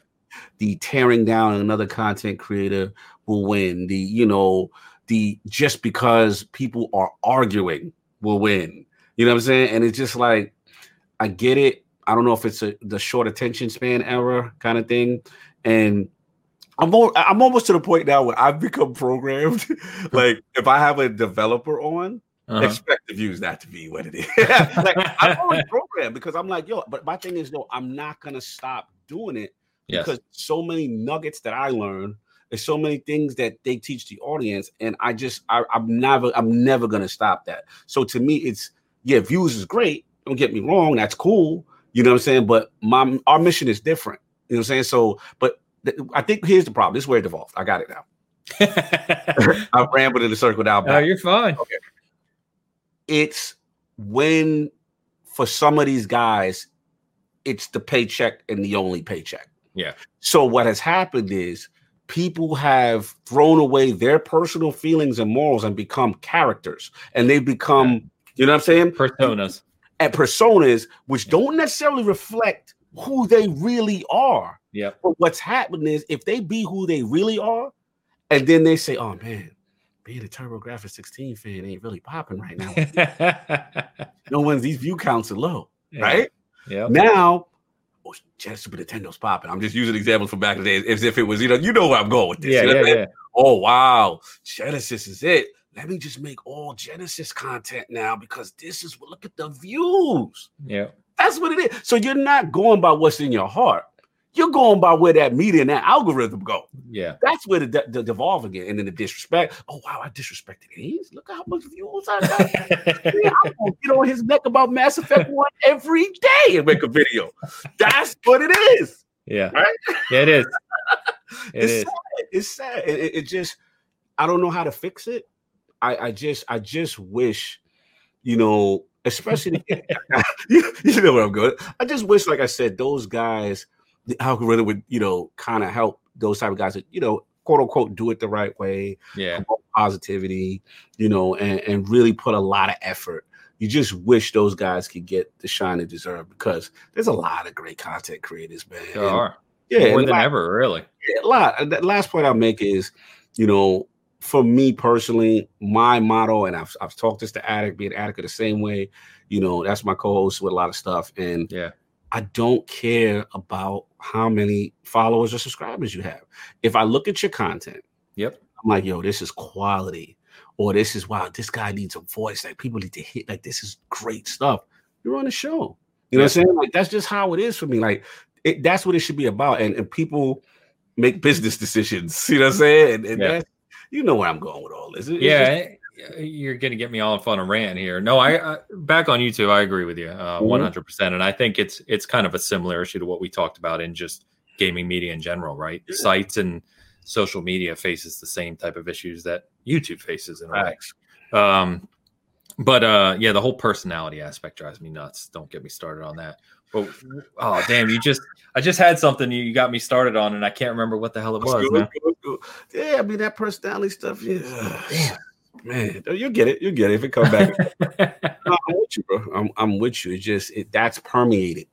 The tearing down another content creator will win. The, you know, the just because people are arguing will win. You know what I'm saying? And it's just like, I get it. I don't know if it's a the short attention span error kind of thing. And I'm more, I'm almost to the point now where I've become programmed. like if I have a developer on, uh-huh. expect the views not to be what it is. like I'm always programmed because I'm like, yo, but my thing is though, I'm not gonna stop doing it yes. because so many nuggets that I learn, there's so many things that they teach the audience, and I just I, I'm never I'm never gonna stop that. So to me, it's yeah, views is great. Don't get me wrong, that's cool. You know what I'm saying? But my our mission is different. You know what I'm saying? So, but th- I think here's the problem. This is where it evolved. I got it now. I rambled in a circle now. Oh, you're fine. Okay it's when for some of these guys, it's the paycheck and the only paycheck. Yeah. So what has happened is people have thrown away their personal feelings and morals and become characters, and they become, yeah. you know what I'm saying? Personas. And personas, which don't necessarily reflect who they really are. Yeah. But what's happening is if they be who they really are, and then they say, "Oh man, being a TurboGrafx 16 fan ain't really popping right now. no one's these view counts are low, yeah. right? Yeah. Now, oh, Super Nintendo's popping. I'm just using examples from back in the day as if it was, you know, you know where I'm going with this. Yeah, you know yeah, yeah. Oh wow, Genesis is it. Let me just make all Genesis content now because this is look at the views. Yeah. That's what it is. So you're not going by what's in your heart. You're going by where that media and that algorithm go. Yeah, that's where the, the, the devolve again, and then the disrespect. Oh wow, I disrespected him. Look how much views I got. Man, I'm gonna get on his neck about Mass Effect One every day and make a video. That's what it is. Yeah, right. Yeah, it is. It it's is. sad. It's sad. It, it, it, just, I don't know how to fix it. I, I just, I just wish, you know, especially you, you know where I'm going. I just wish, like I said, those guys the algorithm would, you know, kind of help those type of guys that, you know, quote unquote, do it the right way, yeah, positivity, you know, and, and really put a lot of effort. You just wish those guys could get the shine they deserve because there's a lot of great content creators, man. There and, are. Yeah. More than last, ever, really. Yeah, a lot. The last point I'll make is, you know, for me personally, my motto, and I've, I've talked this to Addict, being Addict the same way, you know, that's my co-host with a lot of stuff. And yeah, I don't care about how many followers or subscribers you have. If I look at your content, yep, I'm like, yo, this is quality, or this is wow, this guy needs a voice. Like people need to hit. Like this is great stuff. You're on the show. You know what I'm saying? Like that's just how it is for me. Like it, that's what it should be about. And, and people make business decisions. You know what I'm saying? And, and yeah. you know where I'm going with all this. It, yeah. Just, you're going to get me all in fun and rant here. No, I, I back on YouTube. I agree with you, uh, mm-hmm. one hundred percent. And I think it's it's kind of a similar issue to what we talked about in just gaming media in general, right? Sites and social media faces the same type of issues that YouTube faces in a way. Um, but uh, yeah, the whole personality aspect drives me nuts. Don't get me started on that. But oh damn, you just I just had something you got me started on, and I can't remember what the hell it was. Yeah, I mean that personality stuff. Yeah. Damn man, you'll get it. You'll get it if it comes back. no, I'm with you, bro. I'm, I'm with you. It's just it, that's permeated,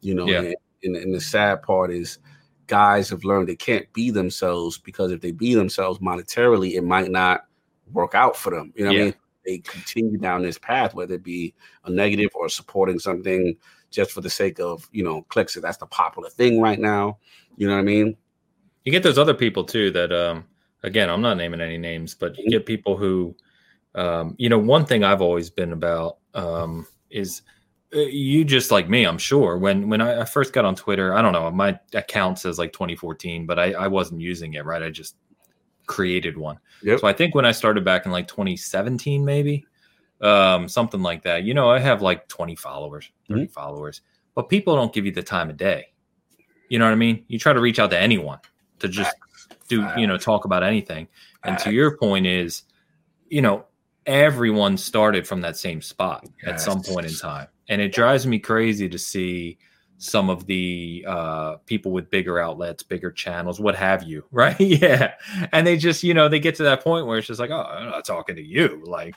you know. Yeah. And, and, and the sad part is, guys have learned they can't be themselves because if they be themselves monetarily, it might not work out for them. You know what Yeah. I mean? They continue down this path, whether it be a negative or supporting something just for the sake of you know clicks. So That's the popular thing right now. You know what I mean? You get those other people too that um again, I'm not naming any names, but Mm-hmm. you get people who um you know, one thing I've always been about um is uh, you just like me, I'm sure. When when I, first got on Twitter, I don't know, my account says like 2014, but I, I wasn't using it, right? I just created one. Yep. So I think when I started back in like 2017, maybe um, something like that. You know, I have like 20 followers, 30 followers, but people don't give you the time of day. You know what I mean? You try to reach out to anyone to just do, you know, talk about anything. And to your point is, you know, everyone started from that same spot at some point in time. And it drives me crazy to see some of the uh, people with bigger outlets, bigger channels, what have you, right? yeah. And they just, you know, they get to that point where it's just like, oh, I'm not talking to you. Like,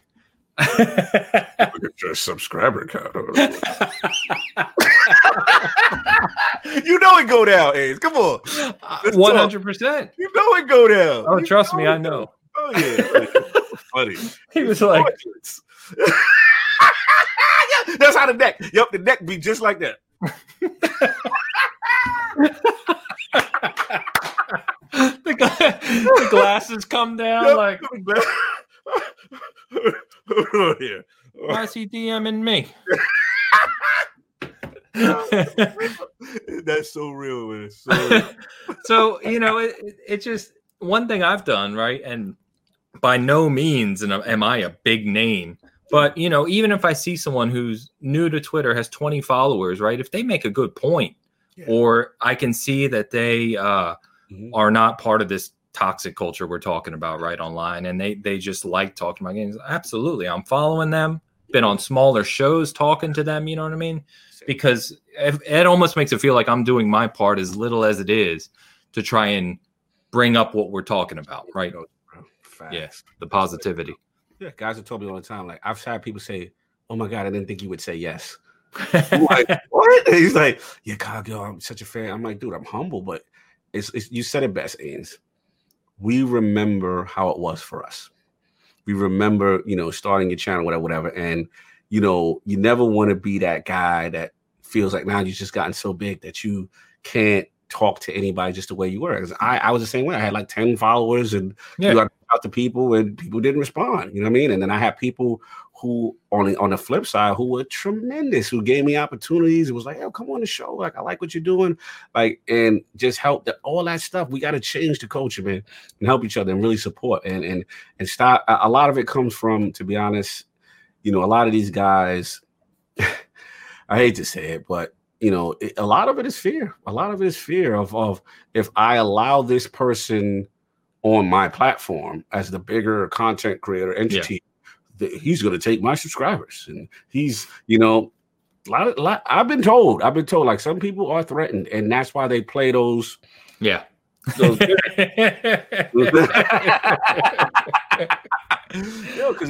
Look at your subscriber count. you know it go down, Ace. Come on. Uh, Let's One hundred percent. You know it go down. Oh, You trust me, I know. Oh yeah, funny. He was like, That's how the neck. Yep, the neck be just like that. the, gla- the glasses come down. Yep. Like, oh, yeah. why is he DMing me? That's so real, man. So real. so you know it, it- it just one thing i've done right and by no means am am i a big name but you know even if i see someone who's new to twitter has 20 followers right if they make a good point Yeah. or i can see that they uh, Mhm. are not part of this toxic culture we're talking about right online and they they just like talking about games absolutely i'm following them been on smaller shows talking to them you know what i mean because it, almost makes it feel like I'm doing my part as little as it is to try and bring up what we're talking about, right? Facts. Yeah, the positivity. Yeah, guys have told me all the time. Like I've had people say, "Oh my god, I didn't think you would say yes." Like, what? And he's like, "Yeah, God, yo, I'm such a fan." I'm like, dude, I'm humble, but it's, it's you said it best, Ains. We remember how it was for us. We remember, you know, starting your channel, whatever, whatever, and you know, you never want to be that guy that feels like now you've just gotten so big that you can't talk to anybody just the way you were. 'Cause I, I was the same way. I had like 10 followers and Yeah. you got out to people and people didn't respond. You know what I mean? And then I had people who on the on the flip side who were tremendous, who gave me opportunities. It was like, oh, come on the show. Like, I like what you're doing. Like, and just help that all that stuff. We got to change the culture, man, and help each other and really support and and and stop. A, a lot of it comes from, to be honest, you know, a lot of these guys. I hate to say it, but you know, it, a lot of it is fear. A lot of it is fear of of if I allow this person on my platform as the bigger content creator entity, th- he's going to take my subscribers, and he's you know. A lot, of, lot, I've been told. I've been told like some people are threatened, and that's why they play those. Yeah. Yo, because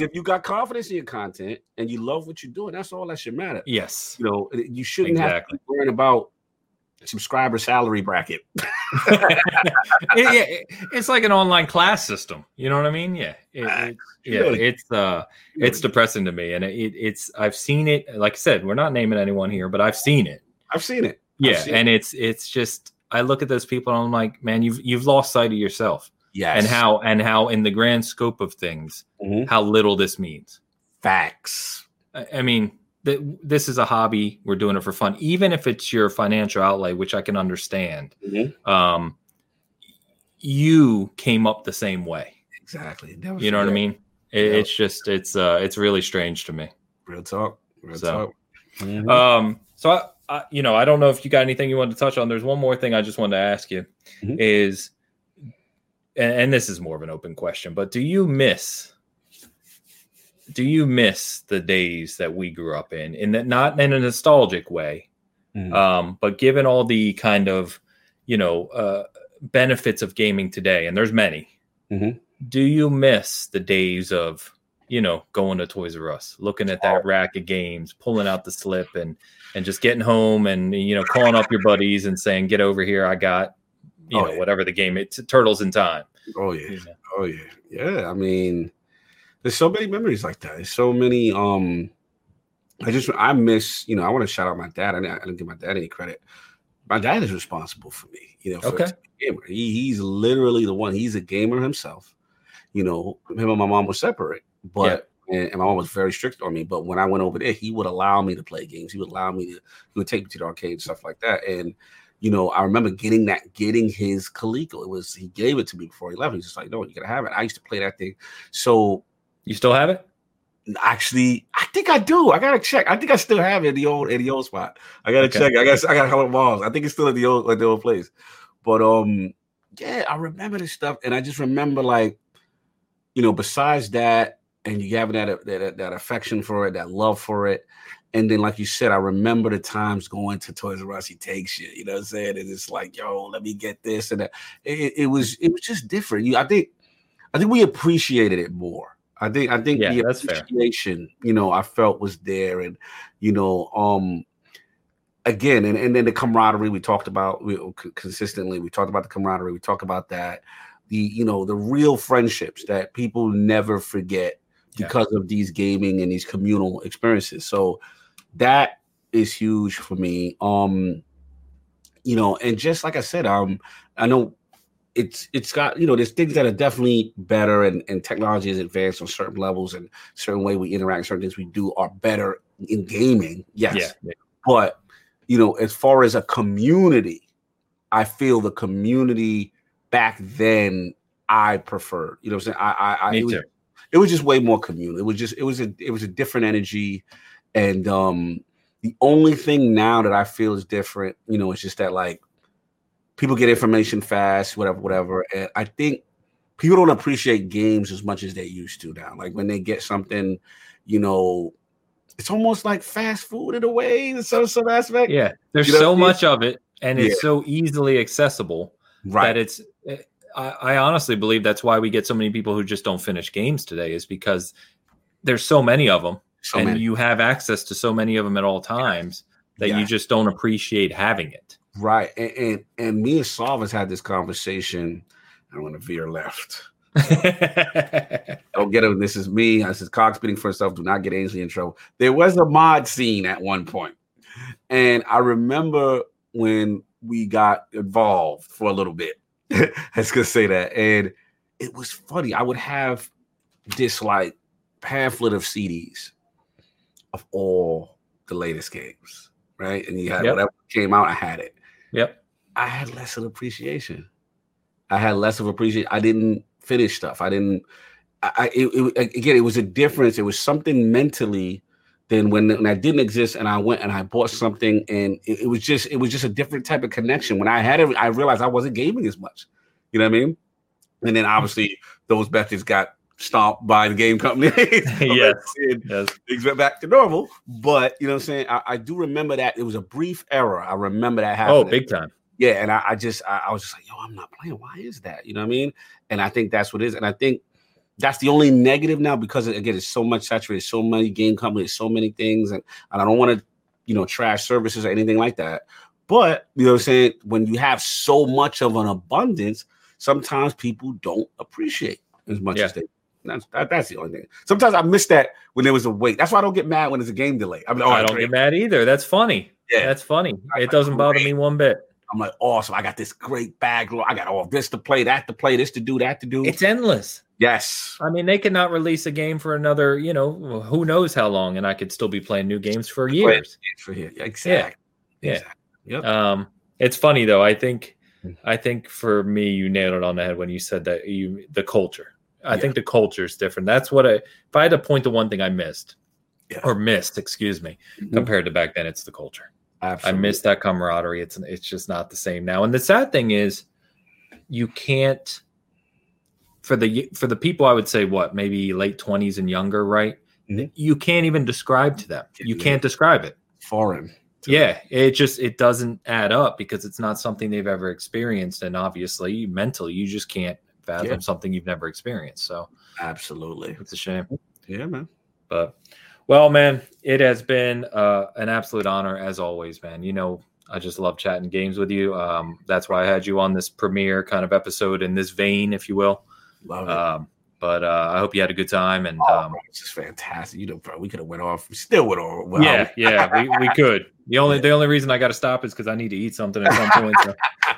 if you got confidence in your content and you love what you're doing, that's all that should matter. yes. You know, you shouldn't have to Exactly. be worrying about subscriber salary bracket. It- yeah, it- it's like an online class system. You know what I mean? Yeah. It- Ah, it- yeah. It's uh, it's depressing to me, and it, it's I've seen it. Like I said, we're not naming anyone here, but I've seen it. I've seen it. I've Yeah, seen and it's it's just I look at those people and I'm like, man, you've you've lost sight of yourself Yes. and how and how in the grand scope of things, Mhm. how little this means. facts. I, I mean, th- this is a hobby. We're doing it for fun, even if it's your financial outlay, which I can understand. Mhm. Um, you came up the same way. Exactly. You know what I mean? It, Yeah. It's just it's uh it's really strange to me. Real talk. Real So, talk. Mhm. Um, so I, I, you know, I don't know if you got anything you wanted to touch on. There's one more thing I just wanted to ask you Mhm. is, and, and this is more of an open question, but do you miss? Do you miss the days that we grew up in, in that not in a nostalgic way, Mhm. um, but given all the kind of, you know, uh, benefits of gaming today, and there's many. Mhm. Do you miss the days of you know, going to Toys R Us, looking at that rack of games, pulling out the slip and and just getting home and you know, calling up your buddies and saying, "Get over here, I got you oh, know, yeah. whatever the game it's Turtles in Time." Oh yeah. yeah. Oh yeah. Yeah, I mean, there's so many memories like that. There's so many um I just I miss, you know, I want to shout out my dad. I didn't, I didn't give my dad any credit. My dad is responsible for me, you know, okay. gamer. He, he's literally the one. He's a gamer himself. You know, him and my mom were separate, but yeah. and, and, my mom was very strict on me. But when I went over there, he would allow me to play games. He would allow me to. He would take me to the arcade and stuff like that. And you know, I remember getting that, getting his Coleco. It was he gave it to me before he left. He's just like, no, you gotta have it. I used to play that thing. So you still have it? Actually, I think I do. I gotta check. I think I still have it in the old in the old spot. I gotta okay. check. I got I got hello balls. I think it's still at the old like the old place. But um, yeah, I remember this stuff, and I just remember like, you know, besides that, and you have that that that affection for it, that love for it, and then like you said, I remember the times going to Toys R Us. He takes you, you know what I'm saying? And it's like, yo, let me get this and that. It, it was it was just different. You, I think, I think we appreciated it more I think I think yeah, the appreciation, you know, I felt was there, and you know, um, again, and, and then the camaraderie we talked about we, consistently. We talked about the camaraderie. We talk about that, the you know, the real friendships that people never forget because yeah. of these gaming and these communal experiences. So that is huge for me. Um, you know, and just like I said, um, I know it's it's got you know there's things that are definitely better and, and technology is advanced on certain levels and certain way we interact certain things we do are better in gaming yes yeah, but you know as far as a community i feel the community back then i preferred you know what i'm saying i i, I it, was, it was just way more communal it was just it was a it was a different energy and um the only thing now that i feel is different you know it's just that like people get information fast, whatever, whatever. And I think people don't appreciate games as much as they used to now. Like when they get something, you know, it's almost like fast food in a way, in some some aspect. Yeah, there's you know so much of it, and it's so easily accessible right. that it's. I, I honestly believe that's why we get so many people who just don't finish games today, is because there's so many of them, so and many. you have access to so many of them at all times that yeah. you just don't appreciate having it. Right. And and, and me and Salvas had this conversation. I want to veer left. Don't get him. This is me. This is Cog for himself. Do not get Ainsley in trouble. There was a mod scene at one point, and I remember when we got involved for a little bit. Let's just say that, and it was funny. I would have this like pamphlet of CDs of all the latest games, right? And you had yep. whatever came out, I had it. Yep. I had less of appreciation. I had less of appreciation. I didn't finish stuff. I didn't. I it, it, again, it was a difference. It was something mentally than when, when that didn't exist, and I went and I bought something, and it, it was just it was just a different type of connection. When I had it, I realized I wasn't gaming as much. You know what I mean? And then obviously those methods got stomped by the game company. yes. yes. Things went back to normal. But you know what I'm saying? I, I, do remember that it was a brief error. I remember that oh, happening. Oh, big time. Yeah. And I, I just I, I, was just like, yo, I'm not playing. Why is that? You know what I mean? And I think that's what it is. And I think that's the only negative now because again, it's so much saturated, so many game companies, so many things, and, and I don't want to, you know, trash services or anything like that. But you know what I'm saying? When you have so much of an abundance, sometimes people don't appreciate as much yeah. as they that's that, that's the only thing. Sometimes I miss that when there was a wait. That's why I don't get mad when there's a game delay. I, mean, oh, I don't great. get mad either. That's funny. Yeah, that's funny. it doesn't bother me one bit. I'm like, awesome. I got this great bag. I got all this to play, that to play, this to do, that to do. It's endless. Yes. I mean, they could not release a game for another, you know, who knows how long, and I could still be playing new games for years. For here, exactly. Yeah. Exactly. Yep. Um, it's funny though. I think, hmm. I think for me, you nailed it on the head when you said that you the culture. I yeah. think the culture is different. That's what I, if I had to point to one thing I missed yeah. or missed, excuse me, mm-hmm. compared to back then, it's the culture. Absolutely. I miss that camaraderie. It's, it's just not the same now. And the sad thing is you can't, for the, for the people, I would say what, maybe late twenties and younger, right? Mm-hmm. You can't even describe to them. You can't describe it. Foreign. Yeah, it just it doesn't add up because it's not something they've ever experienced, and obviously mentally you just can't fathom yeah. something you've never experienced. So absolutely, it's a shame. Yeah, man. But well, man, it has been uh, an absolute honor as always, man. You know, I just love chatting games with you. Um, that's why I had you on this premiere kind of episode in this vein, if you will. Love it. Um, but uh, I hope you had a good time. And oh, um, bro, it's just fantastic. You know, bro, we could have went off. We still went off. Well, yeah, yeah, we, we could. The only the only reason I got to stop is because I need to eat something at some point. So.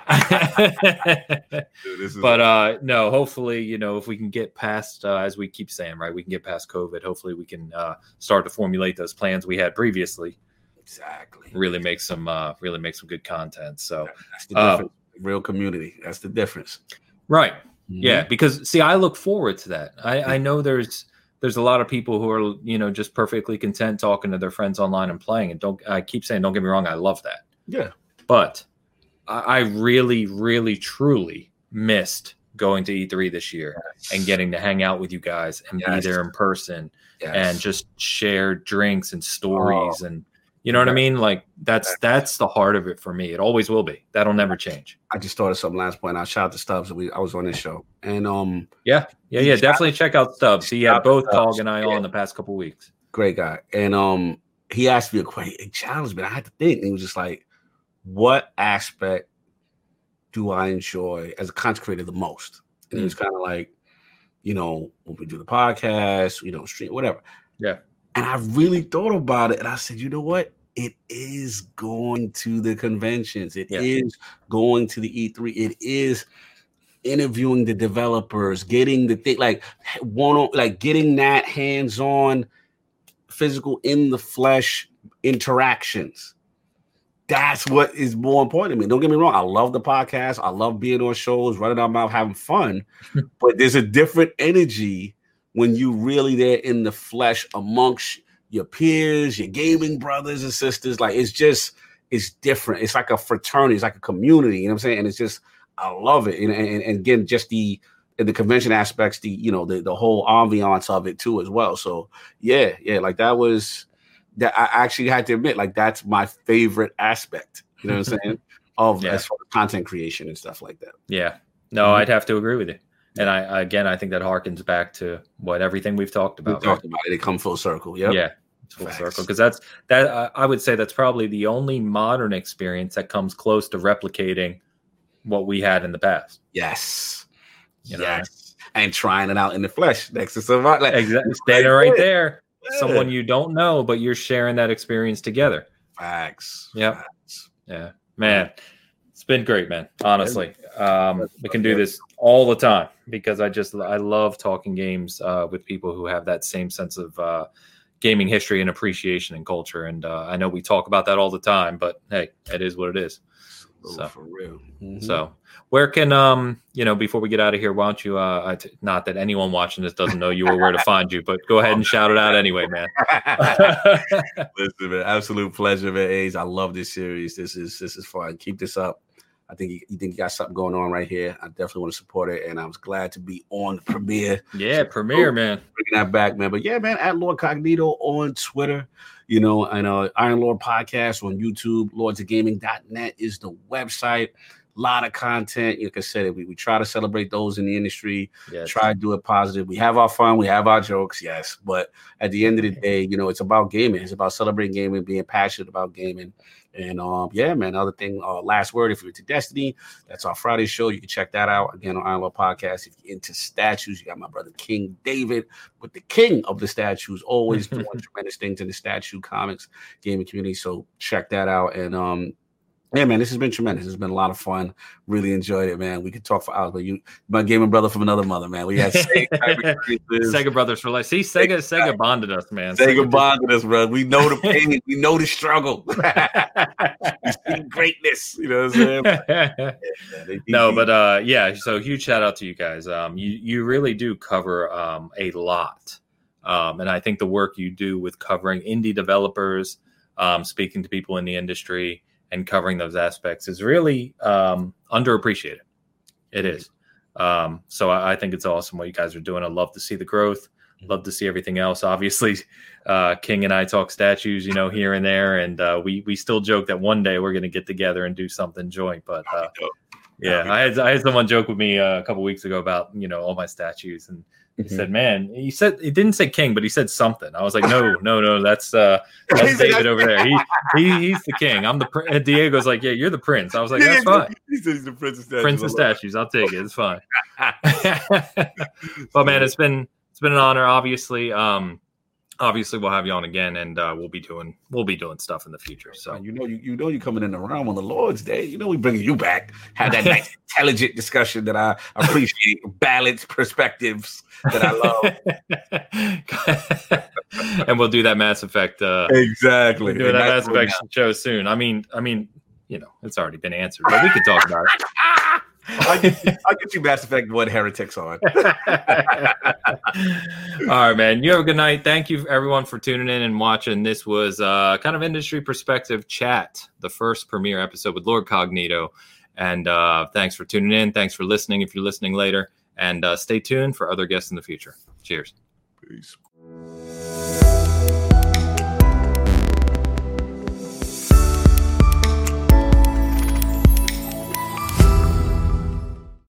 dude, but uh, no, hopefully, you know, if we can get past, uh, as we keep saying, right, we can get past COVID. Hopefully, we can uh, start to formulate those plans we had previously. exactly Really make some, uh, really make some good content. So, that's the uh. Real community. That's the difference. right, Mm-hmm. yeah, because see, I look forward to that. I, I know there's there's a lot of people who are you know just perfectly content talking to their friends online and playing. And don't I keep saying, don't get me wrong, I love that. Yeah. but I, I really, really, truly missed going to E3 this year and getting to hang out with you guys and Yes. be there in person Yes. and just share drinks and stories and you know what I mean? Like that's Yes. that's the heart of it for me. It always will be. That'll never change. I just started something last point. I shout out to Stubbs. We I was on this show. And um Yeah, yeah, yeah. Definitely check out Stubbs. He had both. Cog and I Yeah. on the past couple weeks. great guy. And um, he asked me a question, he challenged me. I had to think. And he was just like, "What aspect do I enjoy as a content creator the most?" And he was kind of like, you know, when we do the podcast, we don't stream, whatever. Yeah. And I really thought about it, and I said, you know what? It is going to the conventions. It is Yeah. going to the E3. It is interviewing the developers, getting the thing like one on like getting that hands-on physical in the flesh interactions. That's what is more important to me. Don't get me wrong. I love the podcast. I love being on shows, running our mouth, having fun. but there's a different energy when you really there in the flesh amongst your peers, your gaming brothers and sisters. Like it's just it's different. It's like a fraternity. It's like a community. You know what I'm saying? And it's just I love it. And, and, and again, just the the convention aspects, the you know the the whole ambiance of it too as well. So yeah, yeah, like that was that I actually had to admit, like that's my favorite aspect. You know what I'm saying? Of Yeah. as far as content creation and stuff like that. Yeah. No, Mhm. I'd have to agree with you. And I again I think that harkens back to what everything we've talked about. We talked about it. It come full circle. Yep. Yeah, it's full Facts. circle because that's that. I I would say that's probably the only modern experience that comes close to replicating what we had in the past. Yes. You know? yes. And trying it out in the flesh next to somebody. Like, Exactly, standing right there, someone you don't know, but you're sharing that experience together. Facts. Yep. Facts. Yeah, man, it's been great, man. Honestly, um, we can do this all the time because I just I love talking games uh, with people who have that same sense of uh, gaming history and appreciation and culture. And uh, I know we talk about that all the time, but hey, it is what it is. Oh, So- for real. Mhm. So, where can um you know before we get out of here, why don't you uh I t- not that anyone watching this doesn't know you or where to find you, but go ahead and shout it out anyway, man. Listen, man, absolute pleasure, man. Ace, I love this series. This is this is fun. Keep this up. I think you, you think you got something going on right here. I definitely want to support it, and I was glad to be on the premiere. yeah, premiere, man. bringing that back, man. But yeah, man, at Lord Cognito on Twitter, you know, and uh Iron Lord Podcast on YouTube, lordsofgaming.net is the website. A lot of content. Like I said, we, we try to celebrate those in the industry, Yes. try to do it positive. We have our fun, we have our jokes, yes. But at the end of the day, you know, it's about gaming. It's about celebrating gaming, being passionate about gaming. And um, yeah, man. Other thing, uh, last word. If you're into Destiny, that's our Friday show. You can check that out again on Iron Lord Podcast. If you're into statues, you got my brother King David with the king of the statues, always doing tremendous things in the statue comics gaming community. So check that out. And um, yeah, man, this has been tremendous. It's been a lot of fun. Really enjoyed it, man. We could talk for hours, but you, my gaming brother from another mother, man. We had Sega. Sega Brothers for life. See, Sega Sega bonded us, man. Sega bonded us, bro. We know the pain. we know the struggle. greatness. You know what I'm saying? Yeah, no, but uh, yeah. So huge shout out to you guys. Um, you you really do cover um a lot, um, and I think the work you do with covering indie developers, um, speaking to people in the industry, and covering those aspects is really um underappreciated. It is. Um, so I, I think it's awesome what you guys are doing. I love to see the growth. Love to see everything else. Obviously, uh, King and I talk statues, you know, here and there, and uh, we we still joke that one day we're going to get together and do something joint. But uh, yeah, I had I had someone joke with me uh, a couple weeks ago about you know all my statues, and He mm-hmm. said, "Man," he said he didn't say king, but he said something. I was like, "No, no, no, that's uh, that's David over there. He, he he's the king. I'm the prince." Diego's like, "Yeah, you're the prince." I was like, "That's fine." He said he's the prince of statues. Prince of statues. I'll take it. It's fine. but man, it's been it's been an honor. Obviously, um, obviously we'll have you on again and uh, we'll be doing we'll be doing stuff in the future so. You know you, you know you're coming in the round on the lord's day. You know we bringing you back. Have that nice intelligent discussion that i appreciate. Balanced perspectives that i love. And we'll do that mass effect uh exactly. we'll do that mass effect show soon. I mean i mean you know it's already been answered but we could talk about it I'll get, you, I'll get you Mass Effect 1 Heretics on. All right, man. You have a good night. Thank you, everyone, for tuning in and watching. This was uh, kind of industry perspective chat, the first premiere episode with Lord Cognito. And uh, thanks for tuning in. Thanks for listening if you're listening later. And uh, stay tuned for other guests in the future. Cheers. Peace.